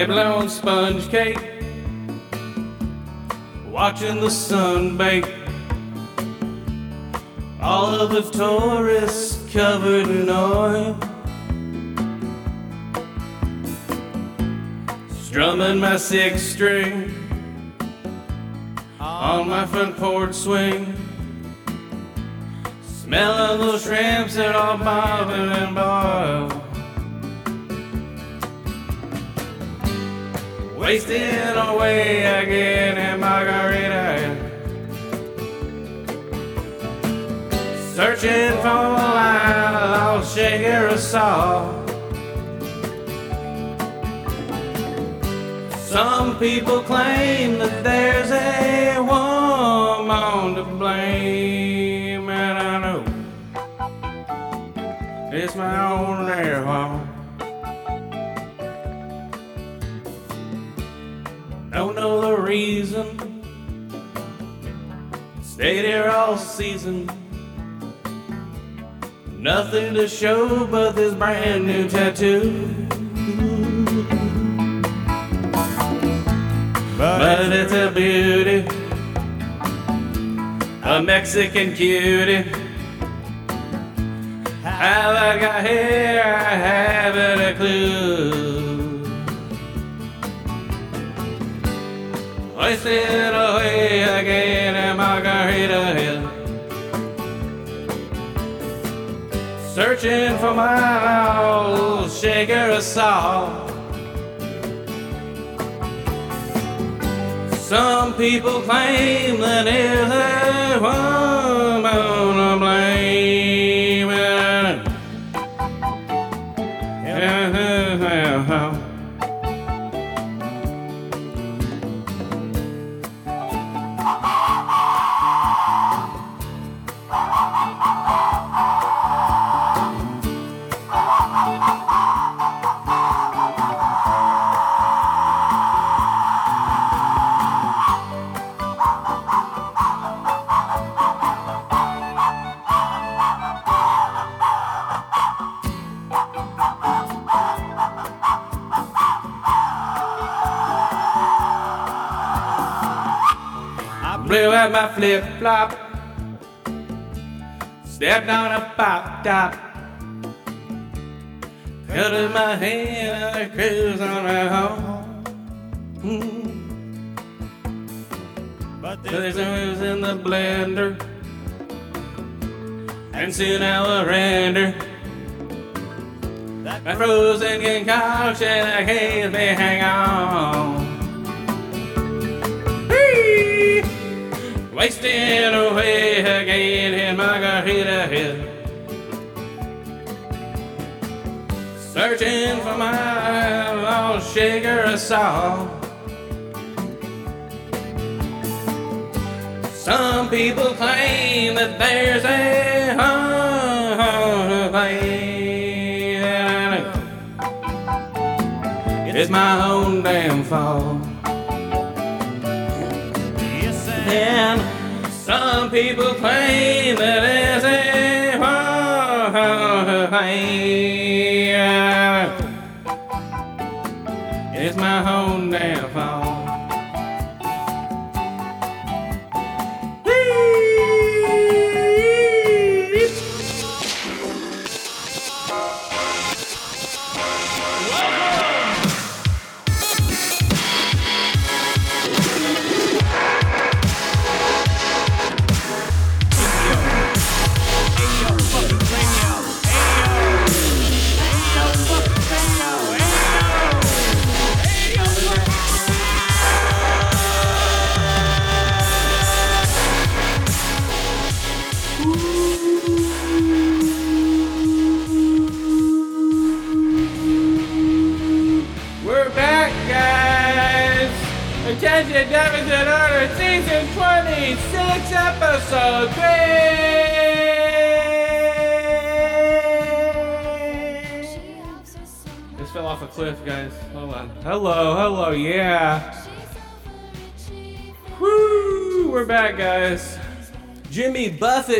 nibbling on sponge cake, watching the sun bake. All of the tourists covered in oil. Strumming my six string on my front porch swing. Smelling those shrimps that are bobbing and boiled. Wasting away again in Margarita. Searching for a line, lost shaker of salt. Some people claim that there's a woman to blame, and I know it's my own damn fault. Reason. Stayed here all season. Nothing to show but this brand new tattoo. But it's a beauty, a Mexican cutie. How I got here, I haven't a clue. Hoisted away again in Margarita Hill. Searching for my old shaker of salt. Some people claim that it's a woman Out my flip flop. Stepped on a pop top. In my hand and I cruise on my home. Mm. But there's always in the blender. And soon I will render. My frozen concoction, I can't be hang on. Wasting away again in Margaritaville. Searching for my lost shaker of salt. Some people claim that there's a place. It's my own damn fault. And some people claim that it's a place. It's my own damn fault.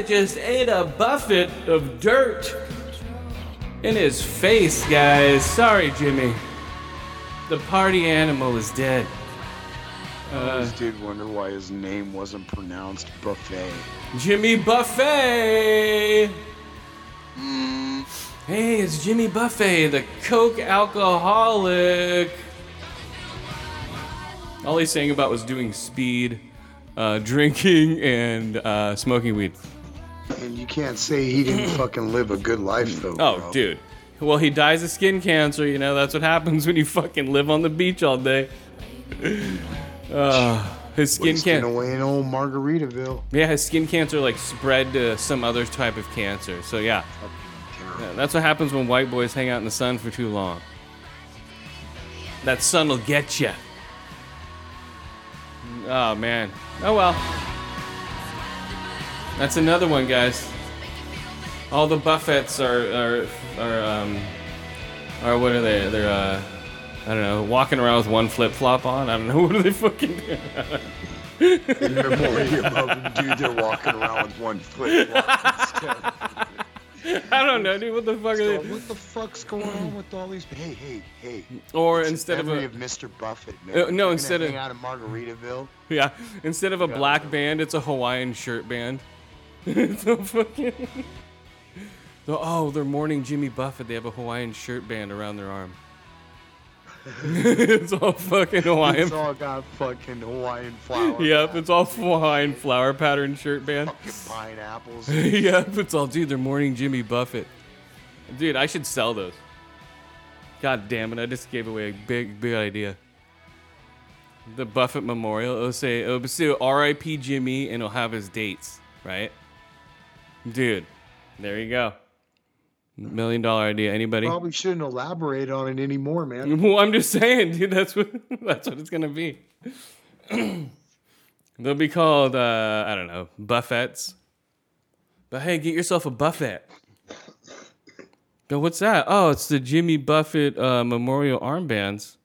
Just ate a buffet of dirt in his face, guys. Sorry, Jimmy. The party animal is dead. I always did wonder why his name wasn't pronounced Buffet. Jimmy Buffet. Hey, it's Jimmy Buffet, the Coke alcoholic. All he's saying about was doing speed, uh, drinking, and uh, smoking weed. And you can't say he didn't fucking live a good life though. Oh, bro. dude. Well, he dies of skin cancer. You know that's what happens when you fucking live on the beach all day. Uh, his skin Wasting cancer. away in old Margaritaville. Yeah, his skin cancer like spread to some other type of cancer. So yeah, Yeah, that's what happens when white boys hang out in the sun for too long. That sun will get you. Oh man. Oh well. That's another one, guys. All the Buffets are are are um are what are they? They're uh I don't know, walking around with one flip flop on. I don't know what are they fucking doing. In memoriam of him, dude, they're walking around with one flip flop. I don't know, dude. What the fuck are So, they? what the fuck's going on with all these? Hey, hey, hey! Or It's instead of a of Mr. Buffett, man. Uh, no, You're instead of- hang out in Margaritaville. Yeah, instead of a Yeah. black band, it's a Hawaiian shirt band. so fucking. So, oh, they're mourning Jimmy Buffett. They have a Hawaiian shirt band around their arm. it's all fucking Hawaiian. It's all got fucking Hawaiian flower. Yep, it's all Hawaiian flower pattern shirt band. fucking pineapples. yep, it's all, dude, they're mourning Jimmy Buffett. Dude, I should sell those. God damn it, I just gave away a big, big idea. The Buffett Memorial, it'll say, it'll say R.I.P. Jimmy, and it'll have his dates, right? Dude, there you go. Million dollar idea. Anybody? Probably shouldn't elaborate on it anymore, man. Well, I'm just saying, dude. That's what that's what it's gonna be. They'll be called uh, I don't know buffets. But hey, get yourself a buffet. But what's that? Oh, it's the Jimmy Buffett uh, memorial armbands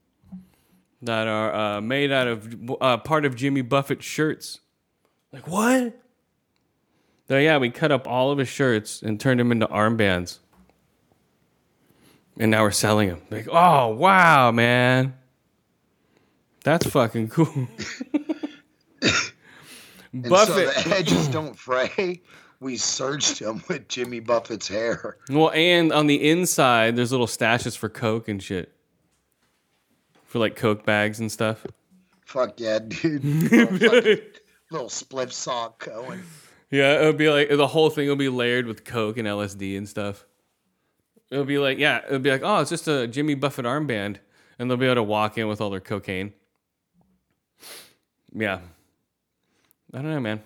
that are uh, made out of uh, part of Jimmy Buffett's shirts. Like what? So yeah, we cut up all of his shirts and turned them into armbands. And now we're selling them. Like, oh wow, man. That's fucking cool. And Buffett. so the edges don't fray. We searched him with Jimmy Buffett's hair. well, and on the inside, there's little stashes for Coke and shit. For like Coke bags and stuff. Fuck yeah, dude. little, fucking, little spliff sock going. Yeah, it'll be like the whole thing will be layered with Coke and LSD and stuff. It'll be like, yeah, it'll be like, oh, it's just a Jimmy Buffett armband, and they'll be able to walk in with all their cocaine. Yeah, I don't know, man.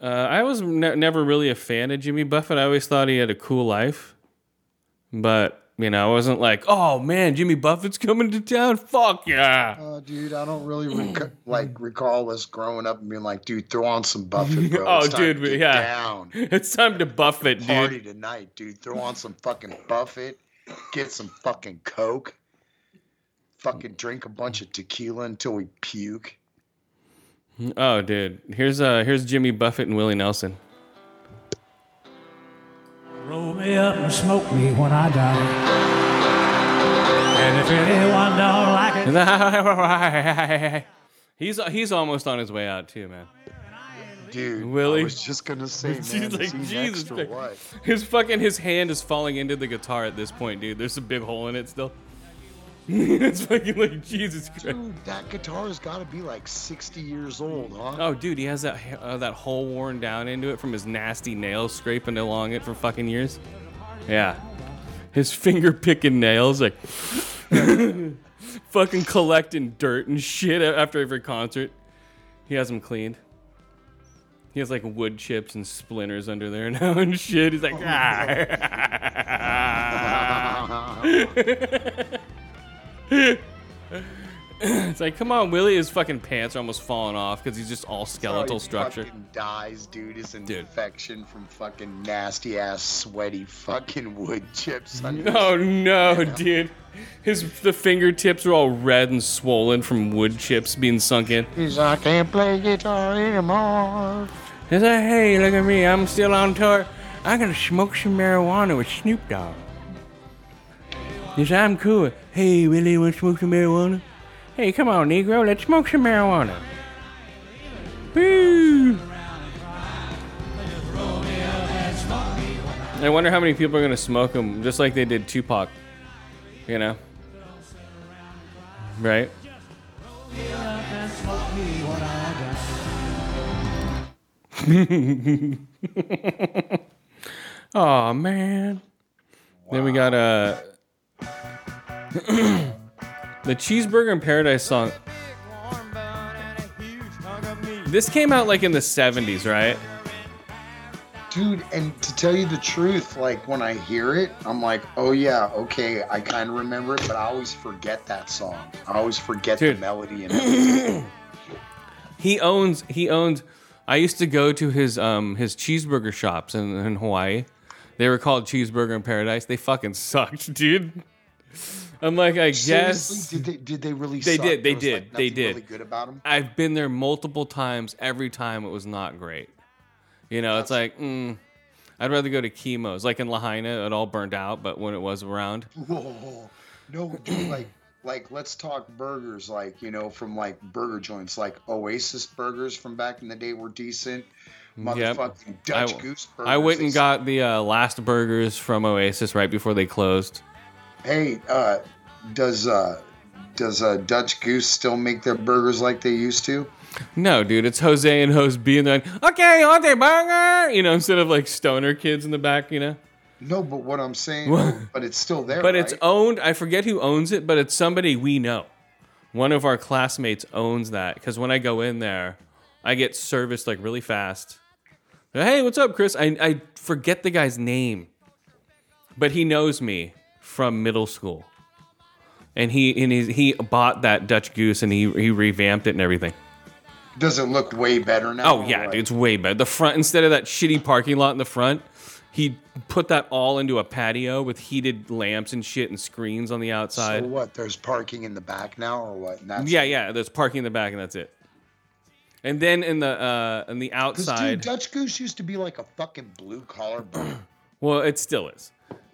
Uh, I was ne- never really a fan of Jimmy Buffett. I always thought he had a cool life, but you know, I wasn't like, oh man, Jimmy Buffett's coming to town. Fuck yeah! Oh, dude, I don't really rec- like recall us growing up and being like, dude, throw on some Buffett, bro. Oh, dude, yeah. down. It's time to Buffett, dude. Party tonight, dude. Throw on some fucking Buffett. Get some fucking Coke. Fucking drink a bunch of tequila until we puke. Oh, dude. Here's uh here's Jimmy Buffett and Willie Nelson. Roll me up and smoke me when I die. And if anyone don't like it, he's he's almost on his way out too, man. Dude, Willie? I was just gonna say, man, She's like, he Jesus next or Christ. what? His fucking his hand is falling into the guitar at this point, dude. There's a big hole in it still. it's fucking like Jesus Christ. Dude, that guitar's got to be like 60 years old, huh? Oh, dude, he has that uh, that hole worn down into it from his nasty nails scraping along it for fucking years. Yeah, his finger picking nails, like fucking collecting dirt and shit after every concert. He has them cleaned. He has like wood chips and splinters under there now and shit. He's like, ah. it's like, come on, Willie. His fucking pants are almost falling off because he's just all skeletal he structure. Fucking dies, dude. It's an Dude. infection from fucking nasty ass, sweaty fucking wood chips. on your- No, no, dude. His the fingertips are all red and swollen from wood chips being sunk in. He's like, I can't play guitar anymore. He's like, hey, look at me, I'm still on tour. I'm gonna smoke some marijuana with Snoop Dogg. Yes, I'm cool. Hey, Willie, want to smoke some marijuana? Hey, come on, Negro, let's smoke some marijuana. Woo! I wonder how many people are gonna smoke them, just like they did Tupac. You know? Right? oh man. Then we got uh, the cheeseburger in paradise song. This came out like in the 70s, right? Dude, and to tell you the truth, like when I hear it, I'm like, oh yeah, okay, I kind of remember it, but I always forget that song. I always forget Dude. the melody and everything. He owns he owns I used to go to his um his cheeseburger shops in, in Hawaii. They were called Cheeseburger in Paradise. They fucking sucked, dude. I'm like, I guess Seriously, did they did they really? They suck? did, they did, like, they did. Really good about them. I've been there multiple times. Every time it was not great. You know, it's like, mm, I'd rather go to Kimo's. Like in Lahaina, it all burned out, but when it was around, Whoa, no, dude, like, like, let's talk burgers. Like, you know, from like burger joints, like Oasis burgers from back in the day were decent. Motherfucking Dutch I- Goose burgers. I went and got the uh, last burgers from Oasis right before they closed. Hey, uh, does uh, does uh, Dutch Goose still make their burgers like they used to? No, dude, it's Jose and Jose B, and they're like, okay, want burger? You know, instead of like stoner kids in the back, you know. No, but what I'm saying, but it's still there. But it's owned. I forget who owns it, but it's somebody we know. One of our classmates owns that because when I go in there, I get serviced like really fast. Hey, what's up, Chris? I, I forget the guy's name, but he knows me from middle school, and he and he, he bought that Dutch Goose and he he revamped it and everything. Does it look way better now? Oh yeah, dude, it's way better. The front instead of that shitty parking lot in the front, he put that all into a patio with heated lamps and shit and screens on the outside. So what? There's parking in the back now, or what? Yeah, yeah. There's parking in the back, and that's it. And then in the uh, in the Because dude, outside, Dutch Goose used to be like a fucking blue collar well, it still is.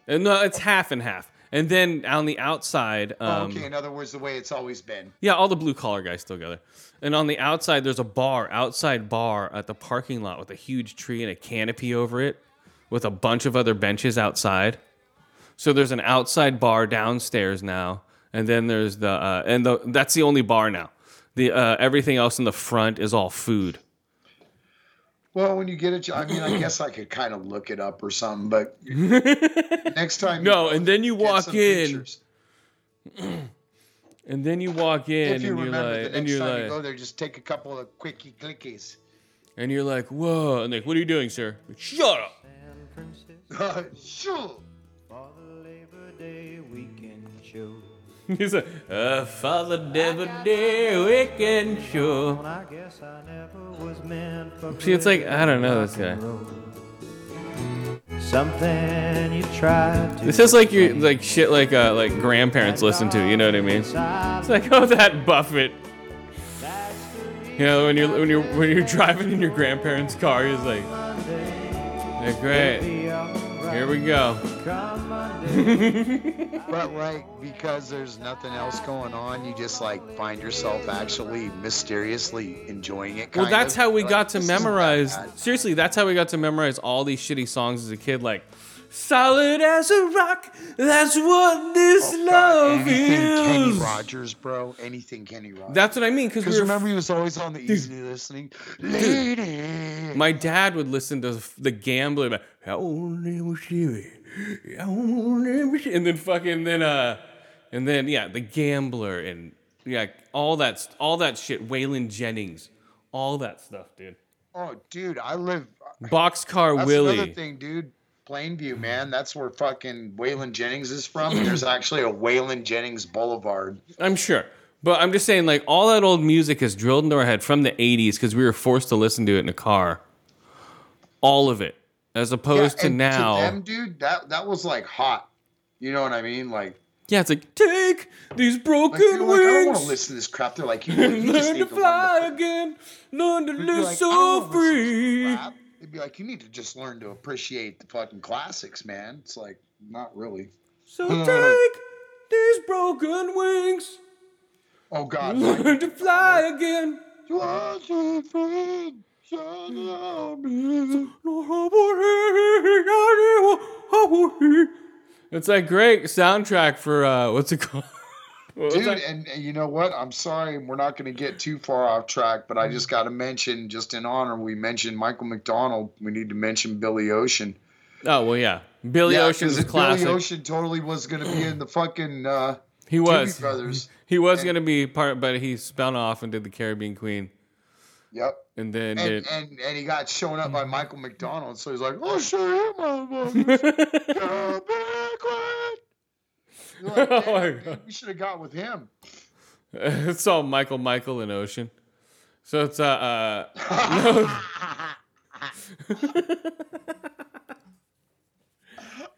And no, it's half and half. And then on the outside, um, Oh, okay, in other words, the way it's always been. yeah, all the blue collar guys still go there. And on the outside, there's a bar, outside bar at the parking lot with a huge tree and a canopy over it, with a bunch of other benches outside. So there's an outside bar downstairs now, and then there's the uh, and the that's the only bar now. The uh, everything else in the front is all food. Well, when you get it, I mean, I guess I could kind of look it up or something, but next time. No, and then you walk in, and then you walk in, If you and you're remember, like, the and next you're time you go there, just take a couple of quickie clickies. and you're like, whoa, and like, what are you doing, sir? Shut up. sure. For the Labor Day weekend show. He's like, uh, Father Devil Day Weekend Show. Well, I guess I never was meant for See, it's like, I don't know this guy. Something you tried to This is like your like shit like uh like grandparents listen to. You know what I mean? It's like, oh, that Buffett. You know, when you're when you're when you're driving in your grandparents' car, he's like, "Yeah, great. Here we go." But like, because there's nothing else going on, you just like find yourself actually mysteriously enjoying it. Well, that's of. how we got to "This that memorize. Seriously, that's how we got to memorize all these shitty songs as a kid. Like, solid as a rock. That's what this Oh, love anything Kenny. Rogers, bro. Anything Kenny Rogers. That's what I mean. Because we remember, he was always on the easy listening. Lady. My dad would listen to the Gambler, like, "I will never see it. I will never see-" and then fucking then uh, and then yeah, the Gambler and yeah, all that all that shit. Waylon Jennings, all that stuff, dude. Oh, dude, I live. Boxcar willie That's Willie. another thing, dude. Plainview, man. That's where fucking Waylon Jennings is from. There's actually a Waylon Jennings Boulevard. I'm sure. But I'm just saying, like, all that old music is drilled into our head from the 80s because we were forced to listen to it in a car. All of it. As opposed to and now. To them, dude, that that was like hot. You know what I mean? Like, yeah, it's like, take these like, broken you're like I don't want to listen to this crap. They're like, you, you just learn to to fly to. again. Learn to live like, so don't wanna listen to this free. They'd be like, you need to just learn to appreciate the fucking classics, man. It's like, not really. So take these broken wings. Oh God. Learn to fly again. It's like great soundtrack for uh what's it called? What Dude, and, and you know what? I'm sorry, we're not going to get too far off track, but I just got to mention, just in honor, we mentioned Michael McDonald. We need to mention Billy Ocean. Oh well, yeah. Billy Yeah, Ocean's 'cause a classic. Billy Ocean totally was going to be in the fucking uh, he was. Brothers. He was gonna be part, but he spun off and did the Caribbean Queen, Yep. and then And, did. and and he got shown up by Michael McDonald, so he's like, "Oh shit, motherfucker, like, Oh "Damn, my we should have got with him. it's all Michael, Michael, and Ocean. So it's uh, uh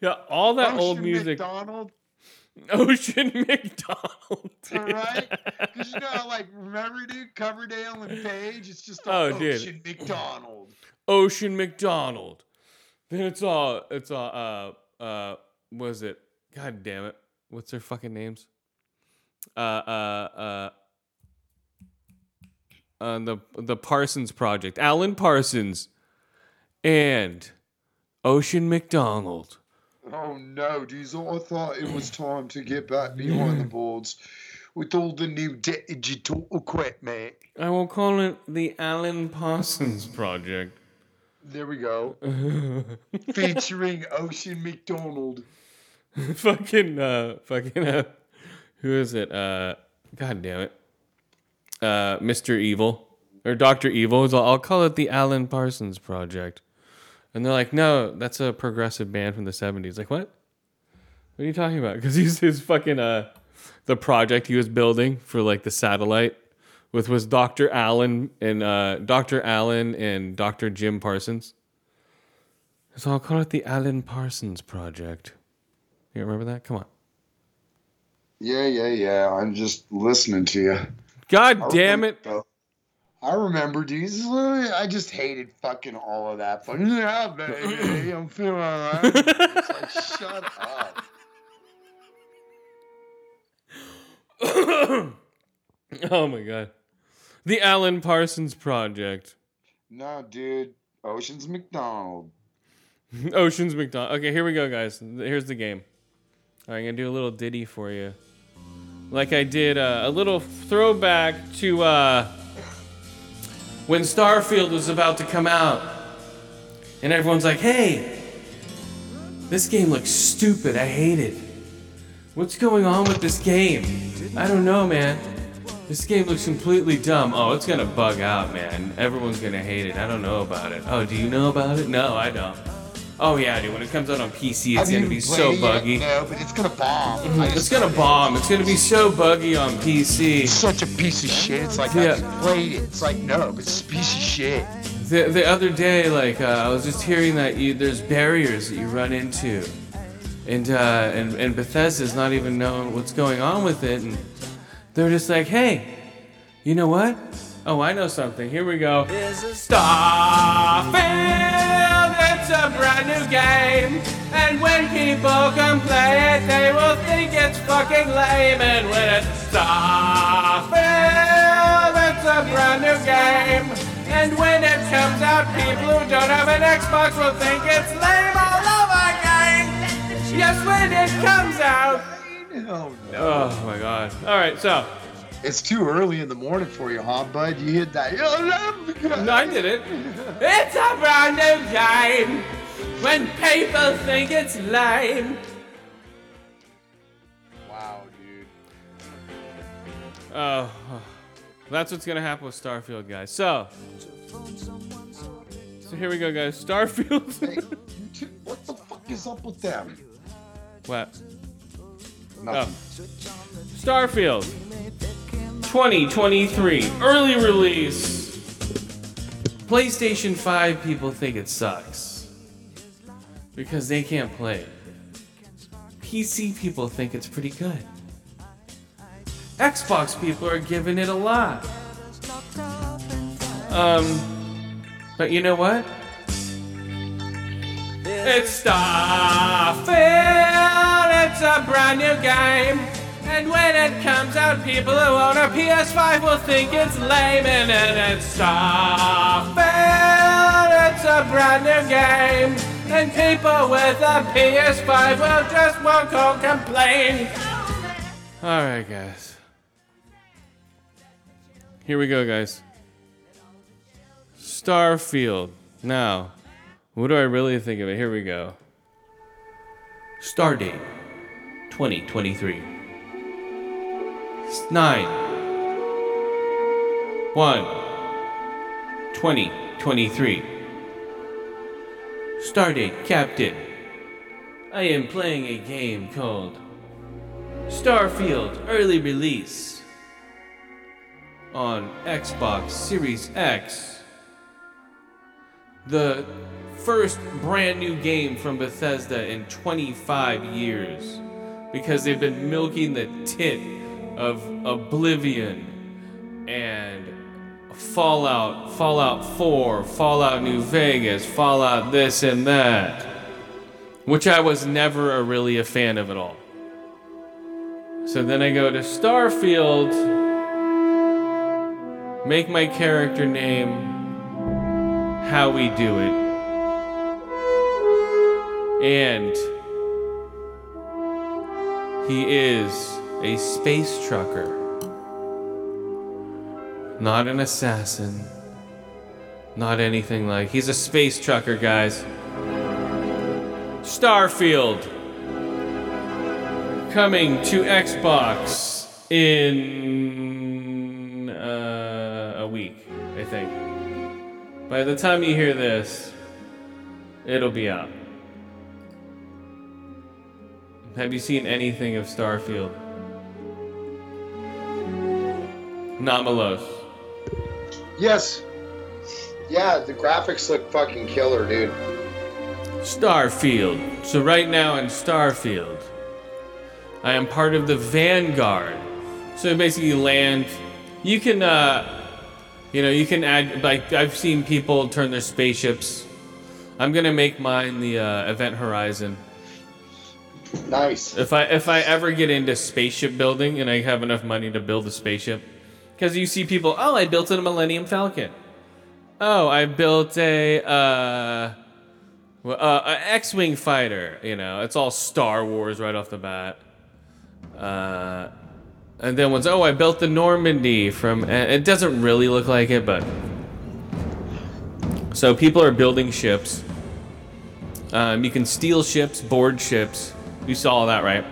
yeah, all that old music. McDonald, Ocean McDonald. dude. all right? Because you know, like, remember, dude, Coverdale and Page. It's just Oh, all dude. Ocean McDonald. Ocean McDonald. Then it's all it's all uh uh was it? God damn it. What's their fucking names? Uh uh uh uh the the Parsons Project. Alan Parsons and Ocean McDonald. Oh no! I thought it was time to get back behind the boards with all the new digital equipment. I will call it the Alan Parsons Project. There we go. Featuring Ocean McDonald. fucking uh fucking uh who is it? Uh god damn it. Uh Mr. Evil or Dr. Evil. I'll call it the Alan Parsons Project. And they're like, "No, that's a progressive band from the 70s." Like, "What? What are you talking about?" Cuz he's his fucking uh the project he was building for like the satellite with was Dr. Allen and uh Dr. Allen and Dr. Jim Parsons. So I'll call it the Allen Parsons Project. You remember that? Come on. Yeah, yeah, yeah. I'm just listening to you. God I damn it. though. I remember, dude. This is literally- I just hated fucking all of that. Fucking, yeah, baby, I'm feeling alright. It's like, shut up. oh my god. The Alan Parsons Project. No, dude. Ocean's McDonald. Oceans McDonald. Okay, here we go, guys. Here's the game. Right, I'm gonna do a little ditty for you, like I did uh, a little throwback to uh, when Starfield was about to come out, and everyone's like, "Hey, this game looks stupid. I hate it. What's going on with this game? I don't know, man. This game looks completely dumb. Oh, it's gonna bug out, man. Everyone's gonna hate it. I don't know about it. Oh, do you know about it? No, I don't. Oh yeah, dude. When it comes out on PC, it's Have gonna be played so it buggy. No, but it's gonna bomb. I It's gonna know it. bomb. It's gonna be so buggy on PC. It's such a piece of shit. It's like Yeah. I played it. It's like no, but it's a piece of shit. The, the other day, like uh, I was just hearing that you, there's barriers that you run into, and uh, and and Bethesda's not even knowing what's going on with it, and they're just like, hey, you know what? Oh, I know something. Here we go. Starfield, it's a brand new game, and when people can play it, they will think it's fucking lame. And when it's Starfield, it's a brand new game, and when it comes out, people who don't have an Xbox will think it's lame all over again. Yes, when it comes out. Oh no. Oh my god. All right, so It's too early in the morning for you, huh, bud? You hit that. No, I didn't. It's a brand new game when people think it's lame. Wow, dude. Oh, that's what's gonna happen with Starfield, guys. So, so here we go, guys. Starfield. Hey, two, what the fuck is up with them? what? Nothing. Oh. Starfield 2023 early release. PlayStation 5 people think it sucks because they can't play it. PC people think it's pretty good. Xbox people are giving it a lot. Um, but you know what? It's Starfield. It's a brand new game. And when it comes out, people who own a PS5 will think it's lame, and then it's Starfield. It's a brand new game, and people with a PS5 will just won't go complain. All right, guys. Here we go, guys. Starfield. Now, what do I really think of it? Here we go. Stardate 2023. 9 1 2023. Stardate Captain. I am playing a game called Starfield Early Release on Xbox Series X. The first brand new game from Bethesda in 25 years because they've been milking the tit of Oblivion and Fallout, Fallout 4, Fallout New Vegas, Fallout this and that, which I was never a really a fan of at all. So then I go to Starfield, make my character name how we do it. And he is a space trucker, not an assassin, not anything like. He's a space trucker, guys. Starfield coming to Xbox in uh, a week, I think. By the time you hear this, it'll be out. Have you seen anything of Starfield? Not Malos. Yes. Yeah, the graphics look fucking killer, dude. Starfield. So right now in Starfield, I am part of the Vanguard. So basically, land. You can, uh, you know, you can add. Like I've seen people turn their spaceships. I'm gonna make mine the uh, Event Horizon. Nice. If I if I ever get into spaceship building and I have enough money to build a spaceship, because you see people, oh, I built a Millennium Falcon. Oh, I built a uh, uh, a X-wing fighter. You know, it's all Star Wars right off the bat. Uh, and then once, oh, I built the Normandy from. It doesn't really look like it, but so people are building ships. Um, you can steal ships, board ships. You saw all that, right?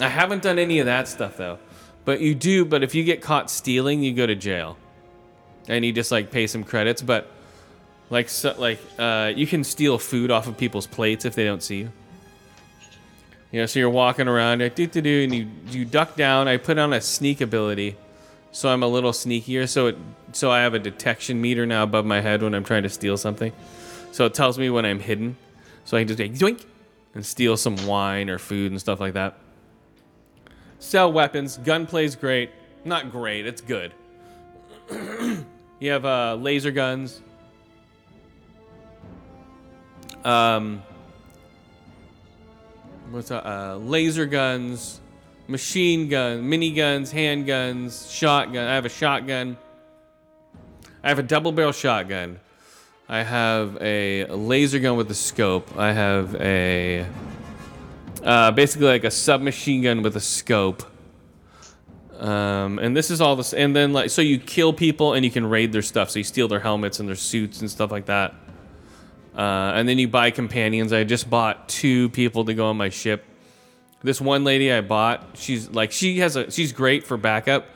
I haven't done any of that stuff though. But you do, but if you get caught stealing, you go to jail. And you just like pay some credits, but like so, like uh, you can steal food off of people's plates if they don't see you. You know, so you're walking around, like, do do and you you duck down. I put on a sneak ability, so I'm a little sneakier. So it so I have a detection meter now above my head when I'm trying to steal something. So it tells me when I'm hidden, so I can just like doink and steal some wine or food and stuff like that. Sell weapons. Gunplay's great. Not great. It's good. you have uh, laser guns. Um, what's that? Uh, laser guns, machine gun, mini guns, handguns, shotgun. I have a shotgun. I have a double barrel shotgun. I have a laser gun with a scope. I have a uh, basically like a submachine gun with a scope. Um, and this is all this, and then like so you kill people and you can raid their stuff. So you steal their helmets and their suits and stuff like that. Uh, and then you buy companions. I just bought two people to go on my ship. This one lady I bought, she's like she has a she's great for backup,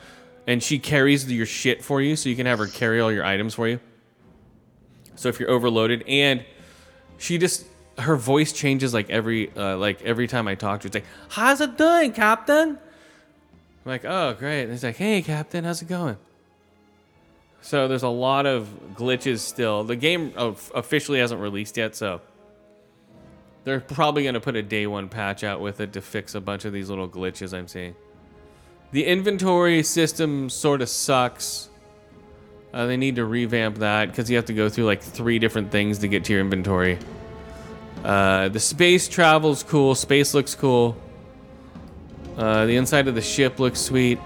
and she carries your shit for you, so you can have her carry all your items for you. So if you're overloaded, and she just her voice changes like every uh, like every time I talk to her. It's like, "How's it doing, Captain?" I'm like, "Oh, great." And it's like, "Hey, Captain, how's it going?" So there's a lot of glitches still. The game officially hasn't released yet, so they're probably going to put a day one patch out with it to fix a bunch of these little glitches I'm seeing. The inventory system sort of sucks. Uh, they need to revamp that because you have to go through like three different things to get to your inventory. Uh, the space travel's cool. Space looks cool. Uh, the inside of the ship looks sweet.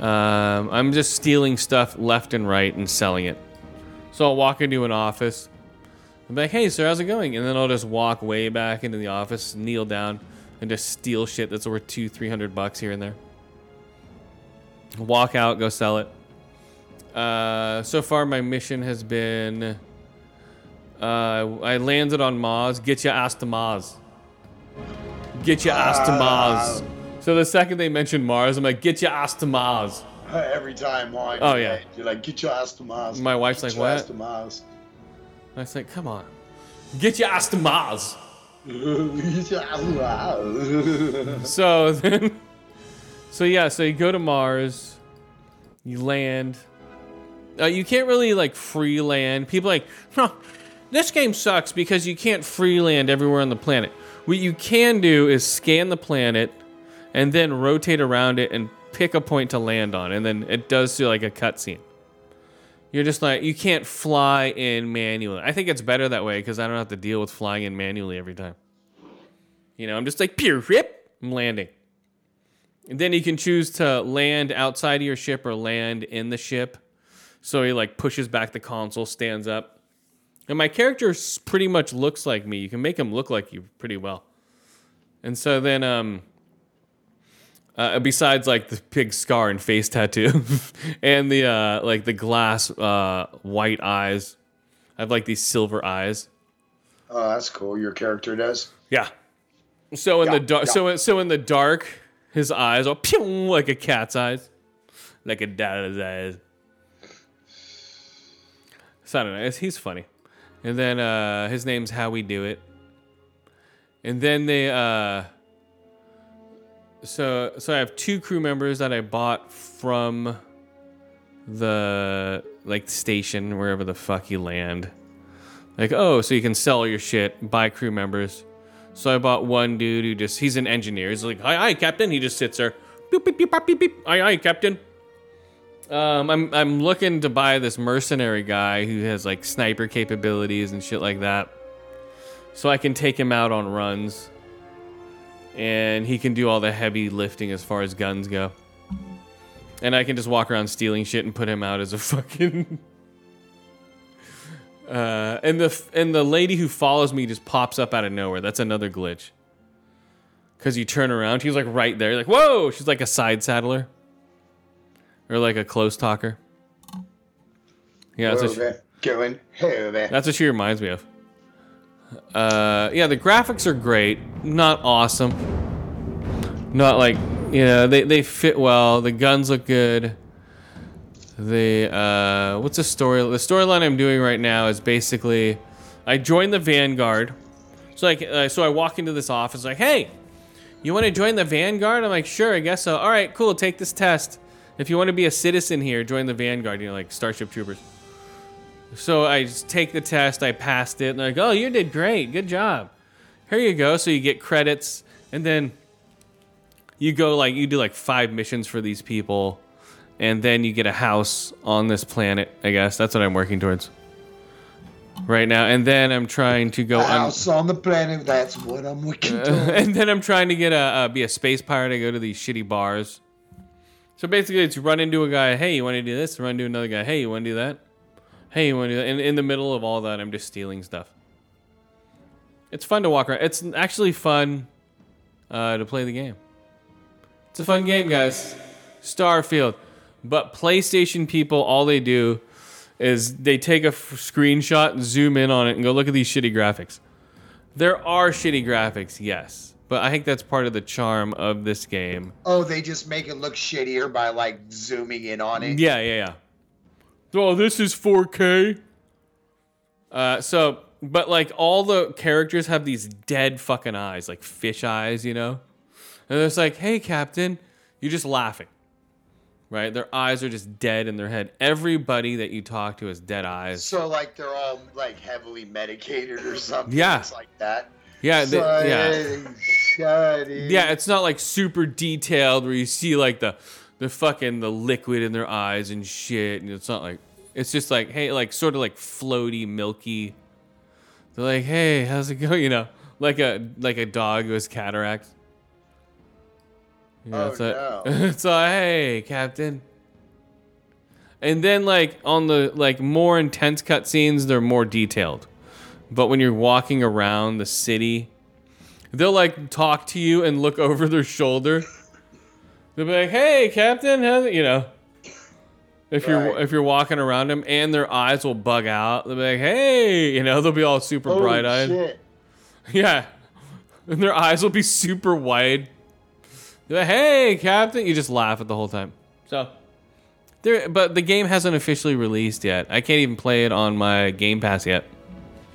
Um, I'm just stealing stuff left and right and selling it. So I'll walk into an office. I'm like, hey, sir, how's it going? And then I'll just walk way back into the office, kneel down, and just steal shit that's worth two, three hundred bucks here and there. Walk out, go sell it. Uh, so far, my mission has been uh, I landed on Mars. Get your ass to Mars. Get your ass to Mars. So the second they mention Mars, I'm like, get your ass to Mars. Every time on. Oh, yeah. You're like, get your ass to Mars. My wife's like, what? Get like, your ass to Mars. I was like, come on. Get your ass to Mars. get your ass to Mars. So then, so yeah, so you go to Mars, you land. Uh, you can't really like free land. People are like, huh, this game sucks because you can't free land everywhere on the planet. What you can do is scan the planet and then rotate around it and pick a point to land on, and then it does do like a cutscene. You're just like you can't fly in manually. I think it's better that way because I don't have to deal with flying in manually every time. You know, I'm just like pure rip, I'm landing. And then you can choose to land outside of your ship or land in the ship. So he like pushes back the console, stands up. And my character pretty much looks like me. You can make him look like you pretty well. And so then um uh, besides like the big scar and face tattoo and the uh like the glass uh white eyes. I have like these silver eyes. Oh, that's cool. Your character does. Yeah. So in Yeah, the dark, yeah. so so in the dark, his eyes are pew, like a cat's eyes, like a dad's eyes. So I don't know. it's- He's funny. And then uh, his name's How We Do It. And then they uh, so so I have two crew members that I bought from the like station wherever the fuck you land. Like, oh, so you can sell your shit, buy crew members. So I bought one dude who just, he's an engineer. He's like, hi, hi, Captain. He just sits there. Beep, beep, beep, beep, beep, beep. Hi, hi, Captain. Um, I'm, I'm looking to buy this mercenary guy who has like sniper capabilities and shit like that. So I can take him out on runs. And he can do all the heavy lifting as far as guns go. And I can just walk around stealing shit and put him out as a fucking Uh, and the and the lady who follows me just pops up out of nowhere. That's another glitch. Cause you turn around, she's like right there. You're like, whoa! She's like a side saddler, or like a close talker. Yeah, that's what, she. Going over. that's what she reminds me of. Uh, yeah, the graphics are great. Not awesome. Not like you know they they fit well. The guns look good. The uh, what's the story? The storyline I'm doing right now is basically, I joined the Vanguard. So like, uh, so I walk into this office like, hey, you want to join the Vanguard? I'm like, sure, I guess so. All right, cool. Take this test. If you want to be a citizen here, join the Vanguard. You know, like Starship Troopers. So I just take the test. I passed it. And like, oh, you did great. Good job. Here you go. So you get credits, and then you go like you do like five missions for these people and then you get a house on this planet i guess that's what i'm working towards right now and then i'm trying to go un- House on the planet. That's what I'm working for. and then i'm trying to get a uh, be a space pirate i go to these shitty bars so basically it's run into a guy hey you want to do this? Run into another guy hey you want to do that? Hey you want to do that? And in the middle of all that i'm just stealing stuff. It's fun to walk around. It's actually fun uh, to play the game. It's a fun game guys. Starfield. But PlayStation people, all they do is they take a f- screenshot zoom in on it and go, look at these shitty graphics. There are shitty graphics, yes, but I think that's part of the charm of this game. Oh, they just make it look shittier by like zooming in on it. Yeah, yeah, yeah. Oh, this is 4K. Uh, so, but like all the characters have these dead fucking eyes, like fish eyes, you know? And it's like, hey, Captain, you're just laughing. Right? Their eyes are just dead in their head. Everybody that you talk to has dead eyes. So like they're all like heavily medicated or something. Yeah. It's like that. Yeah, they, yeah. Yeah, it's not like super detailed where you see like the the fucking the liquid in their eyes and shit. And it's not like it's just like hey, like sort of like floaty, milky. They're like, hey, how's it going? You know, like a like a dog who has cataracts. You know, Oh, it's like, no. it's like, hey, Captain. And then like on the like more intense cutscenes, they're more detailed. But when you're walking around the city, they'll like talk to you and look over their shoulder. They'll be like, "Hey, Captain," how's it-" you know. If you're Right. if you're walking around them, and their eyes will bug out, they'll be like, "Hey," you know, they'll be all super Holy bright eyed. shit. Yeah. And their eyes will be super wide. Like, hey, Captain. You just laugh at the whole time. So, there, but the game hasn't officially released yet. I can't even play it on my Game Pass yet,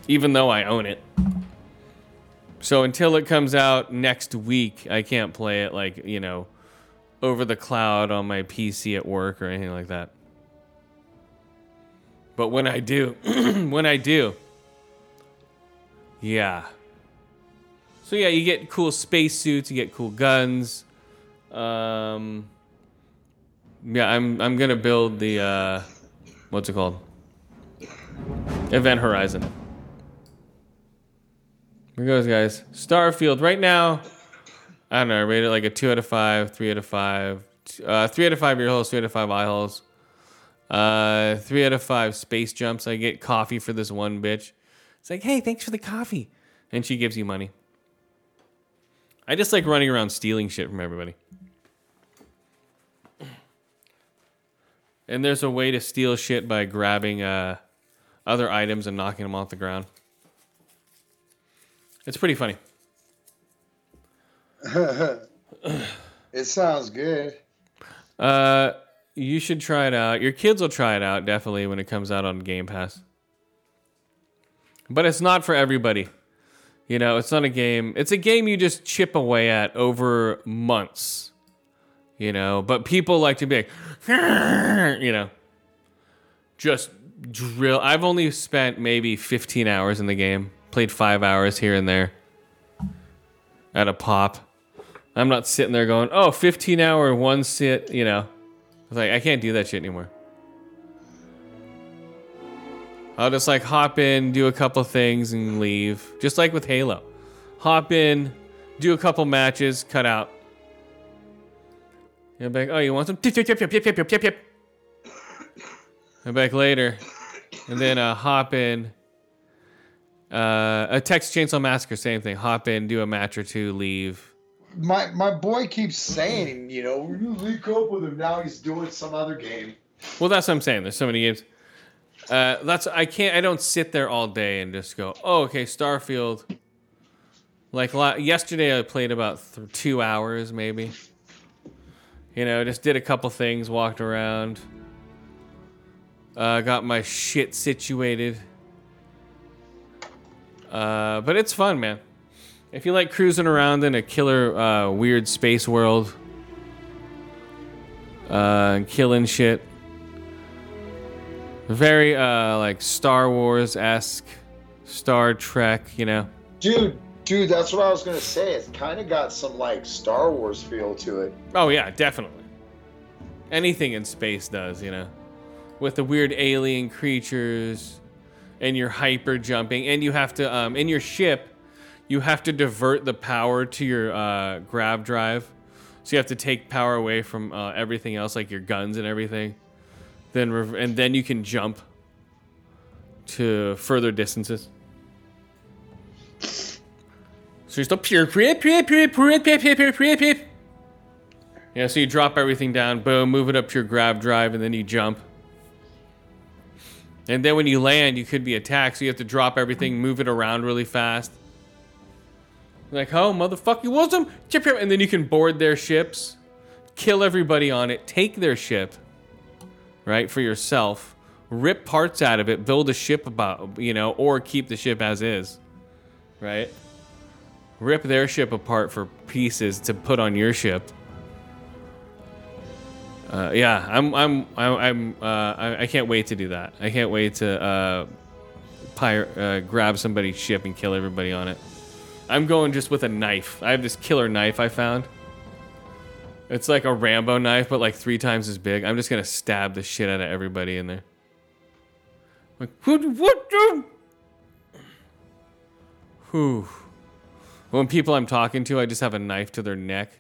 even though I own it. So until it comes out next week, I can't play it like, you know, over the cloud on my PC at work or anything like that. But when I do, when I do, yeah. So yeah, you get cool spacesuits, you get cool guns. Um, yeah, I'm I'm gonna build the uh, what's it called? Event Horizon. Here goes, guys. Starfield right now. I don't know. I rate it like a two out of five, three out of five, uh, three out of five ear holes, three out of five eye holes. Uh, three out of five space jumps. I get coffee for this one bitch. It's like, hey, thanks for the coffee, and she gives you money. I just like running around stealing shit from everybody. And there's a way to steal shit by grabbing uh, other items and knocking them off the ground. It's pretty funny. It sounds good. Uh, you should try it out. Your kids will try it out definitely when it comes out on Game Pass. But it's not for everybody. You know, it's not a game. It's a game you just chip away at over months. You know, but people like to be like, you know, just drill. I've only spent maybe 15 hours in the game, Played five hours here and there at a pop. I'm not sitting there going, oh, 15 hour one sit, you know. Like, I can't do that shit anymore. I'll just like hop in, do a couple things, and leave. Just like with Halo. Hop in, do a couple matches, cut out. You're back, oh, you want some? I'm back later. And then uh, hop in, uh, a Texas Chainsaw Massacre, same thing. Hop in, do a match or two, leave. My my boy keeps saying, you know, you link up with him. Now he's doing some other game. Well, that's what I'm saying. There's so many games. Uh, that's I can't. I don't sit there all day and just go, oh, okay, Starfield. Like la- yesterday, I played about th- two hours, maybe. You know, just did a couple things, walked around, uh, got my shit situated. Uh, but it's fun, man. If you like cruising around in a killer, uh, weird space world, uh, killing shit, very uh, like Star Wars esque, Star Trek, you know. Dude, dude, that's what I was gonna say. It's kind of got some like Star Wars feel to it. Oh yeah, definitely. Anything in space does, you know, with the weird alien creatures, and you're hyper jumping, and you have to um, in your ship, you have to divert the power to your uh, grav drive, so you have to take power away from uh, everything else, like your guns and everything. Then rev- and then you can jump to further distances. So you still pure pure pure pure pure pure pure pure pure pure. Yeah, so you drop everything down, boom, move it up to your grav drive, and then you jump. And then when you land, you could be attacked, so you have to drop everything, move it around really fast. Like, oh, motherfucker, you want some? Chip, chip. And then you can board their ships, kill everybody on it, take their ship, right, for yourself, rip parts out of it, build a ship about, you know, or keep the ship as is, right? Rip their ship apart for pieces to put on your ship. Uh, yeah, I'm, I'm, I'm, I'm uh, I, can't wait to do that. I can't wait to uh, pirate, uh, grab somebody's ship and kill everybody on it. I'm going just with a knife. I have this killer knife I found. It's like a Rambo knife, but like three times as big. I'm just gonna stab the shit out of everybody in there. Like, what? What? the- Whew. When people I'm talking to, I just have a knife to their neck.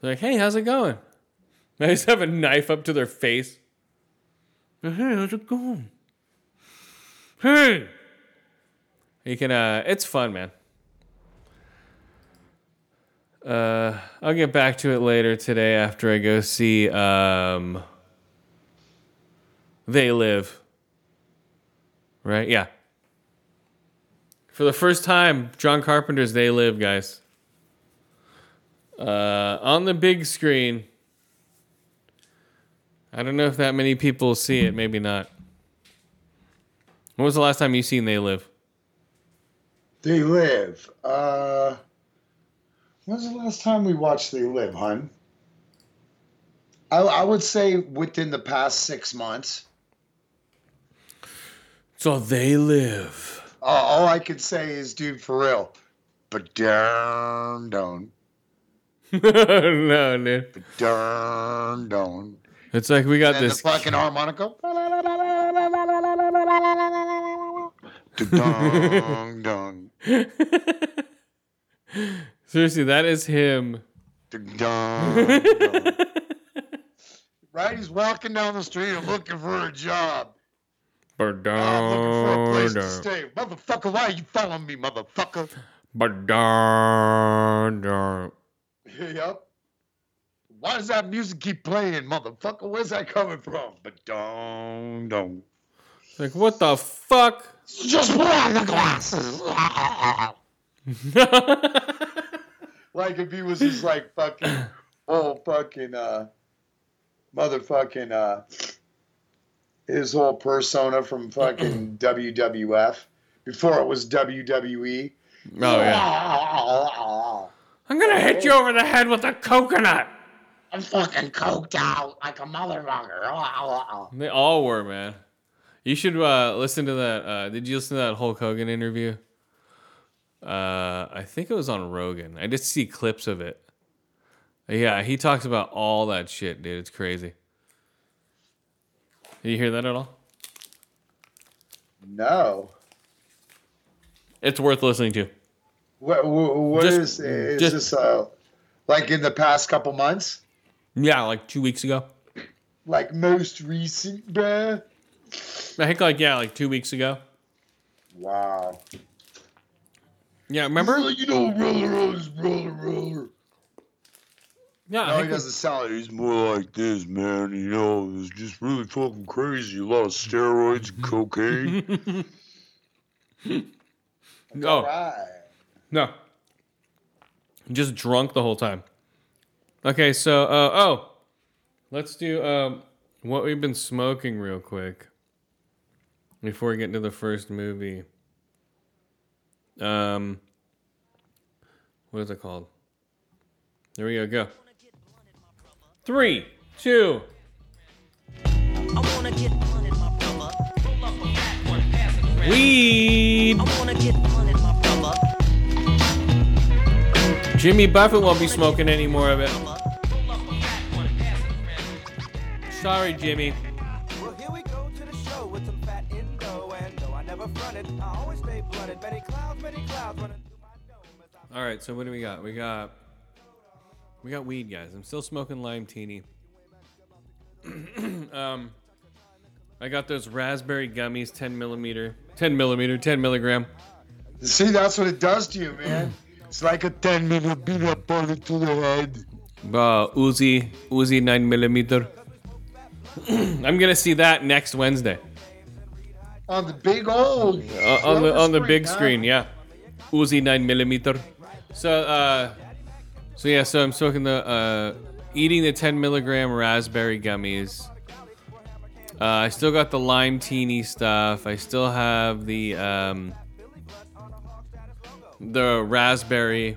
They're like, hey, how's it going? They just have a knife up to their face. Hey, how's it going? Hey. You can uh it's fun, man. Uh I'll get back to it later today after I go see um They Live. Right? Yeah. For the first time, John Carpenter's They Live, guys. Uh on the big screen. I don't know if that many people see it, maybe not. When was the last time you seen They Live? They Live. Uh, when's the last time we watched They Live, hun? I, I would say within the past six months. So They Live. Uh, all I could say is, dude, for real. But darn, don't. no, dude. But darn, don't. It's like we got this. the fucking harmonica. Dong, dong. Seriously, that is him. Dong, dong. Right? He's walking down the street looking for a job. I'm looking for a place to stay. Motherfucker, why are you following me, motherfucker? yep. Why does that music keep playing, motherfucker? Where's that coming from? But don't, don't. Like, what the fuck? Just put on the glasses. like if he was just like fucking whole fucking uh motherfucking uh his whole persona from fucking WWF before it was WWE. Oh, yeah. I'm gonna hit you over the head with a coconut. I'm fucking coked out like a motherfucker. They all were, man. You should uh, listen to that. Uh, did you listen to that Hulk Hogan interview? Uh, I think it was on Rogan. I just see clips of it. Yeah, he talks about all that shit, dude. It's crazy. Did you hear that at all? No. It's worth listening to. What, what, what Just- is is just- this uh like in the past couple months? Yeah, like two weeks ago. Like most recent, bruh? I think like yeah, like two weeks ago. Wow. Yeah, remember? You know, roller, roller, roller, roller. Yeah, No, he doesn't sound like he's more like this, man. You know, it's just really fucking crazy. A lot of steroids, and cocaine. Oh. no, right. no, just drunk the whole time. Okay, so uh, oh, let's do um, what we've been smoking real quick before we get into the first movie. Um, what is it called? There we go. Go. Three, two. Weed. Jimmy Buffett won't be smoking any more of it. Sorry, Jimmy. Well, here we go to the show with some fat indo. And though I never fronted, I always stay blooded. Many clouds, many clouds running through my dome All right, so what do we got? We got we got weed, guys. I'm still smoking lime teeny. um, I got those raspberry gummies, 10 millimeter, 10 millimeter, 10 milligram. See, that's what it does to you, man. It's like a 10 millimeter beat bullet to the head. Uh, Uzi, Uzi 9 millimeter. I'm gonna see that next Wednesday On the big old. uh, on the on the big huh? screen. Yeah, Uzi 9 millimeter. So uh, so yeah, so I'm smoking the uh, eating the 10 milligram raspberry gummies. Uh, I still got the lime teeny stuff. I still have the um, the raspberry,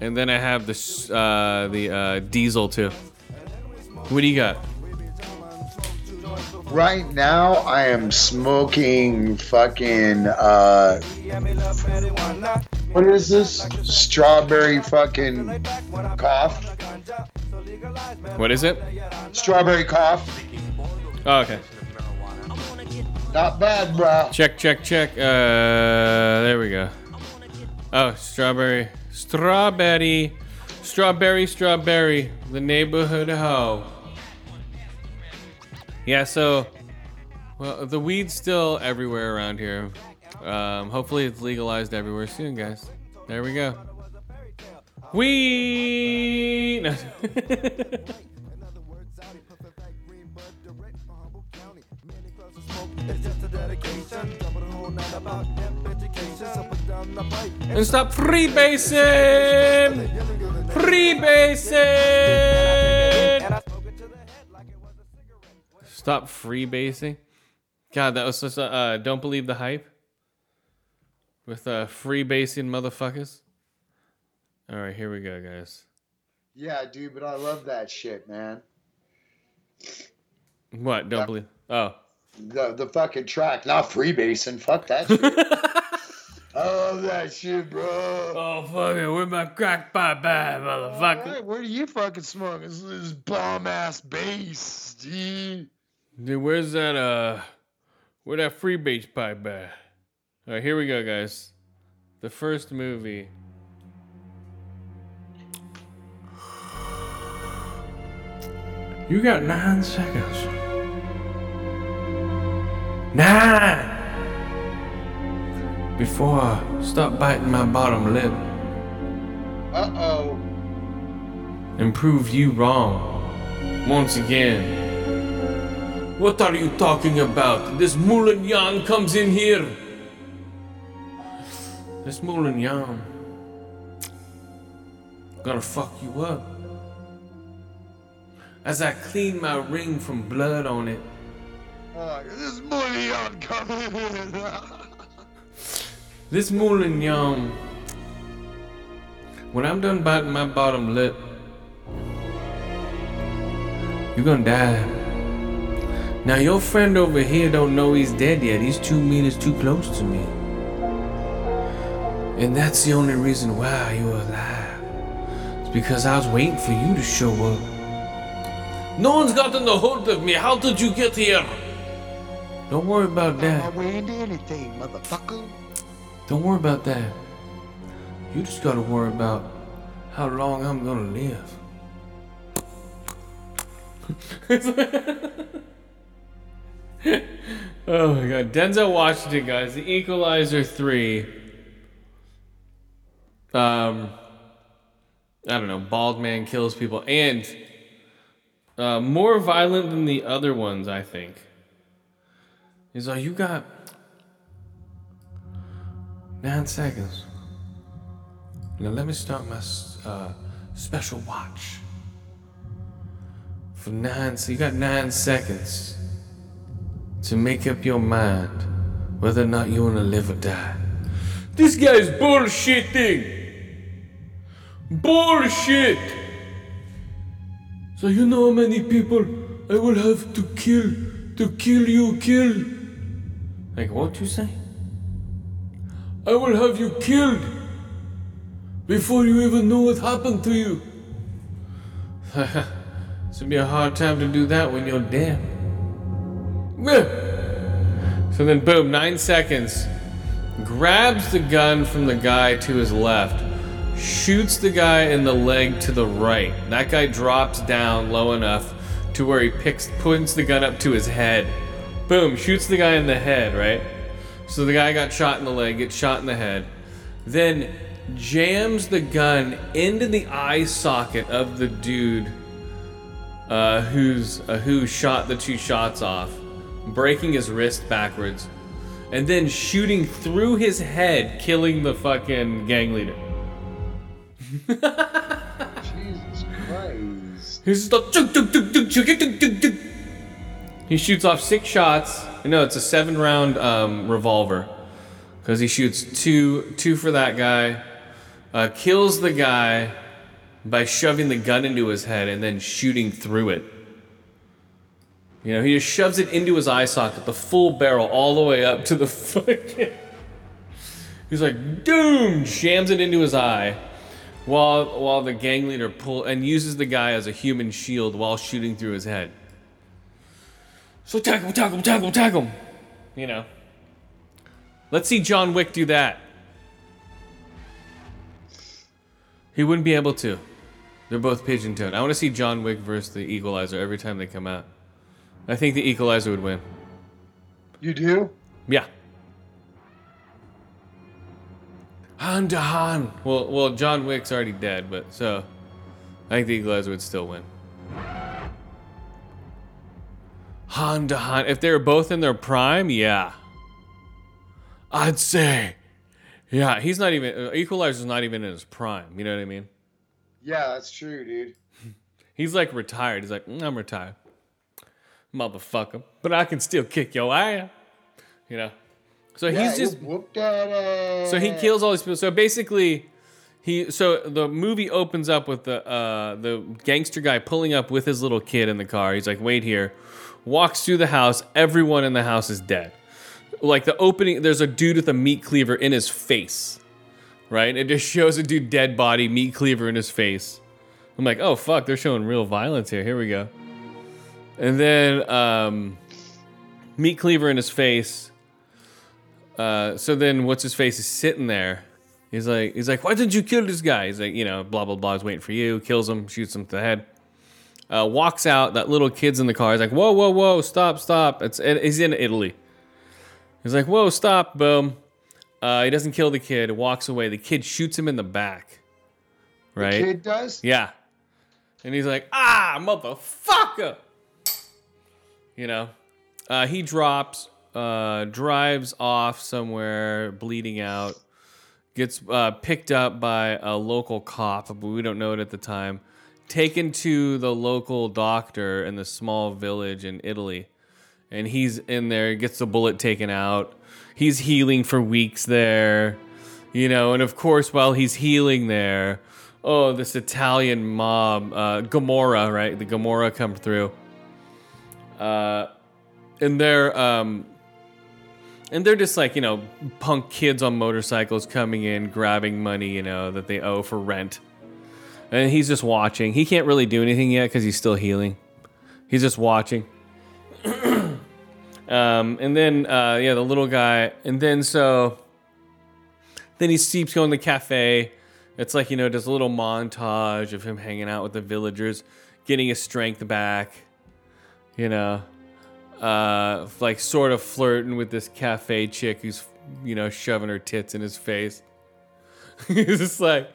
and then I have the uh, the uh, diesel too. What do you got? Right now, I am smoking fucking. uh What is this? Strawberry fucking cough. What is it? Strawberry cough. Oh, okay. Not bad, bro. Check, check, check. Uh, there we go. Oh, strawberry, strawberry, Strawberry, strawberry, the neighborhood hoe. Yeah, so well, the weed's still everywhere around here. Um, hopefully, it's legalized everywhere soon, guys. There we go. Weed. No. It's just a dedication. Stop freebasing. God, that was such a uh, don't believe the hype with uh, freebasing motherfuckers. All right, here we go, guys. Yeah, dude, but I love that shit, man. What? Don't believe? Oh, The the fucking track, not freebasing. Fuck that shit. I love that shit, bro. oh, fuck it. Where my crack pipe at, motherfucker? Alright, where do you fucking smoke? This is bomb ass bass, G. Dude, where's that? Uh, where that free freebase pipe at? All right, here we go, guys. The first movie. You got nine seconds. Nine! Before I stop biting my bottom lip Uh oh. and prove you wrong once again. What are you talking about? This Mulan Yan comes in here. This Mulan Yan gonna fuck you up. As I clean my ring from blood on it, Oh, this money on coming. this Mulan Yan, when I'm done biting my bottom lip, you're gonna die. Now your friend over here don't know he's dead yet. He's two meters too close to me. And that's the only reason why you're alive. It's because I was waiting for you to show up. No one's gotten a hold of me. How did you get here? Don't worry about that. way into anything, motherfucker. Don't worry about that. You just gotta worry about how long I'm gonna live. oh my god. Denzel Washington, guys. The Equalizer 3. Um, I don't know. Bald man kills people. And uh, more violent than the other ones, I think. He's like, you got Nine seconds. Now let me start my uh, special watch. For nine, so you got nine seconds to make up your mind whether or not you want to live or die. This guy's bullshitting. Bullshit. So you know how many people I will have to kill to kill you, kill. Like what you say? I will have you killed before you even know what happened to you. it's gonna be a hard time to do that when you're dead. So then, boom, nine seconds. Grabs the gun from the guy to his left, shoots the guy in the leg to the right. That guy drops down low enough to where he picks, points the gun up to his head. Boom, shoots the guy in the head, right? So the guy got shot in the leg, gets shot in the head, then jams the gun into the eye socket of the dude uh, who's uh, who shot the two shots off, breaking his wrist backwards, and then shooting through his head, killing the fucking gang leader. Jesus Christ. He's like, "Tuk, tuk, tuk, tuk, tuk, tuk, tuk, tuk." He shoots off six shots. No, it's a seven round um, revolver. Because he shoots two, two for that guy, uh, kills the guy by shoving the gun into his head and then shooting through it. You know, he just shoves it into his eye socket, the full barrel, all the way up to the fucking. He's like, doom! Shams it into his eye, while while the gang leader pull and uses the guy as a human shield while shooting through his head. So tag him, tag him. You know. Let's see John Wick do that. He wouldn't be able to. They're both pigeon toed. I want to see John Wick versus the Equalizer every time they come out. I think the Equalizer would win. You do? Yeah. Hand to hand. Well, well, John Wick's already dead, but so I think the Equalizer would still win. Hand to hand. If they were both in their prime, yeah. I'd say. Yeah, he's not even. uh, Equalizer's not even in his prime. You know what I mean? Yeah, that's true, dude. He's like retired. He's like, "Mm, I'm retired. Motherfucker. But I can still kick your ass. You know? So Yeah, he's just. So he kills all these people. So basically, he so the movie opens up with the uh, the gangster guy pulling up with his little kid in the car. He's like, "Wait here." Walks through the house. Everyone in the house is dead. Like the opening, there's a dude with a meat cleaver in his face. Right? It just shows a dude dead body, meat cleaver in his face. I'm like, oh fuck, they're showing real violence here. Here we go. And then um, meat cleaver in his face. Uh, so then what's his face is sitting there. He's like, he's like, why didn't you kill this guy? He's like, you know, blah blah blah. He's waiting for you. Kills him, shoots him to the head. Uh, walks out. That little kid's in the car. He's like, whoa, whoa, whoa, stop, stop. It's and he's in Italy. He's like, whoa, stop, boom. Uh, he doesn't kill the kid. Walks away. The kid shoots him in the back. Right. The kid does? Yeah. And he's like, ah, motherfucker. You know, uh, he drops, uh, drives off somewhere, bleeding out, gets uh, picked up by a local cop, but we don't know it at the time, taken to the local doctor in the small village in Italy. And he's in there, gets the bullet taken out. He's healing for weeks there, you know, and of course, while he's healing there, oh, this Italian mob, uh, Gomorrah, right? The Gomorrah come through. Uh, and they're um, and they're just like you know punk kids on motorcycles coming in, grabbing money, you know that they owe for rent. And he's just watching. He can't really do anything yet because he's still healing. He's just watching. um, and then uh, yeah, the little guy, and then so then he keeps going to the cafe. It's like, you know, just a little montage of him hanging out with the villagers, getting his strength back, you know, uh, like sort of flirting with this cafe chick who's, you know, shoving her tits in his face. he's just like,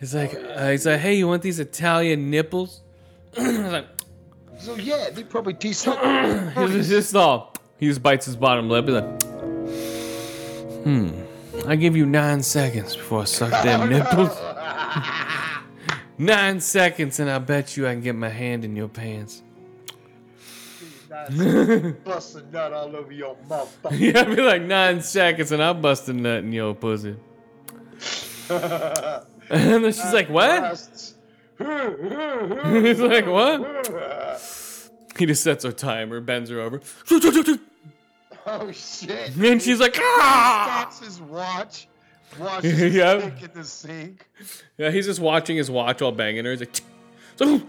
he's like, uh, he's like, hey, you want these Italian nipples? I was like, So yeah, they probably decent. He's just all. He just bites his bottom lip. He's like, hmm. I give you nine seconds before I suck them nipples. nine seconds, and I bet you I can get my hand in your pants. Bust a nut all over your motherfucker. Yeah, I'd be like nine seconds, and I'll bust a nut in your pussy. and then she's like, what? He's like, what? He just sets her timer, bends her over. Oh shit. And she's like, ah! Stops his watch. His Yeah. dick in the sink. Yeah, he's just watching his watch while banging her. He's like, so,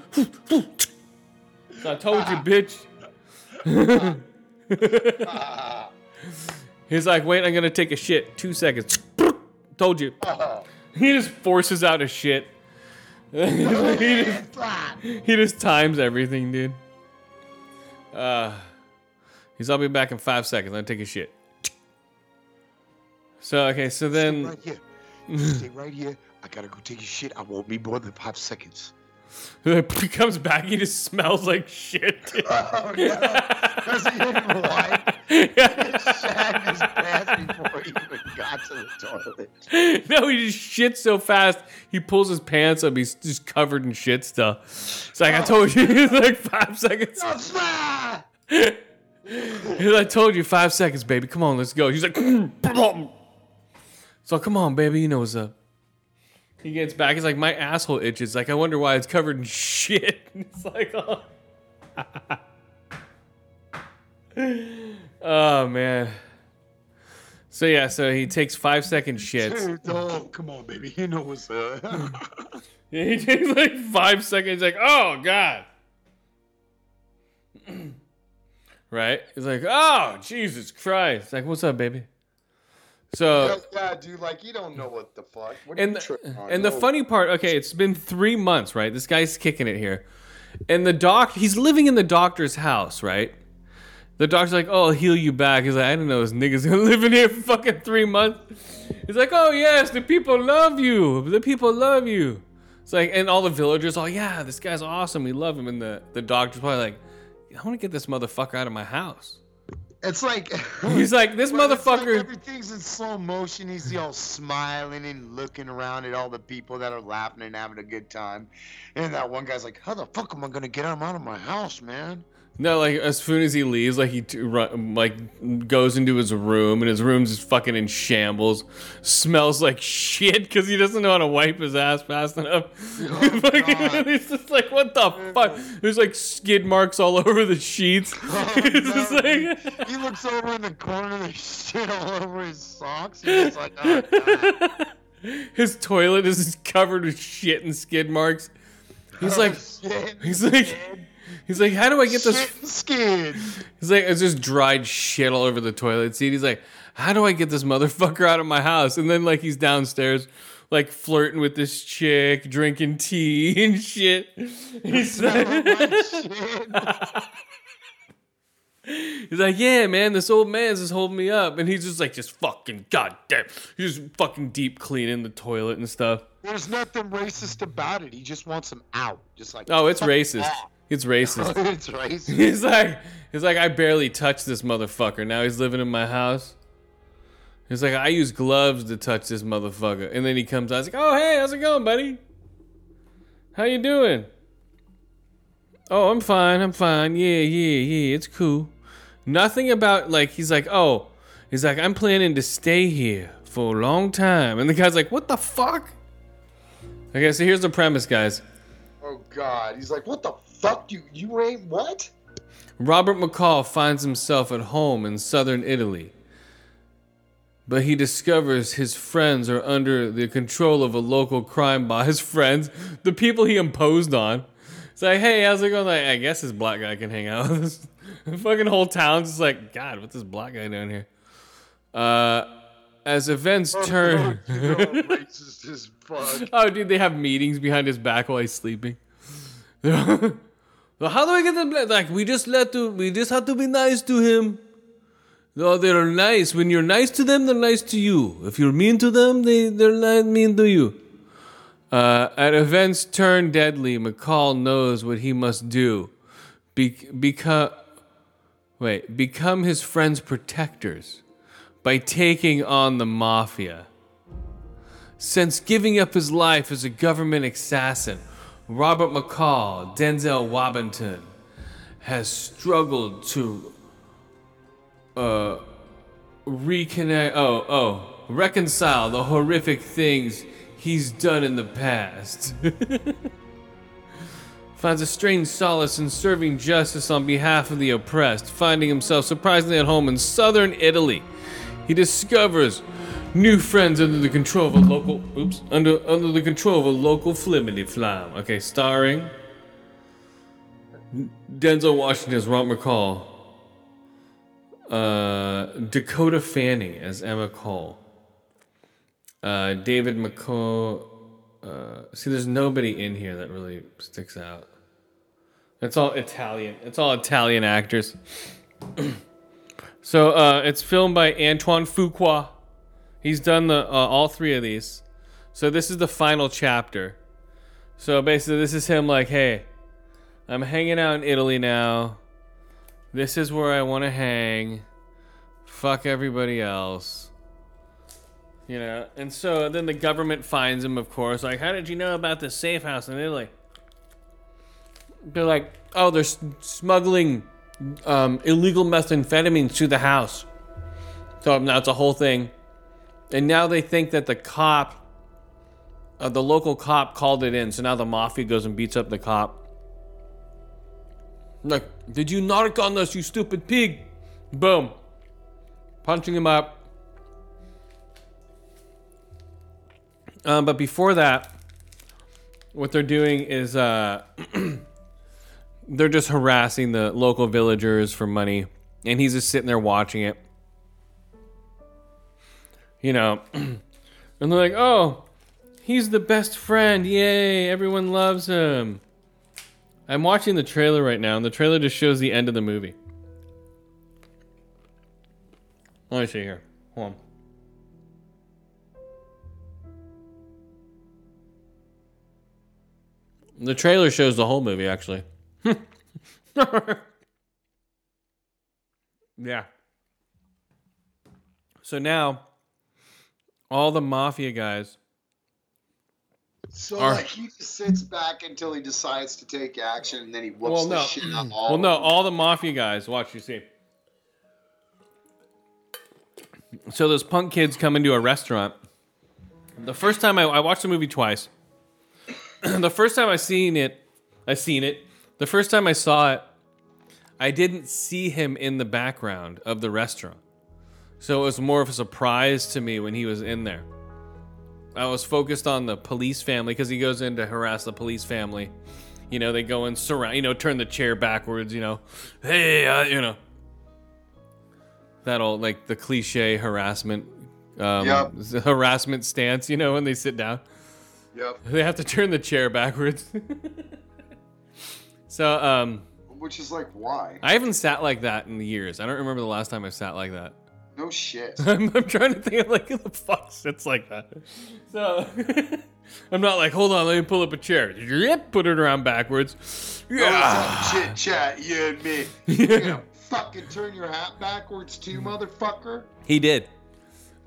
I told you, bitch. he's like, wait, I'm gonna take a shit. Two seconds. told you. He just forces out a shit. he, just, he just times everything, dude. Uh, he's. I'll be back in five seconds. I'm a shit. So okay, so then. Stay right here. Stay right here. I gotta go take a shit. I won't be more than five seconds. He comes back, he just smells like shit. Oh no. Does he even wipe? He shat his pants before he even got to the toilet. no, he just shits so fast, he pulls his pants up, he's just covered in shit stuff. It's like, I oh. told you, it's like five seconds. Oh, like, I told you, five seconds, baby. Come on, let's go. He's like, so come on, baby, you know what's up. He gets back, he's like, my asshole itches. Like, I wonder why it's covered in shit. It's like, oh. oh man. So yeah, so he takes five second shits. Oh, come on, baby. You know what's up. Yeah, he takes like five seconds. Like, oh god. right? He's like, oh Jesus Christ! Like, what's up, baby? So yeah, dude, like you don't know what the fuck. What and the, and the funny part, okay, it's been three months, right? This guy's kicking it here, and the doc, he's living in the doctor's house, right? The doctor's like, "Oh, I'll heal you back." He's like, "I didn't know this nigga's gonna live in here for fucking three months." He's like, "Oh yes, the people love you. The people love you." It's like, and all the villagers, "Oh yeah, this guy's awesome. We love him." And the the doctor's probably like, "I want to get this motherfucker out of my house." It's like He's like, "This it's like motherfucker." everything's in slow motion. He's all smiling and looking around at all the people that are laughing and having a good time. And that one guy's like, "How the fuck am I gonna get him out of my house, man?" No, like as soon as he leaves, like he t- run, like goes into his room, and his room's just fucking in shambles. Smells like shit because he doesn't know how to wipe his ass fast enough. Oh, fucking- He's just like, what the fuck? There's like skid marks all over the sheets. Oh, just no, like- He looks over in the corner, there's shit all over his socks. He's like, "Oh god." his toilet is covered with shit and skid marks. He's like, Shit, he's like, he's like, how do I get this? shit skid. He's like, it's just dried shit all over the toilet seat. He's like, how do I get this motherfucker out of my house? And then like he's downstairs, like flirting with this chick, drinking tea and shit. He's like, he's like, yeah, man, this old man's just holding me up, and he's just like, just fucking goddamn, he's just fucking deep cleaning the toilet and stuff. There's nothing racist about it. He just wants him out. Just like Oh, it's racist. off. It's racist. it's racist. He's like, he's like, I barely touched this motherfucker. Now he's living in my house. He's like, I use gloves to touch this motherfucker. And then he comes out, he's like, oh, hey, how's it going, buddy? How you doing? Oh, I'm fine, I'm fine. Yeah, yeah, yeah, it's cool. Nothing about, like, he's like, oh, he's like, I'm planning to stay here for a long time. And the guy's like, what the fuck? Okay, so here's the premise, guys. Oh God, he's like, what the fuck? You you ain't what? Robert McCall finds himself at home in southern Italy. But he discovers his friends are under the control of a local crime boss. His friends, the people he imposed on. It's like, hey, how's it going? Like, I guess this black guy can hang out with us. The fucking whole town's just like, God, what's this black guy doing here? Uh, as events turn. You know, racist as fuck. Oh, dude, they have meetings behind his back while he's sleeping. well, how do I get them? Like, we just let to, we just have to be nice to him. No, they're nice. When you're nice to them, they're nice to you. If you're mean to them, they they're not mean to you. Uh, at events turn deadly, McCall knows what he must do. Be- become, wait, become his friends' protectors by taking on the mafia. Since giving up his life as a government assassin, Robert McCall, Denzel Washington, has struggled to uh, reconnect. Oh, oh, reconcile the horrific things he's done in the past. Finds a strange solace in serving justice on behalf of the oppressed, finding himself surprisingly at home in southern Italy. He discovers new friends under the control of a local oops under under the control of a local flimity flam. Okay, starring Denzel Washington as Ron McCall, uh, Dakota Fanning as Emma Cole, uh, David McCall. Uh, see, there's nobody in here that really sticks out. It's all Italian. It's all Italian actors. so uh, it's filmed by Antoine Fuqua. He's done the uh, all three of these. So this is the final chapter. So basically, this is him like, hey, I'm hanging out in Italy now. This is where I want to hang. Fuck everybody else. You know, and so then the government finds him, of course. Like, how did you know about the safe house in Italy? They're like, oh, they're smuggling um, illegal methamphetamine to the house. So now it's a whole thing. And now they think that the cop, uh, the local cop called it in. So now the mafia goes and beats up the cop. Like, did you narc on us, you stupid pig? Boom. Punching him up. Um, but before that, what they're doing is uh, they're just harassing the local villagers for money, and he's just sitting there watching it. You know, and they're like, oh, he's the best friend. Yay, everyone loves him. I'm watching the trailer right now, and the trailer just shows the end of the movie. Let me see here. Hold on. The trailer shows the whole movie, actually. yeah. So now, all the mafia guys. So Are- like he just sits back until he decides to take action, and then he whoops Well, the shit out of all. Well, no, all the mafia guys. Watch, you see. So those punk kids come into a restaurant. The first time I, I watched the movie twice. the first time I seen it, I seen it. The first time I saw it, I didn't see him in the background of the restaurant. So it was more of a surprise to me when he was in there. I was focused on the police family because he goes in to harass the police family. You know, they go and surround, you know, turn the chair backwards, you know, hey, uh, you know. That old, like the cliche harassment, um, Yep. harassment stance, you know, when they sit down. Yep. They have to turn the chair backwards. so, um, Which is like why? I haven't sat like that in years. I don't remember the last time I sat like that. No shit. I'm, I'm trying to think of like who the fuck sits like that. So I'm not like, hold on, let me pull up a chair. Yep, put it around backwards. Yeah. Chit chat, you and me. You gonna fucking turn your hat backwards too, motherfucker? He did.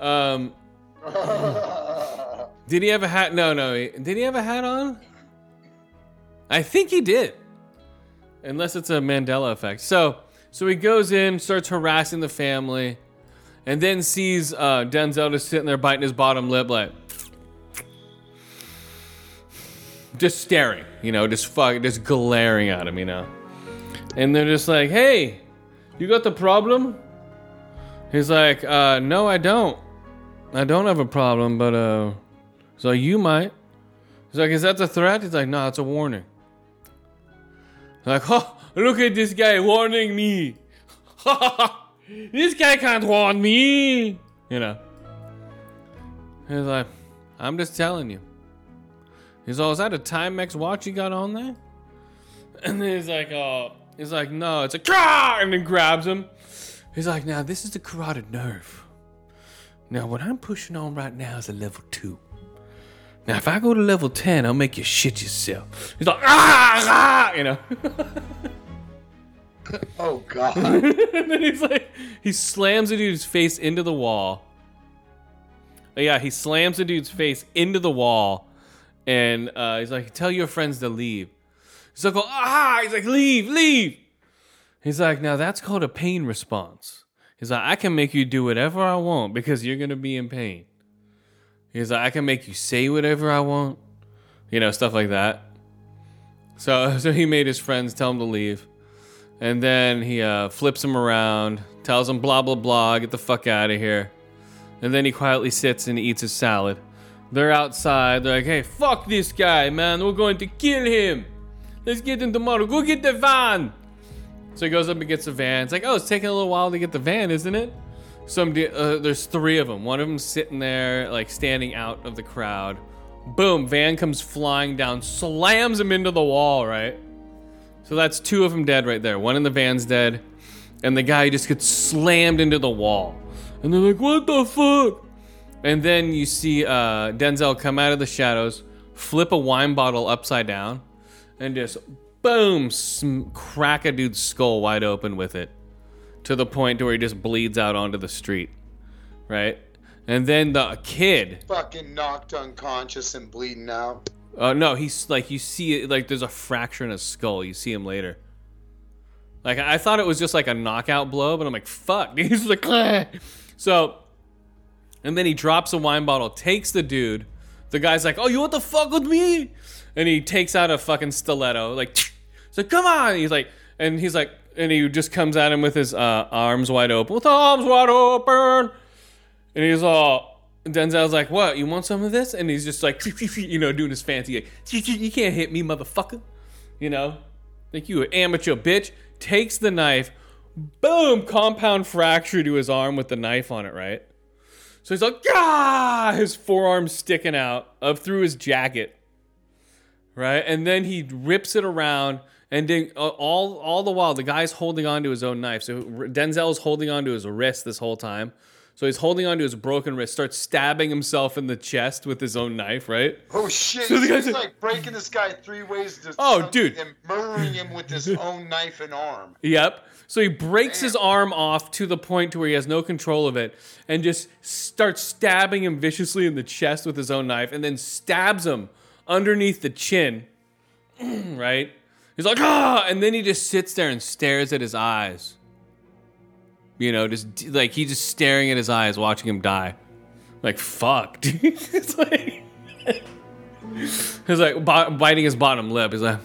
Um, did he have a hat? No, no. he- Did he have a hat on? I think he did. Unless it's a Mandela effect. So, so he goes in, starts harassing the family, and then sees uh, Denzel just sitting there biting his bottom lip, like just staring, you know, just fuck, just glaring at him, you know. And they're just like, "Hey, you got the problem?" He's like, uh, no, I don't. I don't have a problem, but uh, so you might. He's like, is that the threat? He's like, no, it's a warning. Like, oh, look at this guy warning me. this guy can't warn me. You know. He's like, I'm just telling you. He's all, is that a Timex watch you got on there? And then he's like, oh, he's like, no, it's a car, and then grabs him. He's like, now this is the carotid nerve. Now what I'm pushing on right now is a level two. Now if I go to level ten, I'll make you shit yourself. He's like, ah, ah you know. Oh god. and then he's like, he slams the dude's face into the wall. Uh, Yeah, he slams the dude's face into the wall, and uh, he's like, "Tell your friends to leave." He's like, "Ah!" He's like, "Leave, leave." He's like, "Now that's called a pain response." He's like, "I can make you do whatever I want because you're gonna be in pain." He's like, "I can make you say whatever I want," you know, stuff like that. So, so he made his friends tell him to leave. And then he uh, flips him around, tells him blah blah blah, get the fuck out of here. And then he quietly sits and eats his salad. They're outside. They're like, "Hey, fuck this guy, man. We're going to kill him. Let's get him tomorrow. Go get the van." So he goes up and gets the van. It's like, "Oh, it's taking a little while to get the van, isn't it?" Some di- uh, there's three of them. One of them sitting there, like standing out of the crowd. Boom! Van comes flying down, slams him into the wall. Right. So that's two of them dead right there. One in the van's dead, and the guy just gets slammed into the wall. And they're like, "What the fuck?" And then you see uh, Denzel come out of the shadows, flip a wine bottle upside down, and just boom, sm- crack a dude's skull wide open with it, to the point to where he just bleeds out onto the street, right? And then the kid fucking knocked unconscious and bleeding out. Uh, no, he's like you see it like there's a fracture in his skull. You see him later. Like I thought it was just like a knockout blow, but I'm like, fuck. He's like, "Ah." so, and then he drops a wine bottle, takes the dude. The guy's like, oh, you want the fuck with me? And he takes out a fucking stiletto, like, so like, come on. He's like, and he's like, and he just comes at him with his uh, arms wide open, with arms wide open. And he's all, Denzel's like, what? You want some of this? And he's just like, you know, doing his fancy, like, you can't hit me, motherfucker. You know, think you an amateur bitch. Takes the knife, boom, compound fracture to his arm with the knife on it, right? So he's like, ah, his forearm sticking out up through his jacket, right? And then he rips it around, and then uh, all all the while the guy's holding onto his own knife. So Denzel's holding onto his wrist this whole time. So he's holding onto his broken wrist, starts stabbing himself in the chest with his own knife, right? Oh shit! So the he's guy's- like breaking this guy three ways to Oh, dude. and murdering him with his own knife and arm. Yep. So he breaks his arm off to the point to where he has no control of it and just starts stabbing him viciously in the chest with his own knife and then stabs him underneath the chin. right? He's like, ah! And then he just sits there and stares at his eyes. You know, just like he's just staring at his eyes, watching him die. Like, fuck, dude. it's like, he's like bi- biting his bottom lip. He's like,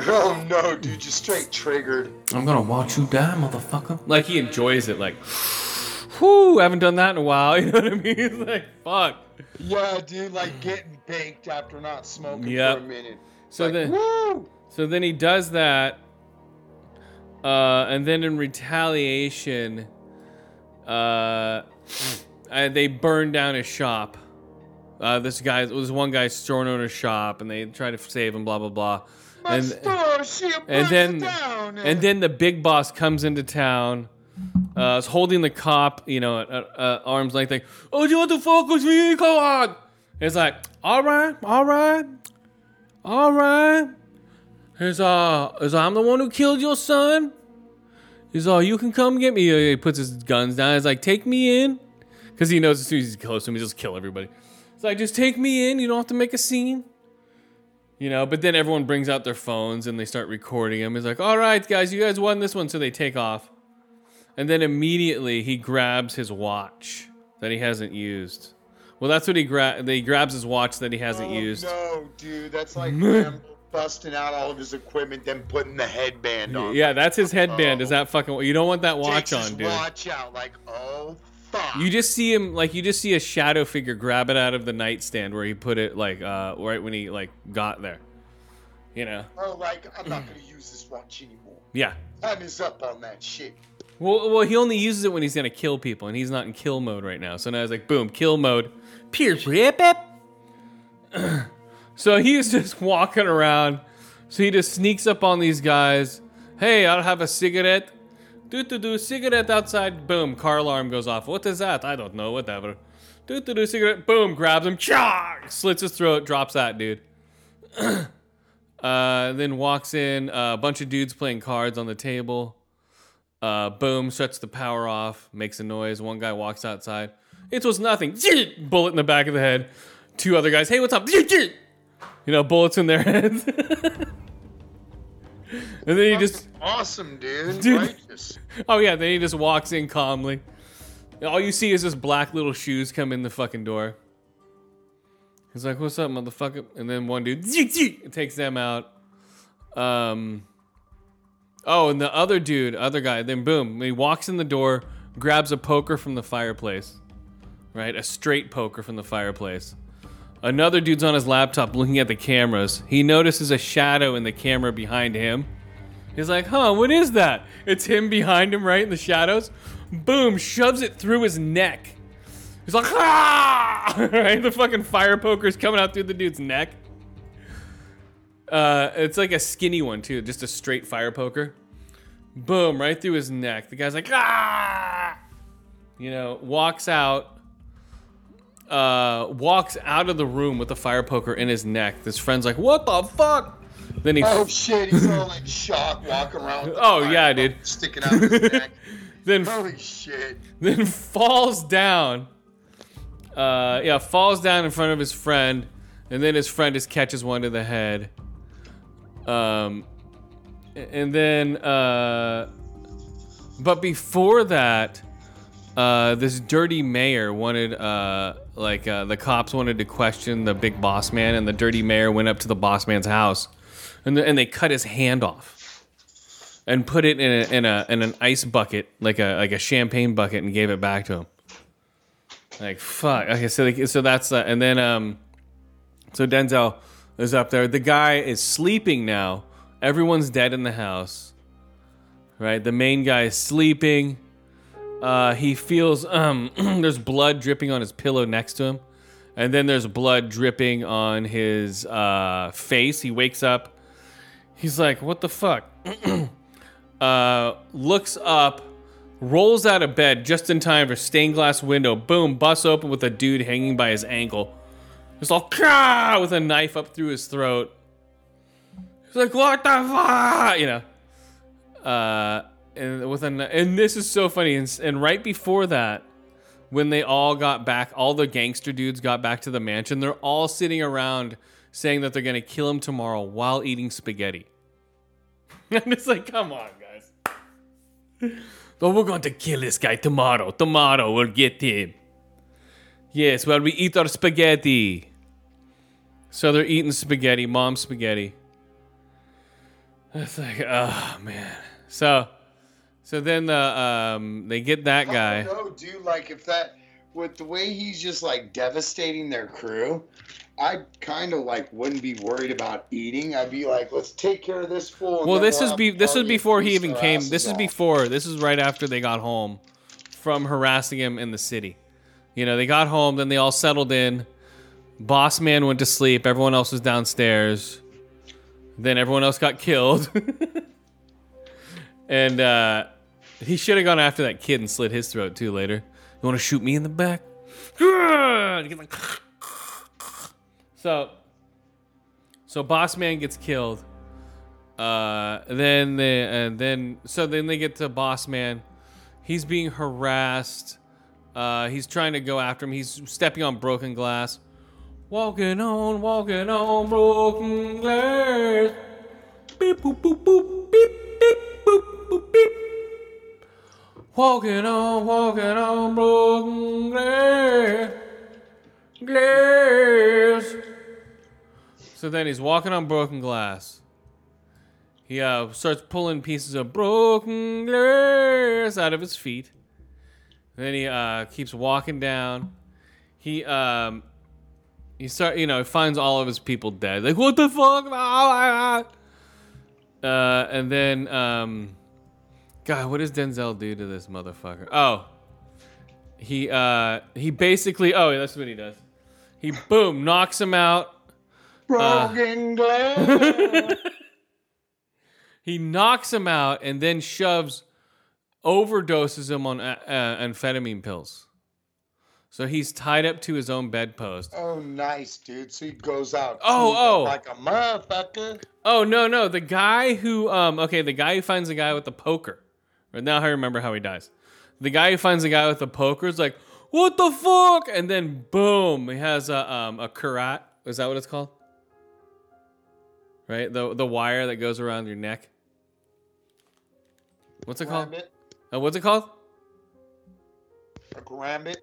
Oh no, dude! Just straight triggered. I'm gonna watch you die, motherfucker. Like he enjoys it. Like, whoo, haven't done that in a while. You know what I mean? He's like, fuck. Yeah, dude, like getting baked after not smoking Yep. for a minute. So like, then, woo! so then he does that, uh, and then in retaliation, uh, uh, they burn down his shop. Uh, this guy, this one guy's on his shop, and they try to save him. Blah blah blah. My And store, she and then down. and then the big boss comes into town uh is holding the cop you know at, at, uh, arm's length like oh do you want to focus me come on it's like all right all right all right he's uh is i'm the one who killed your son he's all you can come get me he puts his guns down he's like take me in because he knows as soon as he's close to him he just kill everybody it's like just take me in you don't have to make a scene you know, but then everyone brings out their phones and they start recording him. He's like, all right, guys, you guys won this one. So they take off. And then immediately he grabs his watch that he hasn't used. Well, that's what he grabs. He grabs his watch that he hasn't oh, used. No, dude, that's like busting out all of his equipment, then putting the headband on. Yeah, that's his headband. Is Oh. that fucking? You don't want that watch Takes on, dude. Watch out, like oh fuck. You just see him like you just see a shadow figure grab it out of the nightstand where he put it like uh right when he like got there. You know. oh, like I'm not gonna use this watch anymore. Yeah. Time is up on that shit. Well, well, he only uses it when he's gonna kill people, and he's not in kill mode right now. So now he's like, boom, kill mode. Pierce, rip. so he's just walking around. So he just sneaks up on these guys. Hey, I'll have a cigarette. Do do do cigarette outside. Boom, car alarm goes off. What is that? I don't know. Whatever. Do do do cigarette. Boom, grabs him. Char! Slits his throat. Drops that dude. uh, then walks in uh, a bunch of dudes playing cards on the table. Uh, boom, shuts the power off, makes a noise. One guy walks outside. It was nothing. Bullet in the back of the head. Two other guys, hey, what's up? You know, bullets in their heads. and then he just, Awesome, dude. Dude. Righteous. oh yeah, then he just walks in calmly. All you see is his black little shoes come in the fucking door. He's like, what's up, motherfucker? And then one dude takes them out. Um, Oh, and the other dude, other guy, then boom, he walks in the door, grabs a poker from the fireplace, right? A straight poker from the fireplace. Another dude's on his laptop looking at the cameras. He notices a shadow in the camera behind him. He's like, huh, what is that? It's him behind him, right in the shadows. Boom, shoves it through his neck. He's like, ah! right? The fucking fire poker's coming out through the dude's neck. Uh, it's like a skinny one too, just a straight fire poker. Boom, right through his neck. The guy's like, ah! You know, walks out. Uh, walks out of the room with the fire poker in his neck. His friend's like, what the fuck? Then he Oh shit, he's all in shock, walking around. With the Oh, yeah, dude. Sticking out of his neck. then Holy shit. then falls down. Uh, yeah, falls down in front of his friend, and then his friend just catches one to the head. Um, and then, uh, but before that, uh, this dirty mayor wanted, uh, like, uh, the cops wanted to question the big boss man, and the dirty mayor went up to the boss man's house, and, the, and they cut his hand off and put it in a, in a in an ice bucket, like a like a champagne bucket, and gave it back to him. Like fuck. Okay, so so that's uh, and then um, so Denzel is up there. The guy is sleeping now. Everyone's dead in the house. Right. The main guy is sleeping. Uh, he feels um, there's blood dripping on his pillow next to him, and then there's blood dripping on his uh, face. He wakes up. He's like, "What the fuck?" uh, looks up, rolls out of bed just in time for stained glass window. Boom, busts open with a dude hanging by his ankle. Just all "Kah!" with a knife up through his throat. He's like, "What the fuck?" You know. Uh, and with an and this is so funny. And, and right before that, when they all got back, all the gangster dudes got back to the mansion. They're all sitting around saying that they're gonna kill him tomorrow while eating spaghetti. and it's like, come on, guys. But we're going to kill this guy tomorrow. Tomorrow we'll get him. Yes, while we eat our spaghetti. So they're eating spaghetti, mom spaghetti. It's like, oh man. So, so then the um they get that guy. I don't know, dude. Like if that, with the way he's just like devastating their crew, I kind of like wouldn't be worried about eating. I'd be like, let's take care of this fool. Well, this is be this is before he even came. This is off. before. This is right after they got home from harassing him in the city. You know, they got home, then they all settled in. Boss man went to sleep. Everyone else was downstairs. Then everyone else got killed. and uh, he should have gone after that kid and slit his throat too later. You want to shoot me in the back? So, so boss man gets killed. Uh, then they and then so then they get to boss man. He's being harassed. Uh, he's trying to go after him. He's stepping on broken glass. Walking on, walking on broken glass. Beep boop boop boop beep beep boop boop beep. Walking on, walking on broken glass. Glass. So then he's walking on broken glass. He uh, starts pulling pieces of broken glass out of his feet. Then he uh, keeps walking down. He um, he start you know finds all of his people dead. Like what the fuck? Uh, and then um, God, what does Denzel do to this motherfucker? Oh, he uh, he basically oh that's what he does. He boom knocks him out. broken glass. He knocks him out and then shoves, overdoses him on uh, uh, amphetamine pills. So he's tied up to his own bedpost. oh, nice, dude. So he goes out. Oh, oh. like a motherfucker. Oh no, no, the guy who um okay, the guy who finds the guy with the poker. Right now I remember how he dies. The guy who finds the guy with the poker is like, "What the fuck?" And then boom, he has a um a karat. Is that what it's called? Right? The the wire that goes around your neck. What's it called? Uh, what's it called? A gambit.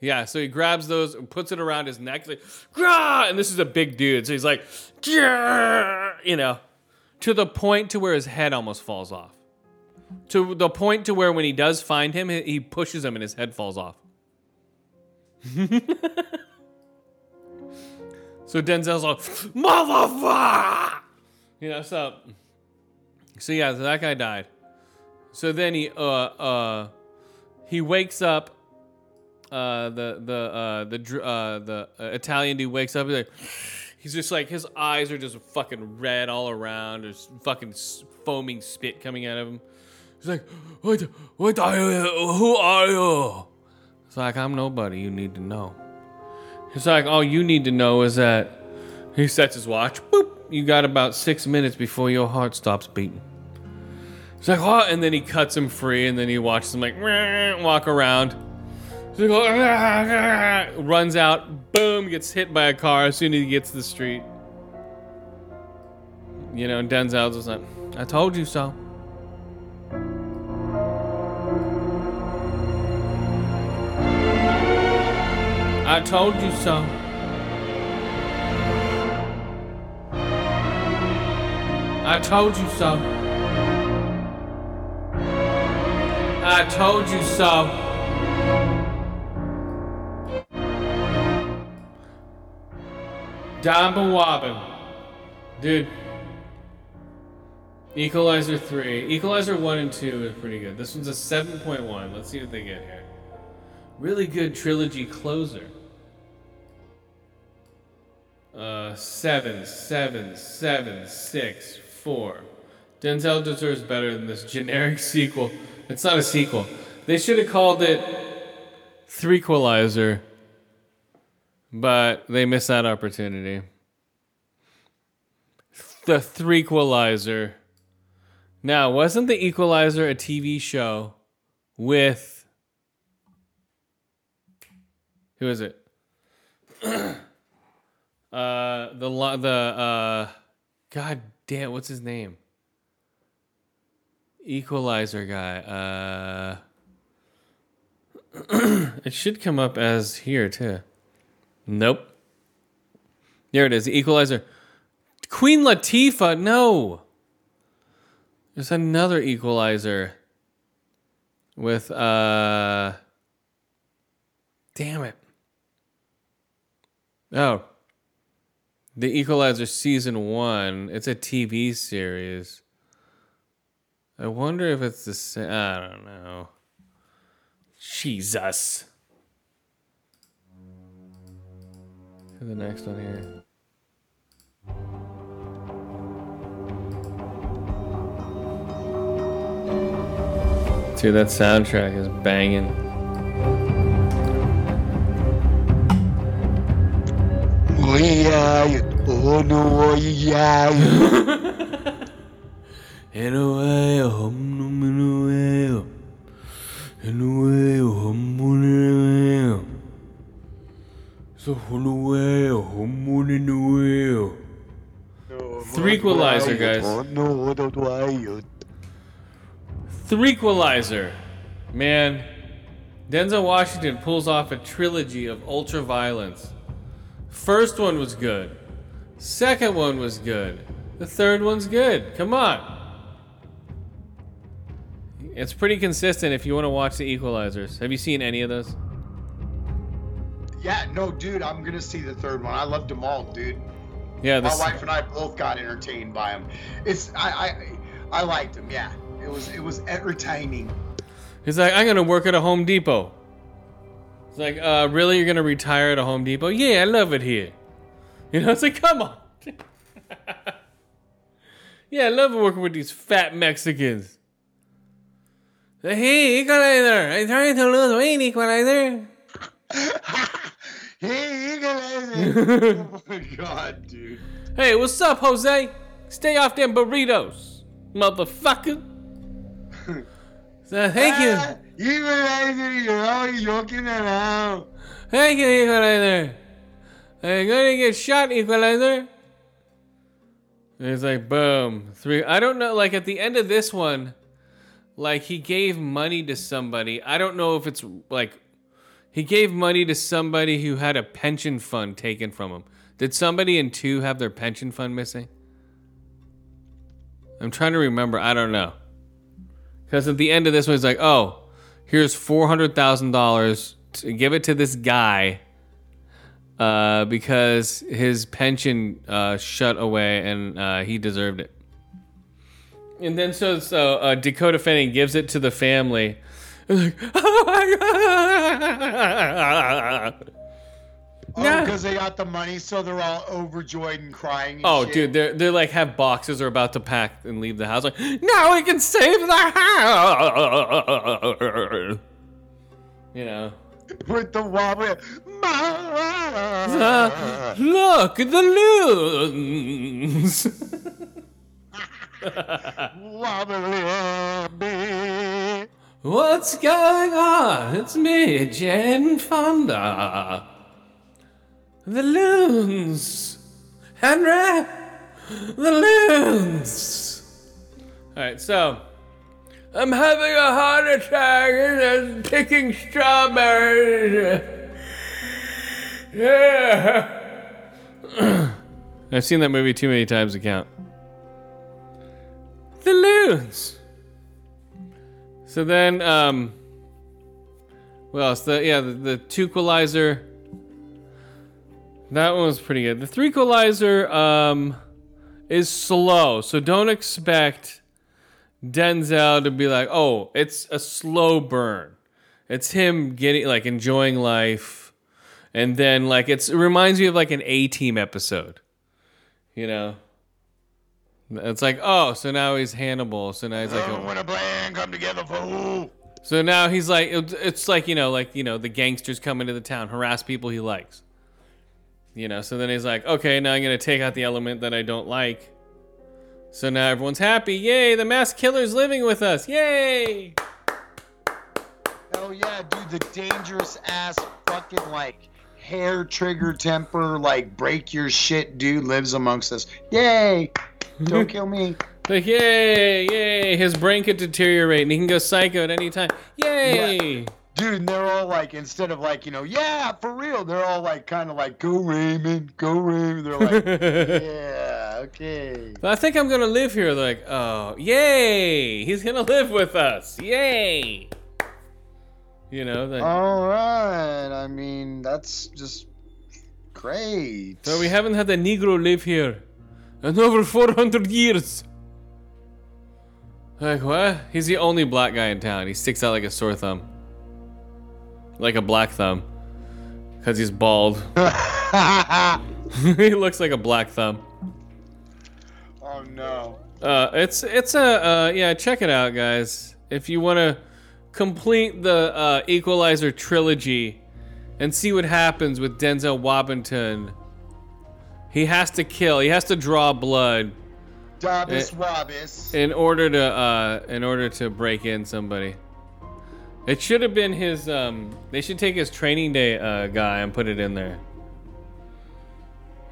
Yeah, so he grabs those and puts it around his neck, like, "Grah!" and this is a big dude, so he's like, "Grah!" you know, to the point to where his head almost falls off. To the point to where when he does find him, he- he pushes him and his head falls off. so Denzel's like, "Motherfucker!" You know, so so yeah, so that guy died. So then he uh uh he wakes up uh, the the uh, the uh, the uh, Italian dude wakes up. He's like, he's just like his eyes are just fucking red all around. There's fucking foaming spit coming out of him. He's like, what? What are you? Who are you? It's like I'm nobody. You need to know. It's like all you need to know is that he sets his watch. Boop. You got about six minutes before your heart stops beating. He's like, what? And then he cuts him free, and then he watches him like walk around. So he goes, runs out, boom, gets hit by a car as soon as he gets to the street. You know, and Denzel's like, I told you so. I told you so. I told you so. I told you so. Damba Wobbin. Dude. Equalizer 3. Equalizer 1 and 2 is pretty good. This one's a 7.1. Let's see what they get here. Really good trilogy closer. Uh, 7, 7, 7, 6, 4. Denzel deserves better than this generic sequel. It's not a sequel. They should have called it Threequalizer, but they missed that opportunity. The Threequalizer. Now, wasn't the Equalizer a TV show with who is it? uh, the the uh, God damn, what's his name? Equalizer guy. Uh, it should come up as here too. Nope. There it is. Equalizer. Queen Latifah. No. There's another Equalizer. With uh. Damn it. Oh. The Equalizer season one. It's a TV series. I wonder if it's the same. I don't know. Jesus. The next one here. Dude, that soundtrack is banging. A way. Threequalizer, guys. No. Threequalizer. Man, Denzel Washington pulls off a trilogy of ultra violence. First one was good. Second one was good. The third one's good. Come on. It's pretty consistent if you want to watch the Equalizers. Have you seen any of those? Yeah, no, dude, I'm gonna see the third one. I loved them all, dude. Yeah, My wife and I both got entertained by them. It's I I I liked them. Yeah, it was it was entertaining. he's like, I'm gonna work at a Home Depot. It's like, uh, really? You're gonna retire at a Home Depot? Yeah, I love it here. You know, it's like, come on. yeah, I love working with these fat Mexicans. Hey, Equalizer! I'm trying to lose weight, Equalizer. Hey, Equalizer. Oh my god, dude. Hey, what's up, Jose? Stay off them burritos, motherfucker. So, thank Ah, you. Equalizer, you're always joking around. Thank you, Equalizer. I'm gonna get shot, Equalizer. And it's like, boom. Three. I don't know, like, at the end of this one, like, he gave money to somebody. I don't know if it's, like, he gave money to somebody who had a pension fund taken from him. Did somebody in two have their pension fund missing? I'm trying to remember. I don't know. Because at the end of this one, he's like, oh, here's $400,000 to give it to this guy uh, because his pension uh, shut away and uh, he deserved it. And then so so uh, Dakota Fanning gives it to the family. It's like, oh! Oh, Yeah. because they got the money, so they're all overjoyed and crying. And Oh, shit. dude, they're they're like have boxes are about to pack and leave the house. Like, now we can save the house. You know. with the wobbly. Uh, look at the loons. wobbly. What's going on? It's me, Jane Fonda. The loons. Henry. The loons. All right, so I'm having a heart attack and I'm picking strawberries. Yeah. I've seen that movie too many times to count. The loons. So then, um, what else? The yeah, the, the. That one was pretty good. The three-qualizer um, is slow, so don't expect Denzel to be like, oh, it's a slow burn. It's him getting like enjoying life, and then like it's it reminds me of like an A Team episode. You know, it's like oh, so now he's Hannibal. So now he's like, Oh, a, when a plan come together for who? so now he's like, it's like you know, like you know, the gangsters come into the town, harass people he likes. You know, so then he's like, okay, now I'm gonna take out the element that I don't like. So now everyone's happy. Yay, the mass killer's living with us. Yay! Oh yeah, dude, the dangerous ass fucking like hair trigger temper, like break your shit dude lives amongst us. Yay! Don't kill me. Like, yay, yay, his brain could deteriorate and he can go psycho at any time. Yay! Dude, and they're all like, instead of like, you know, yeah, for real, they're all like, kind of like, go Raymond, go Raymond. They're like, yeah, okay. But I think I'm gonna live here. Like, oh, yay! He's gonna live with us. Yay! You know, All right. I mean, that's just great. so we haven't had a Negro live here in over 400 years. Like, what? He's the only black guy in town. He sticks out like a sore thumb. Like a black thumb. Because he's bald. he looks like a black thumb. oh no. Uh, it's it's a uh, yeah. Check it out, guys. If you want to complete the uh, Equalizer trilogy and see what happens with Denzel Washington, he has to kill. He has to draw blood Dabbis Eh. Wabbis. in order to uh, in order to break in somebody. It should have been his. Um, they should take his training day uh, guy and put it in there.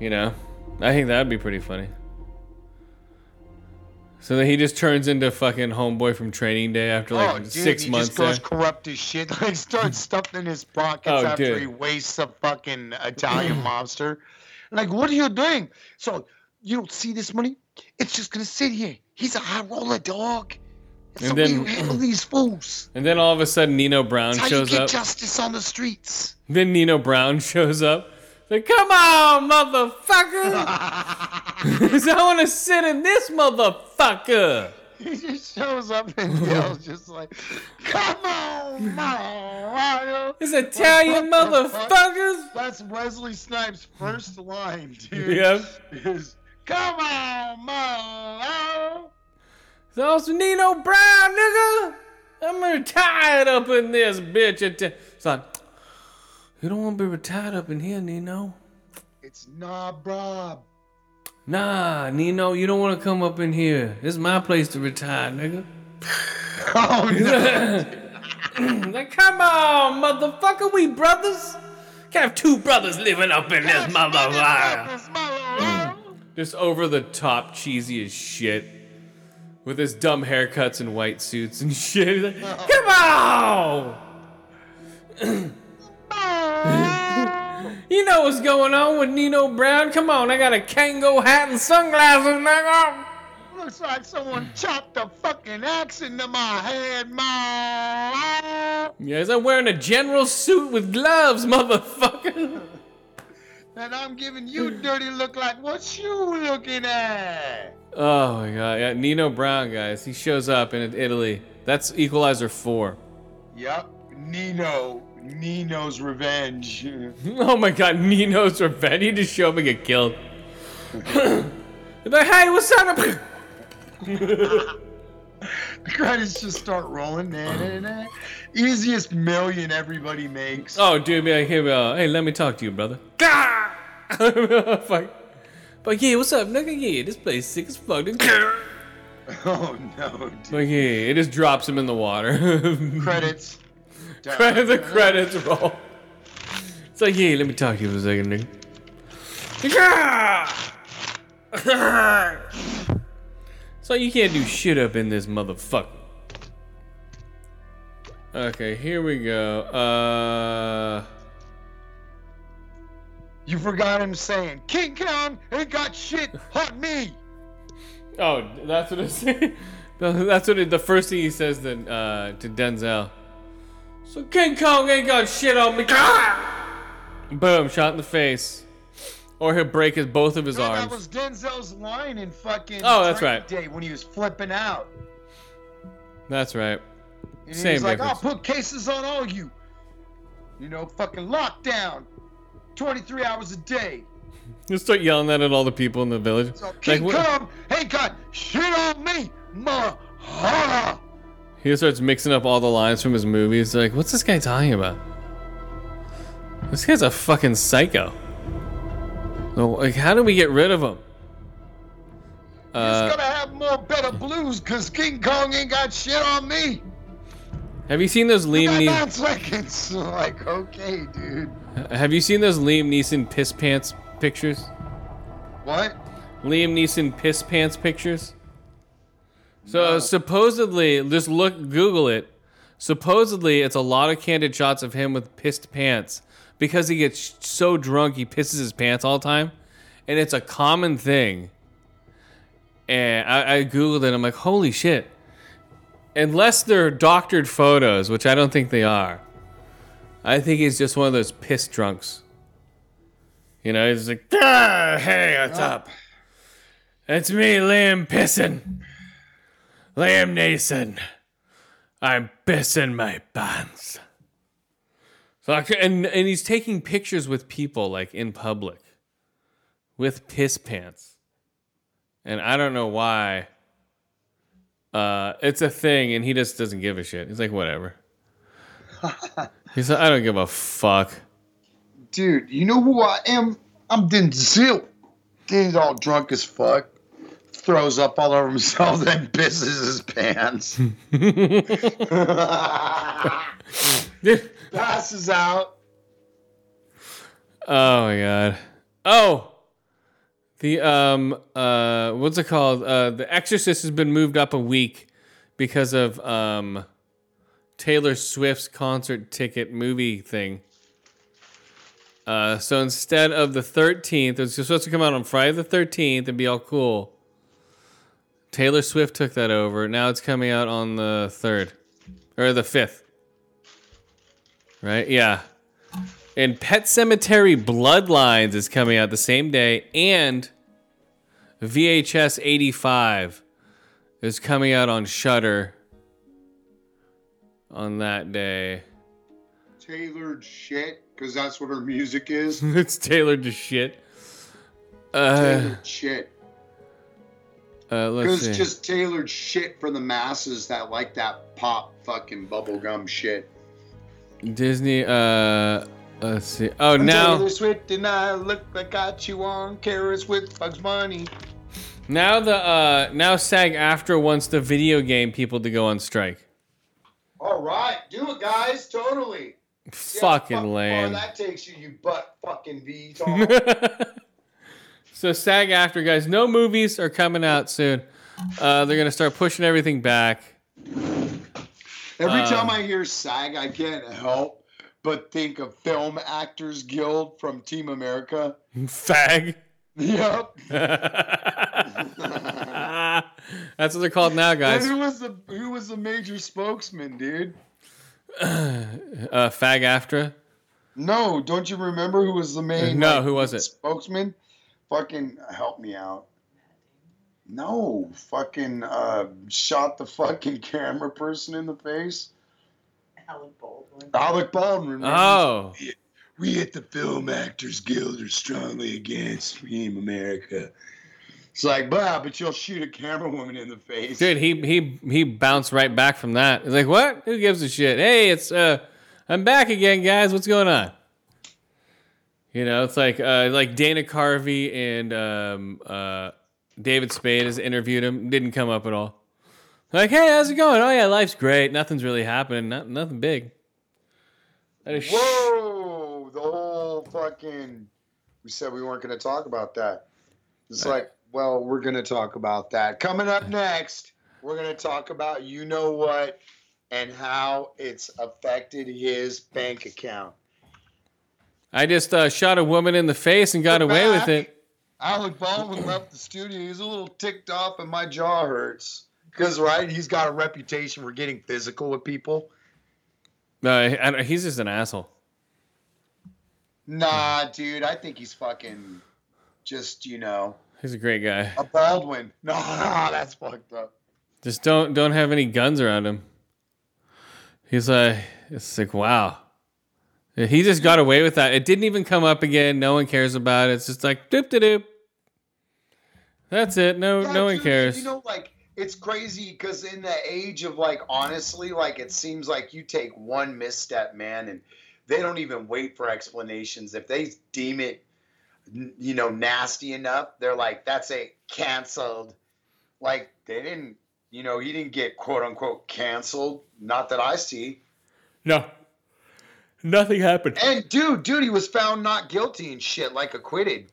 You know, I think that'd be pretty funny. So that he just turns into fucking homeboy from Training Day after like oh, dude, six he months. just goes there. corrupt as shit. Like starts stuffing in his pockets Oh, after dude. he wastes a fucking Italian mobster. Like, what are you doing? So you don't see this money? It's just gonna sit here. He's a high roller dog. And way then- you handle these fools. And then all of a sudden Nino Brown That's how you shows get up. justice on the streets. Then Nino Brown shows up. Like, come on, motherfucker! Is I want to sit in this motherfucker. He just shows up and yells, just like, "Come on, Mario!" This Italian What the fuck? motherfuckers. That's Wesley Snipes' first line, dude. Yep. Is "Come on, Mario!" So Nino Brown, nigga. I'm retired up in this bitch. It- It's like, you don't want to be retired up in here, Nino. It's nah, Bob. Nah, Nino, you don't want to come up in here. This is my place to retire, nigga. Oh no! Like, come on, motherfucker, we brothers. Can't have two brothers living up in this motherfucker. It's mm. Just over the top, cheesy as shit. With his dumb haircuts and white suits and shit. Like, come on! you know what's going on with Nino Brown? Come on, I got a Kangol hat and sunglasses, nigga. Looks like someone chopped a fucking axe into my head, Mario. Yes, I'm wearing a general suit with gloves, motherfucker. And I'm giving you dirty look like what you looking at? Oh my god, yeah, Nino Brown, guys. He shows up in Italy. That's Equalizer 4. Yep, Nino. Nino's revenge. Oh my god, Nino's revenge. He just show up and get killed. Like, hey, what's up? The credits just start rolling. Nah, nah, nah. Easiest million everybody makes. oh, dude, be like, hey, uh, hey, let me talk to you, brother. Gah! Fuck. But yeah, what's up, nigga? Yeah, this place sick as fuck. Oh no, dude. yeah, it just drops him in the water. Credits. Credit the credits roll. It's like, yeah, let me talk to you for a second, nigga. so you can't do shit up in this motherfucker. Okay, here we go. Uh, You forgot him saying, King Kong ain't got shit on me. oh, that's what it's. that's what it, the first thing he says to uh, to Denzel. So King Kong ain't got shit on me. Boom, shot in the face. Or he'll break his both of his No, arms. that was Denzel's line in fucking Oh, that's right. Day when he was flipping out. That's right. And Same he's like, difference. I'll put cases on all you. You know, fucking lockdown. 23 hours a day. Just start yelling that at all the people in the village. So King what- Kong ain't got shit on me, ma. He starts mixing up all the lines from his movies. Like, what's this guy talking about? This guy's a fucking psycho. Like, how do we get rid of him? He's Uh, gonna have more better blues because King Kong ain't got shit on me. Have you seen those Liam Neeson? nine seconds. Like, okay, dude. Have you seen those Liam Neeson piss pants pictures? What? Liam Neeson piss pants pictures. So supposedly, just look, Google it. Supposedly, it's a lot of candid shots of him with pissed pants because he gets so drunk he pisses his pants all the time, and it's a common thing. And I, I googled it. I'm like, holy shit! Unless they're doctored photos, which I don't think they are. I think he's just one of those piss drunks. You know, he's like, ah, hey, what's up? It's me, Liam Pissin. Liam Neeson. I'm pissing my pants. So I, and and he's taking pictures with people like in public, with piss pants, and I don't know why. Uh, it's a thing, and he just doesn't give a shit. He's like, whatever. He's like, I don't give a fuck. Dude, you know who I am? I'm Denzel. He's all drunk as fuck. Throws up all over himself, then pisses his pants. Passes out. Oh my god. Oh. The um uh what's it called? Uh The Exorcist has been moved up a week because of um Taylor Swift's concert ticket movie thing. Uh so instead of the 13th, it was supposed to come out on Friday the 13th and be all cool. Taylor Swift took that over. Now it's coming out on the 3rd or the 5th. Right? Yeah. And Pet Sematary Bloodlines is coming out the same day, and VHS 85 is coming out on Shutter on that day. Tailored shit, because that's what her music is. it's tailored to shit. Uh, Tailored shit. uh, let's see. just tailored shit for the masses that like that pop fucking bubblegum shit. Disney. Uh, let's see. Oh, now Taylor Swift and I look like I chew on carrots with Bugs Bunny. now the uh now SAG-AFTRA wants the video game people to go on strike. All right, do it, guys. Totally. Yeah, Fucking fuck far lame. that takes you, you butt fucking VTOL. so SAG-AFTRA guys, no movies are coming out soon. Uh, they're gonna start pushing everything back. Every Um, time I hear SAG, I can't help but think of Film Actors Guild from Team America. Fag. Yep. That's what they're called now, And guys. who was the who was the major spokesman, dude? Uh, Fag after. No, don't you remember who was the main? No, like, who was it? Spokesman. Fucking help me out. No, fucking uh, shot the fucking camera person in the face. Alec Baldwin. Alec Baldwin. remember? Oh, We at the Film Actors Guild are strongly against Team America. It's like, bah, but you'll shoot a camera woman in the face. dude, he he he bounced right back from that. He's like, what? Who gives a shit? Hey, it's uh, I'm back again, guys. What's going on? You know, it's like uh, like Dana Carvey and um, uh, David Spade has interviewed him. Didn't come up at all. Like, hey, how's it going? Oh yeah, life's great. Nothing's really happening. Not, nothing big. That is sh- Whoa, the whole fucking. We said we weren't going to talk about that. It's like, well, we're going to talk about that. Coming up next, we're going to talk about you know what and how it's affected his bank account. I just uh, shot a woman in the face and got We're away with back. it. Alec Baldwin left the studio. He's a little ticked off, and my jaw hurts. Because, right, he's got a reputation for getting physical with people. No, I he's just an asshole. Nah, dude, I think he's fucking just, you know, He's a great guy. a Baldwin. No, no, that's fucked up. Just don't don't have any guns around him. He's like, it's like wow. He just got away with that. It didn't even come up again. No one cares about it. It's just like doop doop doop. That's it. No Yeah, no one cares. You know, like it's crazy because in the age of like honestly, like it seems like you take one misstep, man, and they don't even wait for explanations. If they deem it, you know, nasty enough, they're like, "That's a canceled." Like they didn't, you know, he didn't get quote unquote canceled. Not that I see. no. Nothing happened. And dude, dude, he was found not guilty and shit, like acquitted.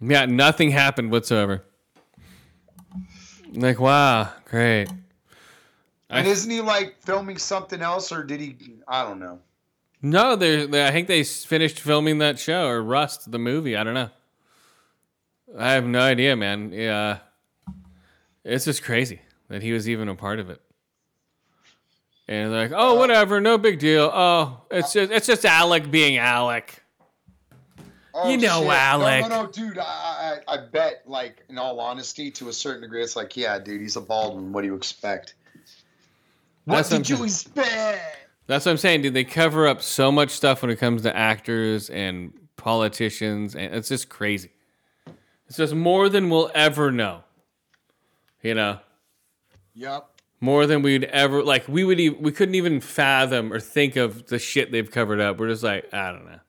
Yeah, nothing happened whatsoever. Like, wow, great. And I- isn't he like filming something else, or did he? I don't know. No, they're, they I think they finished filming that show or Rust, the movie. I don't know. I have no idea, man. Yeah, it's just crazy that he was even a part of it. And they're like, oh, whatever, no big deal. Oh, it's just it's just Alec being Alec. Oh, You know, shit. Alec. No, no, no, dude. I, I, I bet, like, in all honesty, to a certain degree, it's like, yeah, dude, he's a Baldwin. What do you expect? What That's did you expect? That's what I'm saying, dude. They cover up so much stuff when it comes to actors and politicians, and it's just crazy. It's just more than we'll ever know. You know, Yep. more than we'd ever like. We would even, we couldn't even fathom or think of the shit they've covered up. We're just like, I don't know.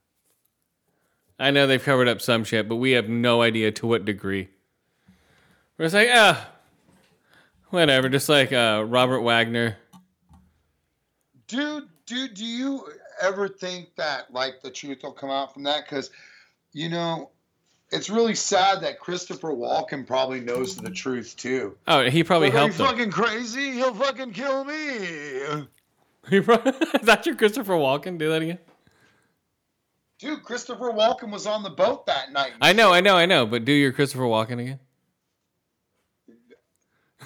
I know they've covered up some shit, but we have no idea to what degree. We're just like, ah, whatever. Just like uh, Robert Wagner. Dude, dude, do you ever think that, like, the truth will come out from that? Because, you know, it's really sad that Christopher Walken probably knows the truth, too. Oh, he probably Like, Are you helped fucking crazy? He'll fucking kill me. He probably, is that your Christopher Walken? Do that again. Dude, Christopher Walken was on the boat that night. I know, I know, I know. But do your Christopher Walken again?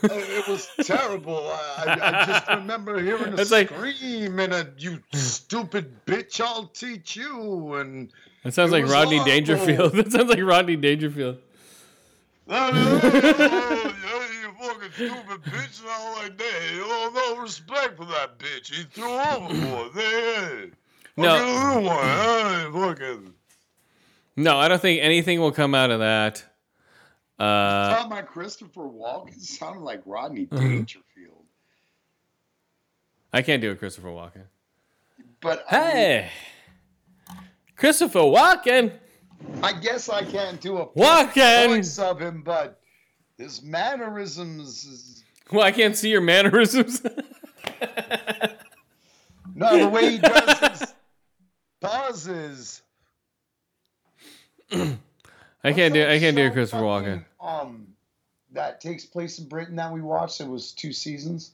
Uh, it was terrible. I, I, just remember hearing a It's like- scream and a "you stupid bitch, I'll teach you." And That sounds like Rodney awful. Dangerfield. That sounds like Rodney Dangerfield. oh, you fucking stupid bitch, and all like that. Oh, no respect for that bitch. He threw overboard. Hey, No. fucking little one, hey, fucking. No, I don't think anything will come out of that. Uh, Talking about Christopher Walken sounded like Rodney Dangerfield. I can't do a Christopher Walken. But I, mean, Hey, Christopher Walken. I guess I can't do a Walken. voice of him, but his mannerisms is Well, I can't see your mannerisms. no the way he does his I can't do. I can't do Christopher Walken. Um, that takes place in Britain that we watched. It was two seasons.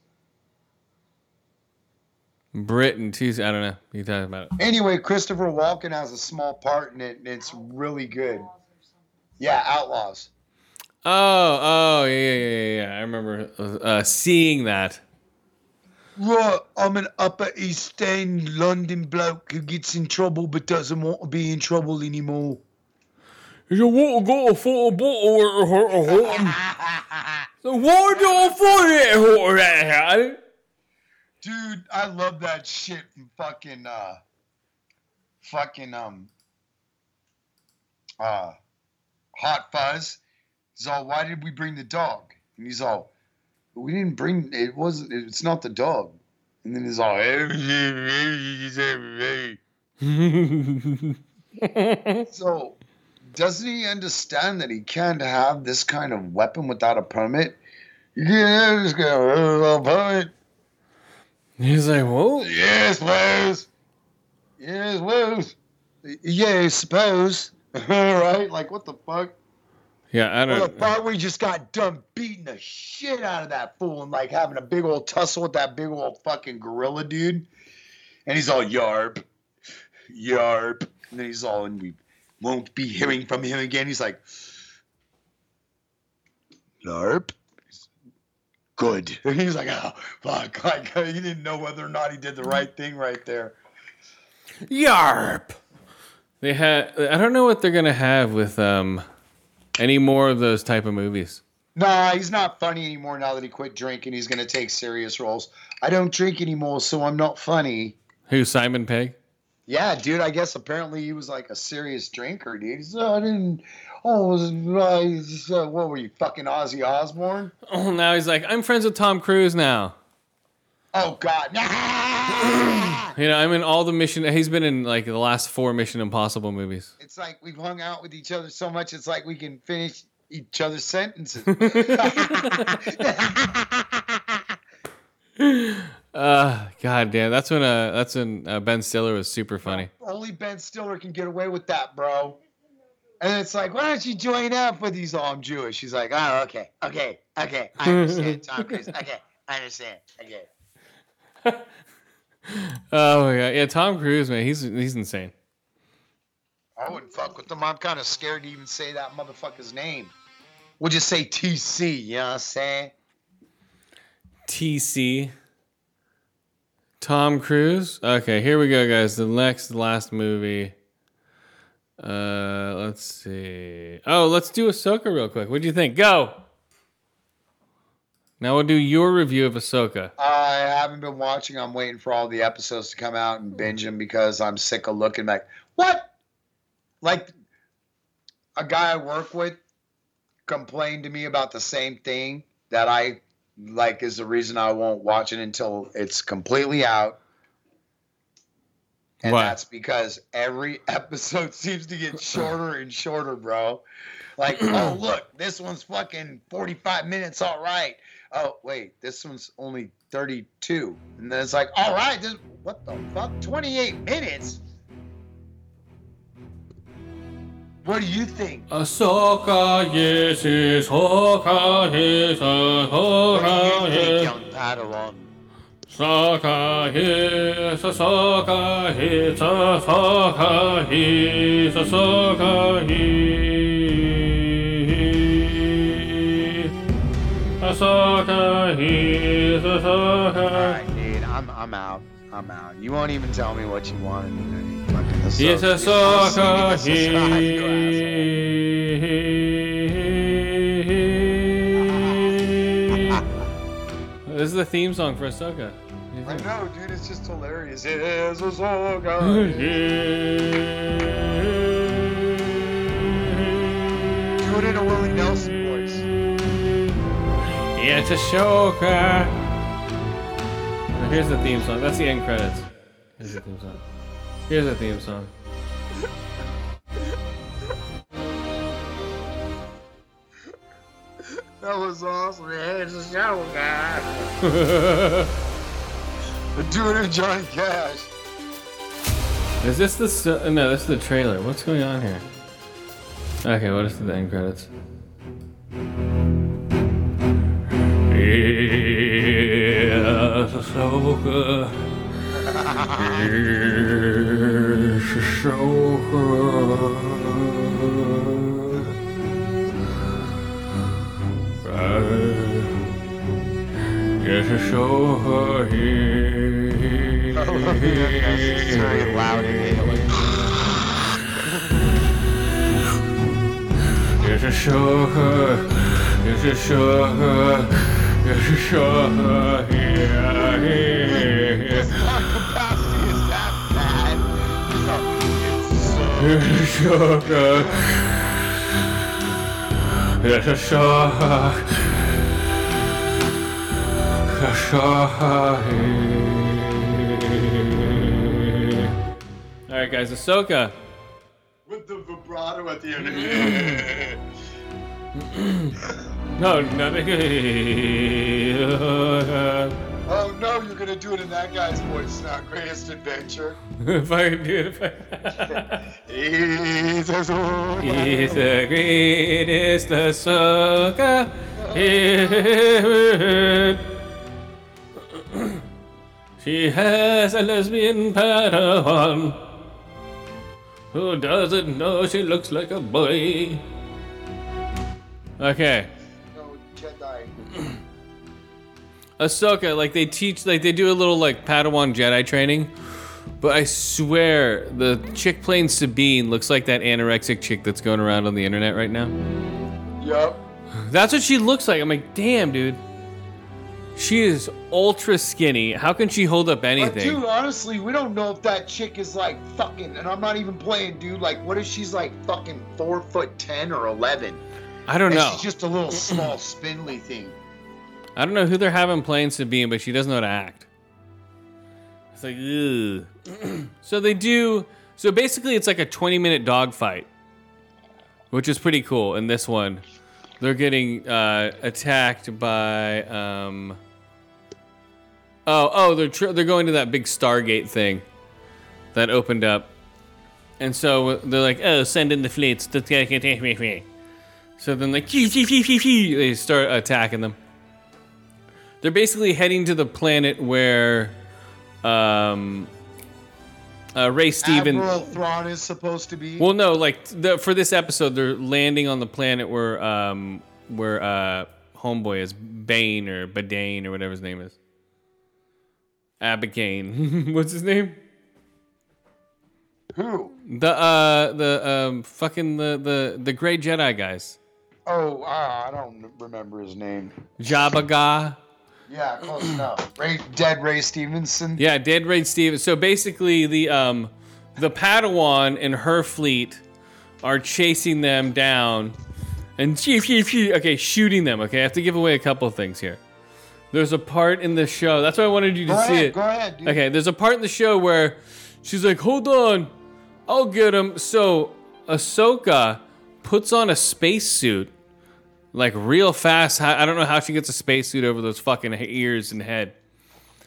Britain, Tuesday. I don't know. You talking about it? Anyway, Christopher Walken has a small part in it, and it's really good. Yeah, Outlaws. Oh, oh, yeah, yeah, yeah, yeah. I remember uh, seeing that. Right, I'm an Upper East End London bloke who gets in trouble but doesn't want to be in trouble anymore. You want to go a full bottle with a So why do I find it? Dude, I love that shit from fucking uh fucking um uh Hot Fuzz. He's all, why did we bring the dog? And he's all, we didn't bring it wasn't it's not the dog. And then he's all So doesn't he understand that he can't have this kind of weapon without a permit? Yeah, just go, oh, a permit. He's like, whoa. Yes, suppose. Yes, suppose. Yeah, suppose. right? Like, what the fuck? Yeah, I don't. the part we just got done beating the shit out of that fool and like having a big old tussle with that big old fucking gorilla dude. And he's all yarp, yarp. And then he's all, and we won't be hearing from him again. He's like, yarp. Good. And he's like, oh, fuck. Like, he didn't know whether or not he did the right thing right there. Yarp. They had. I don't know what they're gonna have with um, any more of those type of movies. Nah, he's not funny anymore now that he quit drinking. He's gonna take serious roles. I don't drink anymore, so I'm not funny. Who Simon Pegg? Yeah, dude. I guess apparently he was like a serious drinker, dude. He's, oh, I didn't. Oh, was, uh, uh, what were you, fucking Ozzy Osbourne? Oh, now he's like, I'm friends with Tom Cruise now. Oh God. You know, I'm in all the mission. He's been in like the last four Mission Impossible movies. It's like we've hung out with each other so much. It's like we can finish each other's sentences. Uh, God damn, that's when uh, that's when uh, Ben Stiller was super funny. Only Ben Stiller can get away with that, bro. And it's like, why don't you join up with these? Oh, I'm Jewish. She's like, oh, okay, okay, okay. I understand, Tom Cruise. Okay, I understand. Okay. Oh my god, yeah, Tom Cruise, man, he's he's insane. I wouldn't fuck with him. I'm kind of scared to even say that motherfucker's name. We'll just say TC. You know what I'm saying? TC. Tom Cruise. Okay, here we go, guys. The next, last movie. Uh, let's see. Oh, let's do Ahsoka real quick. What do you think? Go. Now we'll do your review of Ahsoka. I haven't been watching. I'm waiting for all the episodes to come out and binge them because I'm sick of looking back. what? Like a guy I work with complained to me about the same thing that I like is the reason I won't watch it until it's completely out. And What? that's because every episode seems to get shorter and shorter, bro. Like, oh look, this one's fucking 45 minutes, all right. Oh wait, this one's only 32. And then it's like, all right, this what the fuck? 28 minutes? What do you think? Ahsoka, yes, is Ahsoka, yes, What do you think, yes. young Padawan? Ahsoka, yes, Ahsoka, yes, Ahsoka, yes, Ahsoka, yes. Ahsoka, yes, All Ahsoka. right, dude, I'm I'm out. I'm out. You won't even tell me what you want. and you fucking. Ahsoka, You asshole. yes. This is the theme song for Ahsoka. I know, dude. It's just hilarious. It is Ahsoka. Do it in a Willie Nelson voice. It's Ahsoka. Now here's the theme song. That's the end credits. Here's the theme song. Here's the theme song. That was awesome. It's Ahsoka. Do it in Johnny Cash. is this the no? This is the trailer. What's going on here? Okay, what is the end credits? Yes, Ahsoka. Yes, Ahsoka. Yes, Ahsoka. It's very loud and alien. Yes, Ahsoka. Yes, Ahsoka. Yes, Ahsoka. Yeah, yeah. capacity is that bad. Yes, Ahsoka. Yes, Ahsoka. Ahsoka. All right, guys, Ahsoka. With the vibrato at the end. No, nothing. oh no, you're gonna do it in that guy's voice now. Greatest adventure. if I could do it, if I. He's the greatest Ahsoka. She has a lesbian padawan who doesn't know she looks like a boy. Okay. Ahsoka, like they teach, like they do a little like Padawan Jedi training, but I swear the chick playing Sabine looks like that anorexic chick that's going around on the internet right now. Yup. That's what she looks like. I'm like, damn, dude. She is ultra skinny. How can she hold up But anything? dude, honestly, we don't know if that chick is like fucking, and I'm not even playing, dude. Like, what if she's like fucking four foot ten or eleven? I don't And know. she's just a little small, spindly thing. I don't know who they're having playing Sabine, but she doesn't know how to act. It's like, ugh. so they do. So basically, it's like a 20 minute dogfight, which is pretty cool. In this one, they're getting uh, attacked by. Um, oh, oh, they're tr- they're going to that big Stargate thing that opened up, and so they're like, oh, send in the fleets. to take it." So then, like, they start attacking them they're basically heading to the planet where um uh, Ray Steven Admiral Thrawn is supposed to be. well no like the, for this episode they're landing on the planet where um where uh homeboy is Bane or Badane or whatever his name is Abacane what's his name Who? the uh the um fucking the the the gray Jedi guys Oh, uh, I don't remember his name. Jabba Yeah, close enough. Ray, dead Ray Stevenson. Yeah, dead Ray Stevenson. So basically, the um, the Padawan and her fleet are chasing them down, and okay, shooting them. Okay, I have to give away a couple of things here. There's a part in the show. That's why I wanted you to Go see ahead, it. go ahead, dude. Okay, there's a part in the show where she's like, "Hold on, I'll get him." So Ahsoka puts on a spacesuit, like real fast. I don't know how she gets a spacesuit over those fucking ears and head.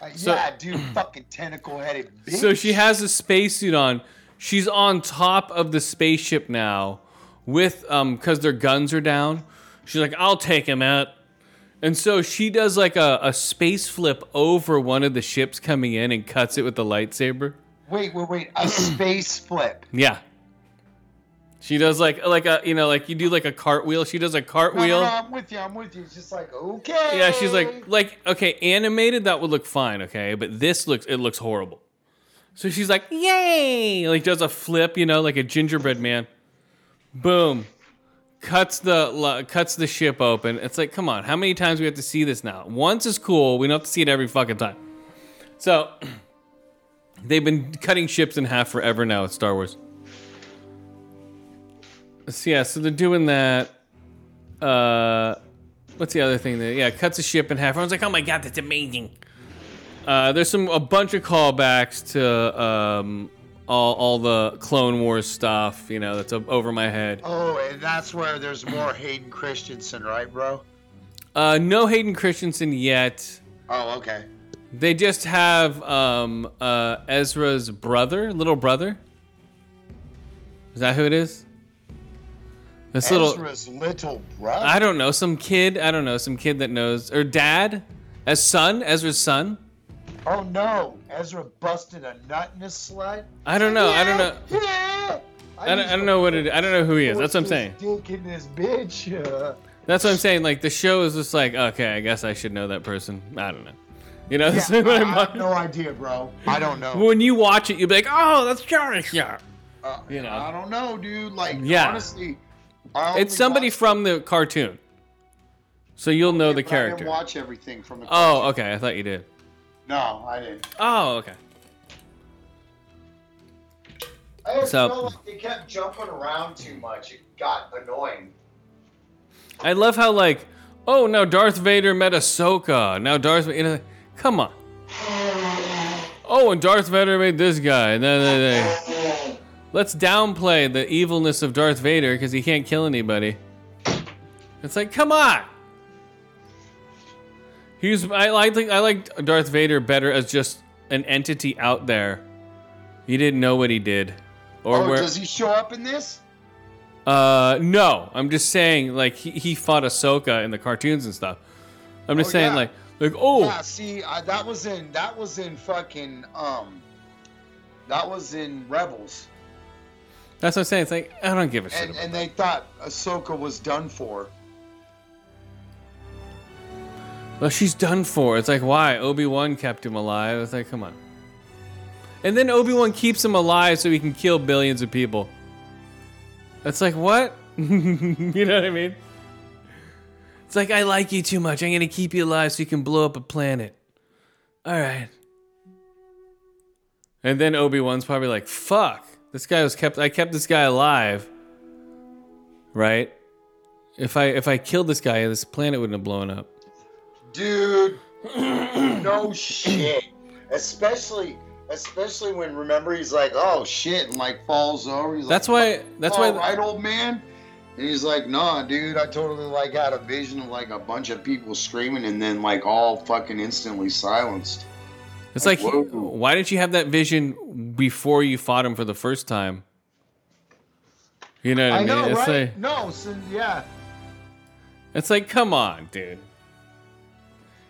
Uh, So- yeah, dude, fucking tentacle headed bitch. So she has a spacesuit on. She's on top of the spaceship now with um cuz their guns are down. She's like, "I'll take him out." And so she does like a, a space flip over one of the ships coming in and cuts it with the lightsaber. Wait, wait, wait. A space flip. Yeah. She does like like a you know like you do like a cartwheel. She does a No, no, cartwheel. no, I'm with you. I'm with you. It's just like, okay. Yeah, she's like like okay, animated that would look fine, okay, but this looks it looks horrible. So she's like, "Yay!" Like does a flip, you know, like a gingerbread man. Boom. Cuts the cuts the ship open. It's like, come on, how many times do we have to see this now? Once is cool. We don't have to see it every fucking time. So they've been cutting ships in half forever now with Star Wars. So yeah, so they're doing that. Uh, what's the other thing that yeah cuts a ship in half? Everyone's like, oh my god, that's amazing. Uh, there's some a bunch of callbacks to um, all all the Clone Wars stuff. You know, that's over my head. Oh, and that's where there's more Hayden Christensen, right, bro? Uh, no Hayden Christensen yet. Oh, okay. They just have um, uh, Ezra's brother, little brother. Is that who it is? This little. Ezra's little brother. I don't know, some kid. I don't know, some kid that knows or dad, as son, Ezra's son. Oh no, Ezra busted a nut in his sled. I don't know. I don't know. Yeah. I don't, I don't know what it. I don't know who he is. That's what I'm saying. Dick in this bitch. Uh, That's what I'm saying. Like the show is just like, okay, I guess I should know that person. I don't know. You know, yeah, I, I'm- have no idea, bro. I don't know. when you watch it, you'll be like, oh, that's Charlie Sharp. Uh, you know. I don't know, dude. Like, Yeah. honestly, I It's somebody from the cartoon, so you'll know the but I didn't character. watch everything from the. Oh, cartoon. okay. I thought you did. No, I didn't. Oh, okay. I just So- felt like they kept jumping around too much. It got annoying. I love how like, oh, now Darth Vader met Ahsoka. Now Darth, Vader you know, come on. Oh, and Darth Vader made this guy. No, no, no. Let's downplay the evilness of Darth Vader because he can't kill anybody. It's like, come on. He's I like I like Darth Vader better as just an entity out there. You didn't know what he did, or oh, where. does he show up in this? Uh, no. I'm just saying, like he, he fought Ahsoka in the cartoons and stuff. I'm just Oh, saying, yeah. like, like oh, Yeah, see, I, that was in that was in fucking um, that was in Rebels, that's what I'm saying. It's like I don't give a shit. and about and they thought Ahsoka was done for. Well, she's done for. It's like why Obi Wan kept him alive. It's like come on. And then Obi Wan keeps him alive so he can kill billions of people. It's like what? you know what I mean? It's like I like you too much. I'm gonna keep you alive so you can blow up a planet. All right. And then Obi Wan's probably like, "Fuck, this guy was kept. I kept this guy alive, right? If I if I killed this guy, this planet wouldn't have blown up." Dude, no shit. Especially, especially when remember he's like, oh shit, and like falls over. He's That's like, why. That's why. right, old man. And he's like, nah, dude, I totally like had a vision of like a bunch of people screaming and then like all fucking instantly silenced. It's like, Whoa. why didn't you have that vision before you fought him for the first time? You know what I, I mean? know, it's right? like no, so, yeah. it's like, come on, dude.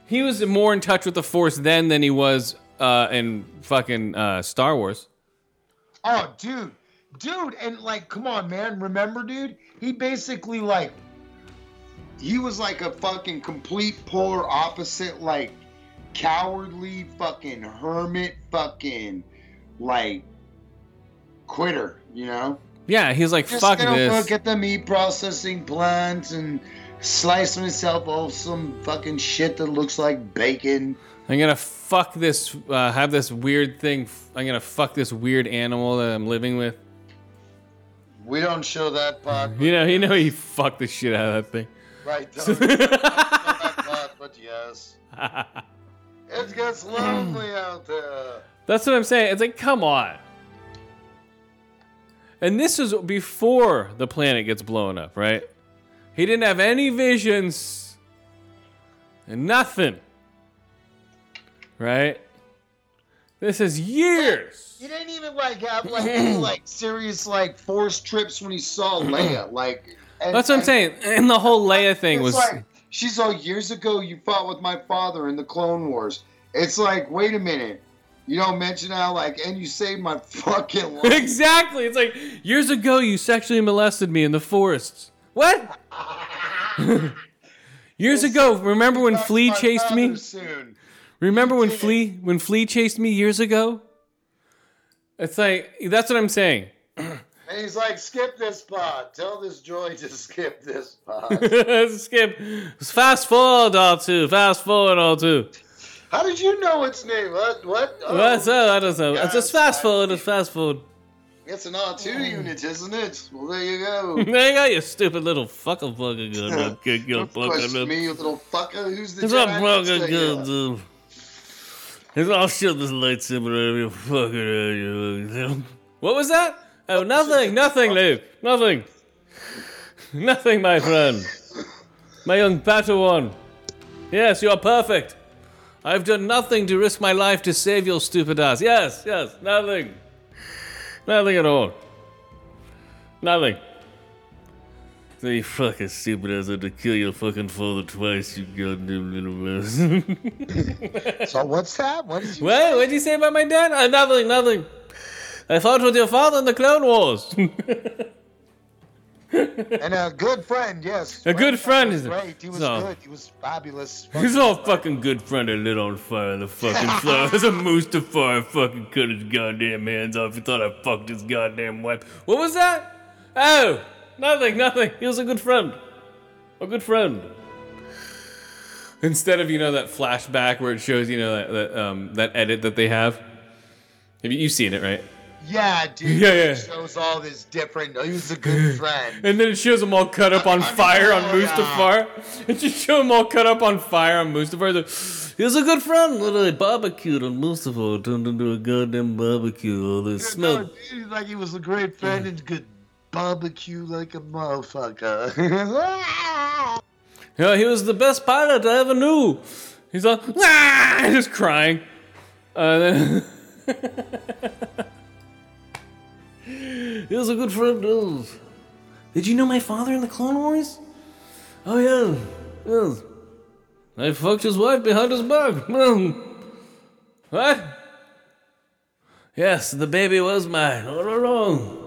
He was more in touch with the Force then than he was uh, in fucking uh, Star Wars. Oh, dude, dude, and like, come on, man. Remember, dude? He basically like, he was like a fucking complete polar opposite, like cowardly fucking hermit, fucking like quitter. You know? Yeah, he was like, Just fuck gonna this. look at the meat processing plant and slice myself off some fucking shit that looks like bacon. I'm gonna fuck this. Uh, have this weird thing. I'm gonna fuck this weird animal that I'm living with. We don't show that part, You know, you know, he fucked the shit out of that thing. right? Don't show that part, but yes. It gets lonely out there. That's what I'm saying. It's like, come on. And this is before the planet gets blown up, right? He didn't have any visions and nothing. Right? This is years. He didn't even like have like any like serious like forced trips when he saw Leia. Like and, That's what I'm saying. And the whole Leia thing was. like she's all years ago you fought with my father in the Clone Wars. It's like, wait a minute. You don't mention how like and you saved my fucking life. Exactly. It's like years ago you sexually molested me in the forests. What? years ago, remember when Flea chased me? Soon. Remember when it. Flea when Flea chased me years ago? It's like that's what I'm saying. And he's like, skip this part. Tell this droid to skip this part. Skip. Fast forward R2. Fast forward R2. How did you know its name? What? What? Oh, What's up? I don't know. It's just fast forward. It's fast forward. It's an R2 hmm. unit, isn't it? Well, there you go. There you go, you stupid little fucker. Fucking good. Of course, fucking. me, you little fucker. Who's the It's a fucking good dude. He's I'll shoot this lightsaber out of your fucking. What was that? Oh, nothing, nothing, Luke. Nothing. Nothing, my friend. My young Padawan. Yes, you are perfect. I've done nothing to risk my life to save your stupid ass. Yes, yes, nothing. Nothing at all. Nothing. So you fucking stupid ass had to kill your fucking father twice, you goddamn little mess. So what's that? What did you what? What'd you say about my dad? Uh, nothing, nothing. I fought with your father in the Clone Wars. And a good friend, yes. A good friend was is- great. He was so- good. He was fabulous. His old fucking good friend that lit on fire in the fucking floor. There's a Mustafar fucking cut his goddamn hands off. He thought I fucked his goddamn wife. What was that? Oh, nothing, nothing. He was a good friend. A good friend. Instead of you know that flashback where it shows you know that that, um, that edit that they have. Have you you've seen it right? Yeah, dude. Yeah, yeah. Shows all this different. He was a good friend. And then it shows them all cut up on I fire on oh, yeah. Mustafar. It just show them all cut up on fire on Mustafar. Like, He was a good friend. Literally barbecued on Mustafar. Turned into a goddamn barbecue. All this No, smell. dude, he's like he was a great friend and could barbecue like a motherfucker. Yeah, he was the best pilot I ever knew. He's like, ah, just crying. Uh, then he was a good friend. too. Did you know my father in the Clone Wars? Oh yeah, yes. I fucked his wife behind his back. what? Yes, the baby was mine all along.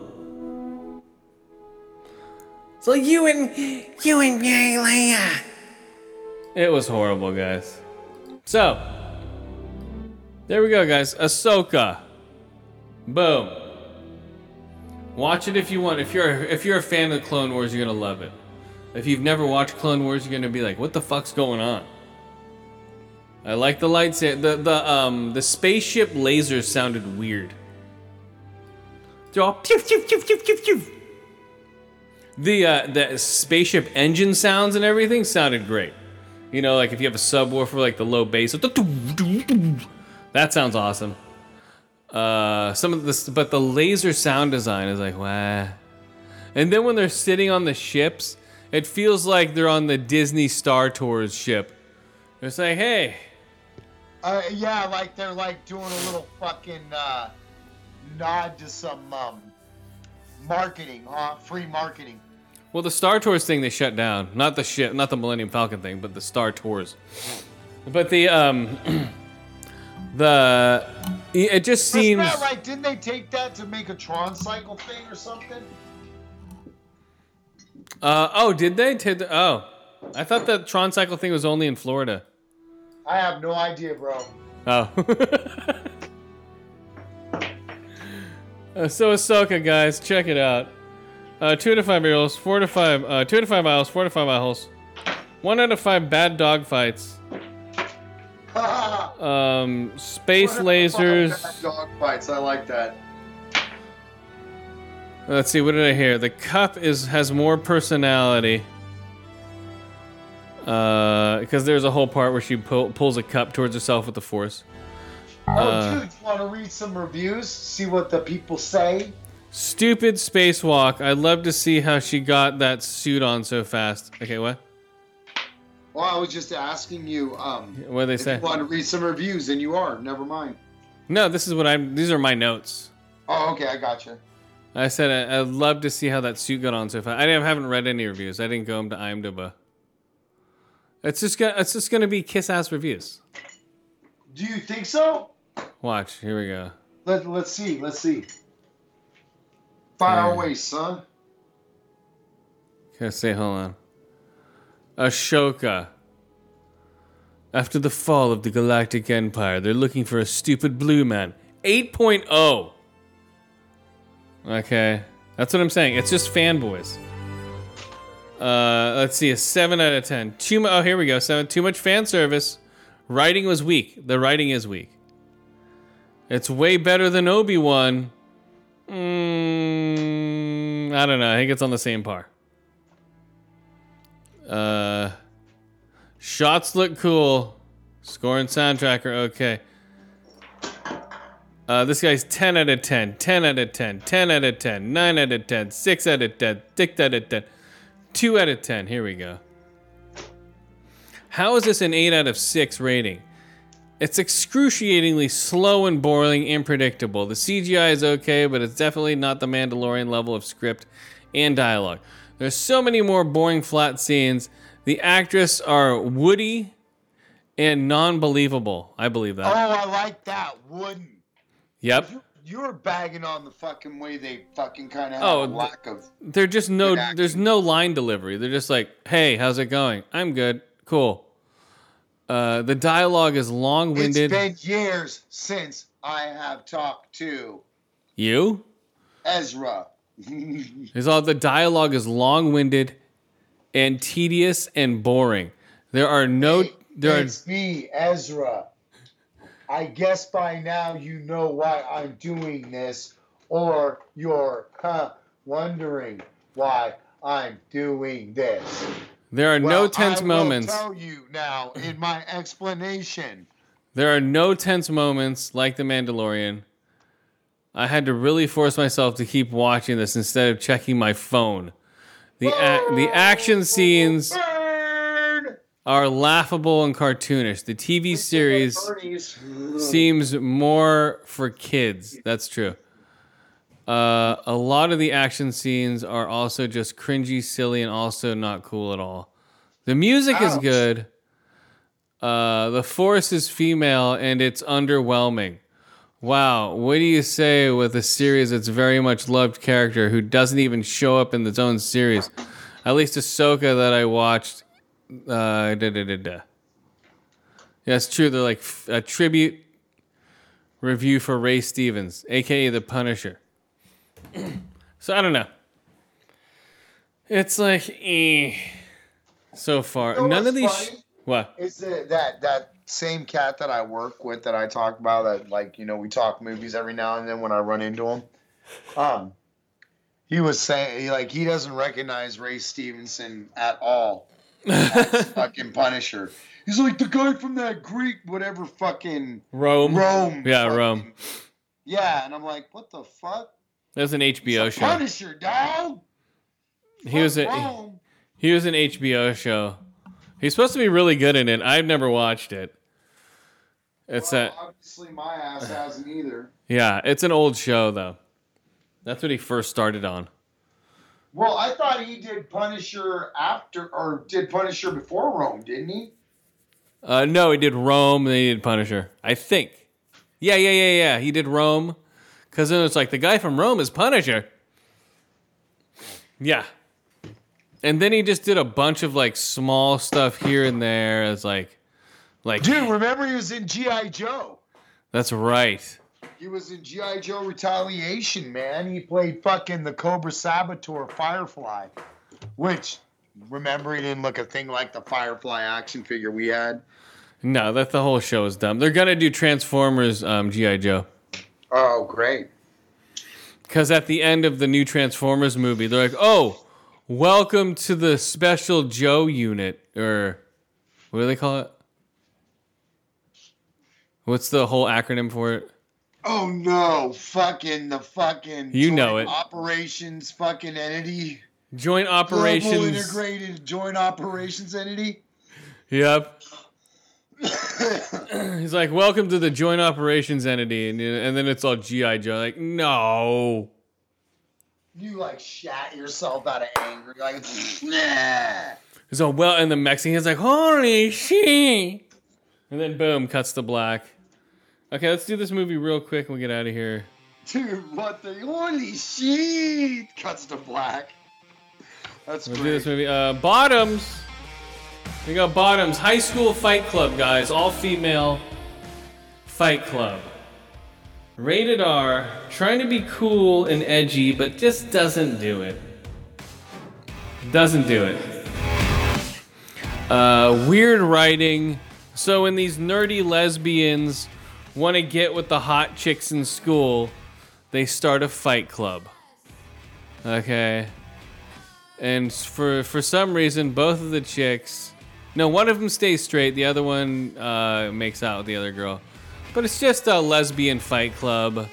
So you and you and me, Leia. It was horrible, guys. So there we go, guys. Ahsoka. Boom. Watch it if you want. If you're if you're a fan of Clone Wars, you're gonna love it. If you've never watched Clone Wars, you're gonna be like, "What the fuck's going on?" I like the lights. The the um the spaceship lasers sounded weird. They're all pew pew pew pew pew pew. The uh, the spaceship engine sounds and everything sounded great. You know, like if you have a subwoofer, like the low bass, that sounds awesome. Uh, some of this, but the laser sound design is like wow. And then when they're sitting on the ships, it feels like they're on the Disney Star Tours ship. It's like, hey, Uh, yeah, like they're like doing a little fucking uh, nod to some um, marketing, huh? Free marketing. well, the Star Tours thing they shut down. Not the ship, not the Millennium Falcon thing, but the Star Tours. But the um, the it just Isn't seems. that right? Didn't they take that to make a Tron Cycle thing or something? Uh oh, did they? Did oh, I thought the Tron Cycle thing was only in Florida. I have no idea, bro. Oh. Uh, so Ahsoka, guys, check it out. Uh, two out of five barrels, four to five, uh, two out of five miles, four to five miles, one out of five bad dog fights. Um, space lasers. Dog fights. I like that. Let's see, what did I hear? The cup is has more personality. Uh, because there's a whole part where she pull, pulls a cup towards herself with the force. Oh, Uh, dude, want to read some reviews? See what the people say? Stupid spacewalk. I'd love to see how she got that suit on so fast. Okay, what? Well, I was just asking you. Um, What did they if say? you want to read some reviews, and you are. Never mind. No, this is what I'm. These are my notes. Oh, okay, I gotcha. I said I, I'd love to see how that suit got on so far. I haven't read any reviews. I didn't go into IMDb. It's just gonna. It's just gonna be kiss ass reviews. Do you think so? Watch. Here we go. Let Let's see. Let's see. Fire Yeah. away, son. Okay, say hold on. Ahsoka. After the fall of the Galactic Empire, they're looking for a stupid blue man. 8.0. Okay. That's what I'm saying. It's just fanboys. Uh, let's see, a 7 out of 10. Too mu- oh, here we go. 7. Too much fan service. Writing was weak. The writing is weak. It's way better than Obi-Wan. Mm, I don't know. I think it's on the same par. Uh, shots look cool. Score and soundtrack are okay. Uh, this guy's 10 out of 10, 10 out of 10, 10 out of 10, 9 out of 10, 6 out of 10, 6 out of 10, 2 out of 10. Here we go. How is this an 8 out of 6 rating? It's excruciatingly slow and boring and predictable. The CGI is okay, but it's definitely not the Mandalorian level of script and dialogue. There's so many more boring flat scenes. The actress are woody and non-believable. I believe that. Oh. I like that. Wooden. Yep. You, you were bagging on the fucking way they fucking kind of Oh, a lack of. They're just no there's no line delivery. They're just like, "Hey, how's it going? I'm good. Cool." Uh, the dialogue is long-winded. It's been years since I have talked to you? Ezra. Is all the dialogue is long-winded and tedious and boring. There are no there are me, Ezra. I guess by now you know why I'm doing this, or you're huh, wondering why I'm doing this. there are no Well, tense I will moments. tell you now in my explanation. There are no tense moments like The Mandalorian. I had to really force myself to keep watching this instead of checking my phone. The a- the action scenes are laughable and cartoonish. The TV series seems more for kids. That's true. Uh, a lot of the action scenes are also just cringy, silly, and also not cool at all. The music is good. Uh, the force is female and it's underwhelming. Wow, what do you say with a series that's very much loved character who doesn't even show up in its own series? At least Ahsoka that I watched. Uh, da, da, da, da. Yeah, it's true. They're like a tribute review for Ray Stevens, aka the Punisher. so I don't know. It's like eh, so far. You know None of these. Sh- what? Is that that same cat that I work with that I talk about that like you know we talk movies every now and then when I run into him. Um, he was saying he, like he doesn't recognize Ray Stevenson at all. fucking Punisher. He's like the guy from that Greek whatever fucking Rome. Rome. Yeah, fucking- Rome. Yeah, and I'm like, what the fuck? That's an HBO show. Punisher, dog. He was a Rome. he was an HBO show. He's supposed to be really good in it. I've never watched it. It's Well, a obviously my ass hasn't either. yeah. It's an old show though. That's what he first started on. Well, I thought he did Punisher after, or did Punisher before Rome, didn't he? Uh, no, he did Rome. Then he did Punisher. I think. Yeah, yeah, yeah, yeah. He did Rome. Cause then it's like the guy from Rome is Punisher. Yeah. And then he just did a bunch of like small stuff here and there as like, like Dude, remember he was in G.I. Joe. that's right. He was in G.I. Joe Retaliation, man. He played fucking the Cobra Saboteur Firefly. Which, remember, he didn't look a thing like the Firefly action figure we had. No, that the whole show is dumb. They're gonna do Transformers, um, GI Joe. Oh, great. Because at the end of the new Transformers movie, they're like, "Oh, welcome to the Special Joe unit," or what do they call it? What's the whole acronym for it? Oh, no. Fucking the fucking. You know it. Operations fucking entity. Joint Global Operations. Integrated Joint Operations Entity. Yep. He's like, "Welcome to the Joint Operations entity," and, and then it's all GI Joe. Like, no. You like shat yourself out of anger. You're like, nah. So well, and the Mexican. Mexican's like, "Holy shit!" And then boom, cuts to black. Okay, let's do this movie real quick and we'll get out of here. Dude, what the holy shit? Cuts to black. That's We'll do this movie. Uh, Bottoms. We got Bottoms. High School Fight Club, guys. All female fight club. Rated R. Trying to be cool and edgy, but just doesn't do it. Doesn't do it. Uh, weird writing. So when these nerdy lesbians want to get with the hot chicks in school, they start a fight club. Okay. And for for some reason both of the chicks no one of them stays straight the other one uh, makes out with the other girl. But it's just a lesbian fight club.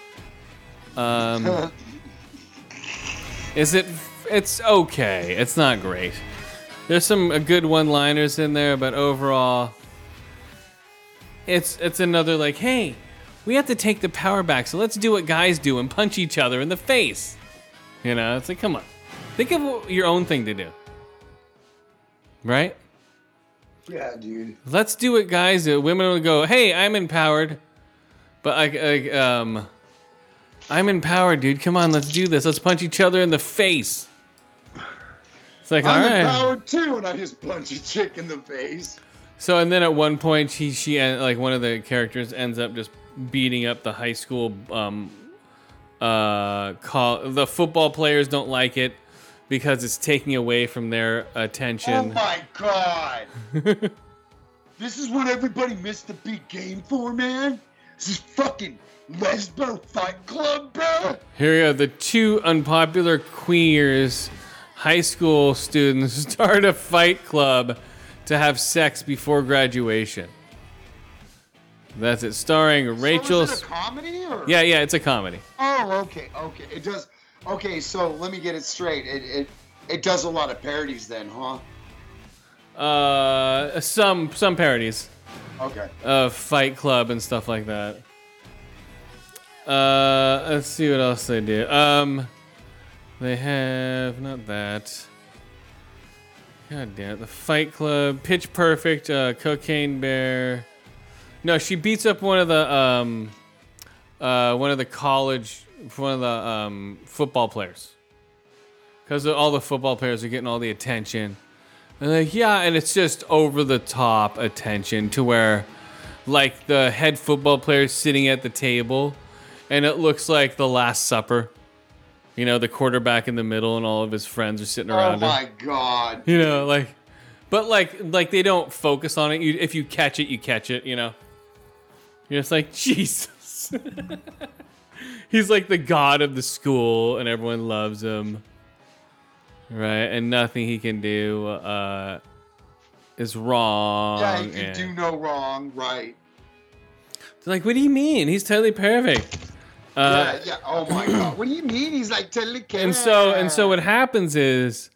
Um, is it it's okay. It's not great. There's some good one liners in there but overall it's it's another like hey we have to take the power back so let's do what guys do and punch each other in the face you know it's like come on Think of your own thing to do. Right? yeah, dude. Let's do what guys do. Women will go, "Hey, I'm empowered." But I, I um I'm empowered, dude. Come on, let's do this. Let's punch each other in the face. It's like, I'm right. empowered too, and I just punch a chick in the face. So and then at one point, she she like one of the characters ends up just beating up the high school um uh call the football players don't like it because it's taking away from their attention. Oh my god. this is what everybody missed the big game for, man. This is fucking Lesbo Fight Club, bro. Here we go. The two unpopular queers, high school students, start a fight club to have sex before graduation. That's it. Starring Rachel. So is it a comedy or? yeah, yeah, it's a comedy. Oh, okay, okay. It does. Okay, so let me get it straight. It it it does a lot of parodies then, huh? Uh, some some parodies Okay. of Fight Club and stuff like that. Uh, let's see what else they do. Um, they have not that. God damn it! The Fight Club, Pitch Perfect, uh, Cocaine Bear. No, she beats up one of the um, uh, one of the college, one of the um, football players. Because all the football players are getting all the attention. And like, yeah, and it's just over the top attention to where, like, the head football player is sitting at the table, and it looks like the Last Supper. You know, the quarterback in the middle and all of his friends are sitting Oh around him. my god. You know, like, but like, like they don't focus on it. You, if you catch it, you catch it. You know, you're just like Jesus. He's like the god of the school, and everyone loves him, right? And nothing he can do uh, is wrong. Yeah, he can and- do no wrong, right? They're like, what do you mean? He's totally perfect. Uh, yeah, yeah. Oh my god. What do you mean? He's like totally and so and so what happens is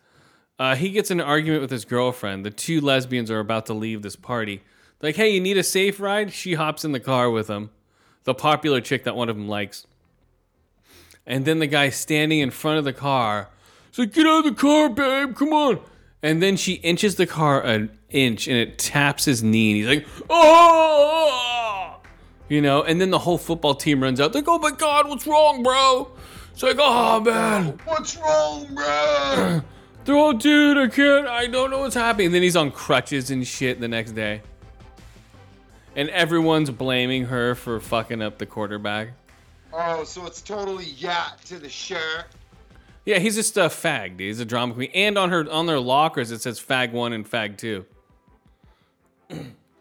uh, he gets in an argument with his girlfriend. The two lesbians are about to leave this party. Like hey you need a safe ride? She hops in the car with him the popular chick that one of them likes. And then the guy standing in front of the car is like get out of the car babe. Come on. And then she inches the car an inch and it taps his knee and he's like oh you know and then the whole football team runs out They're like oh my god what's wrong bro it's like oh man What's wrong, bro? they're all, dude, I can't, I don't know what's happening. And then he's on crutches and shit the next day. And everyone's blaming her for fucking up the quarterback. oh, so it's totally yeah to the shirt. Yeah, he's just a fag, dude. He's a drama queen. And on her on their lockers it says fag one and fag two.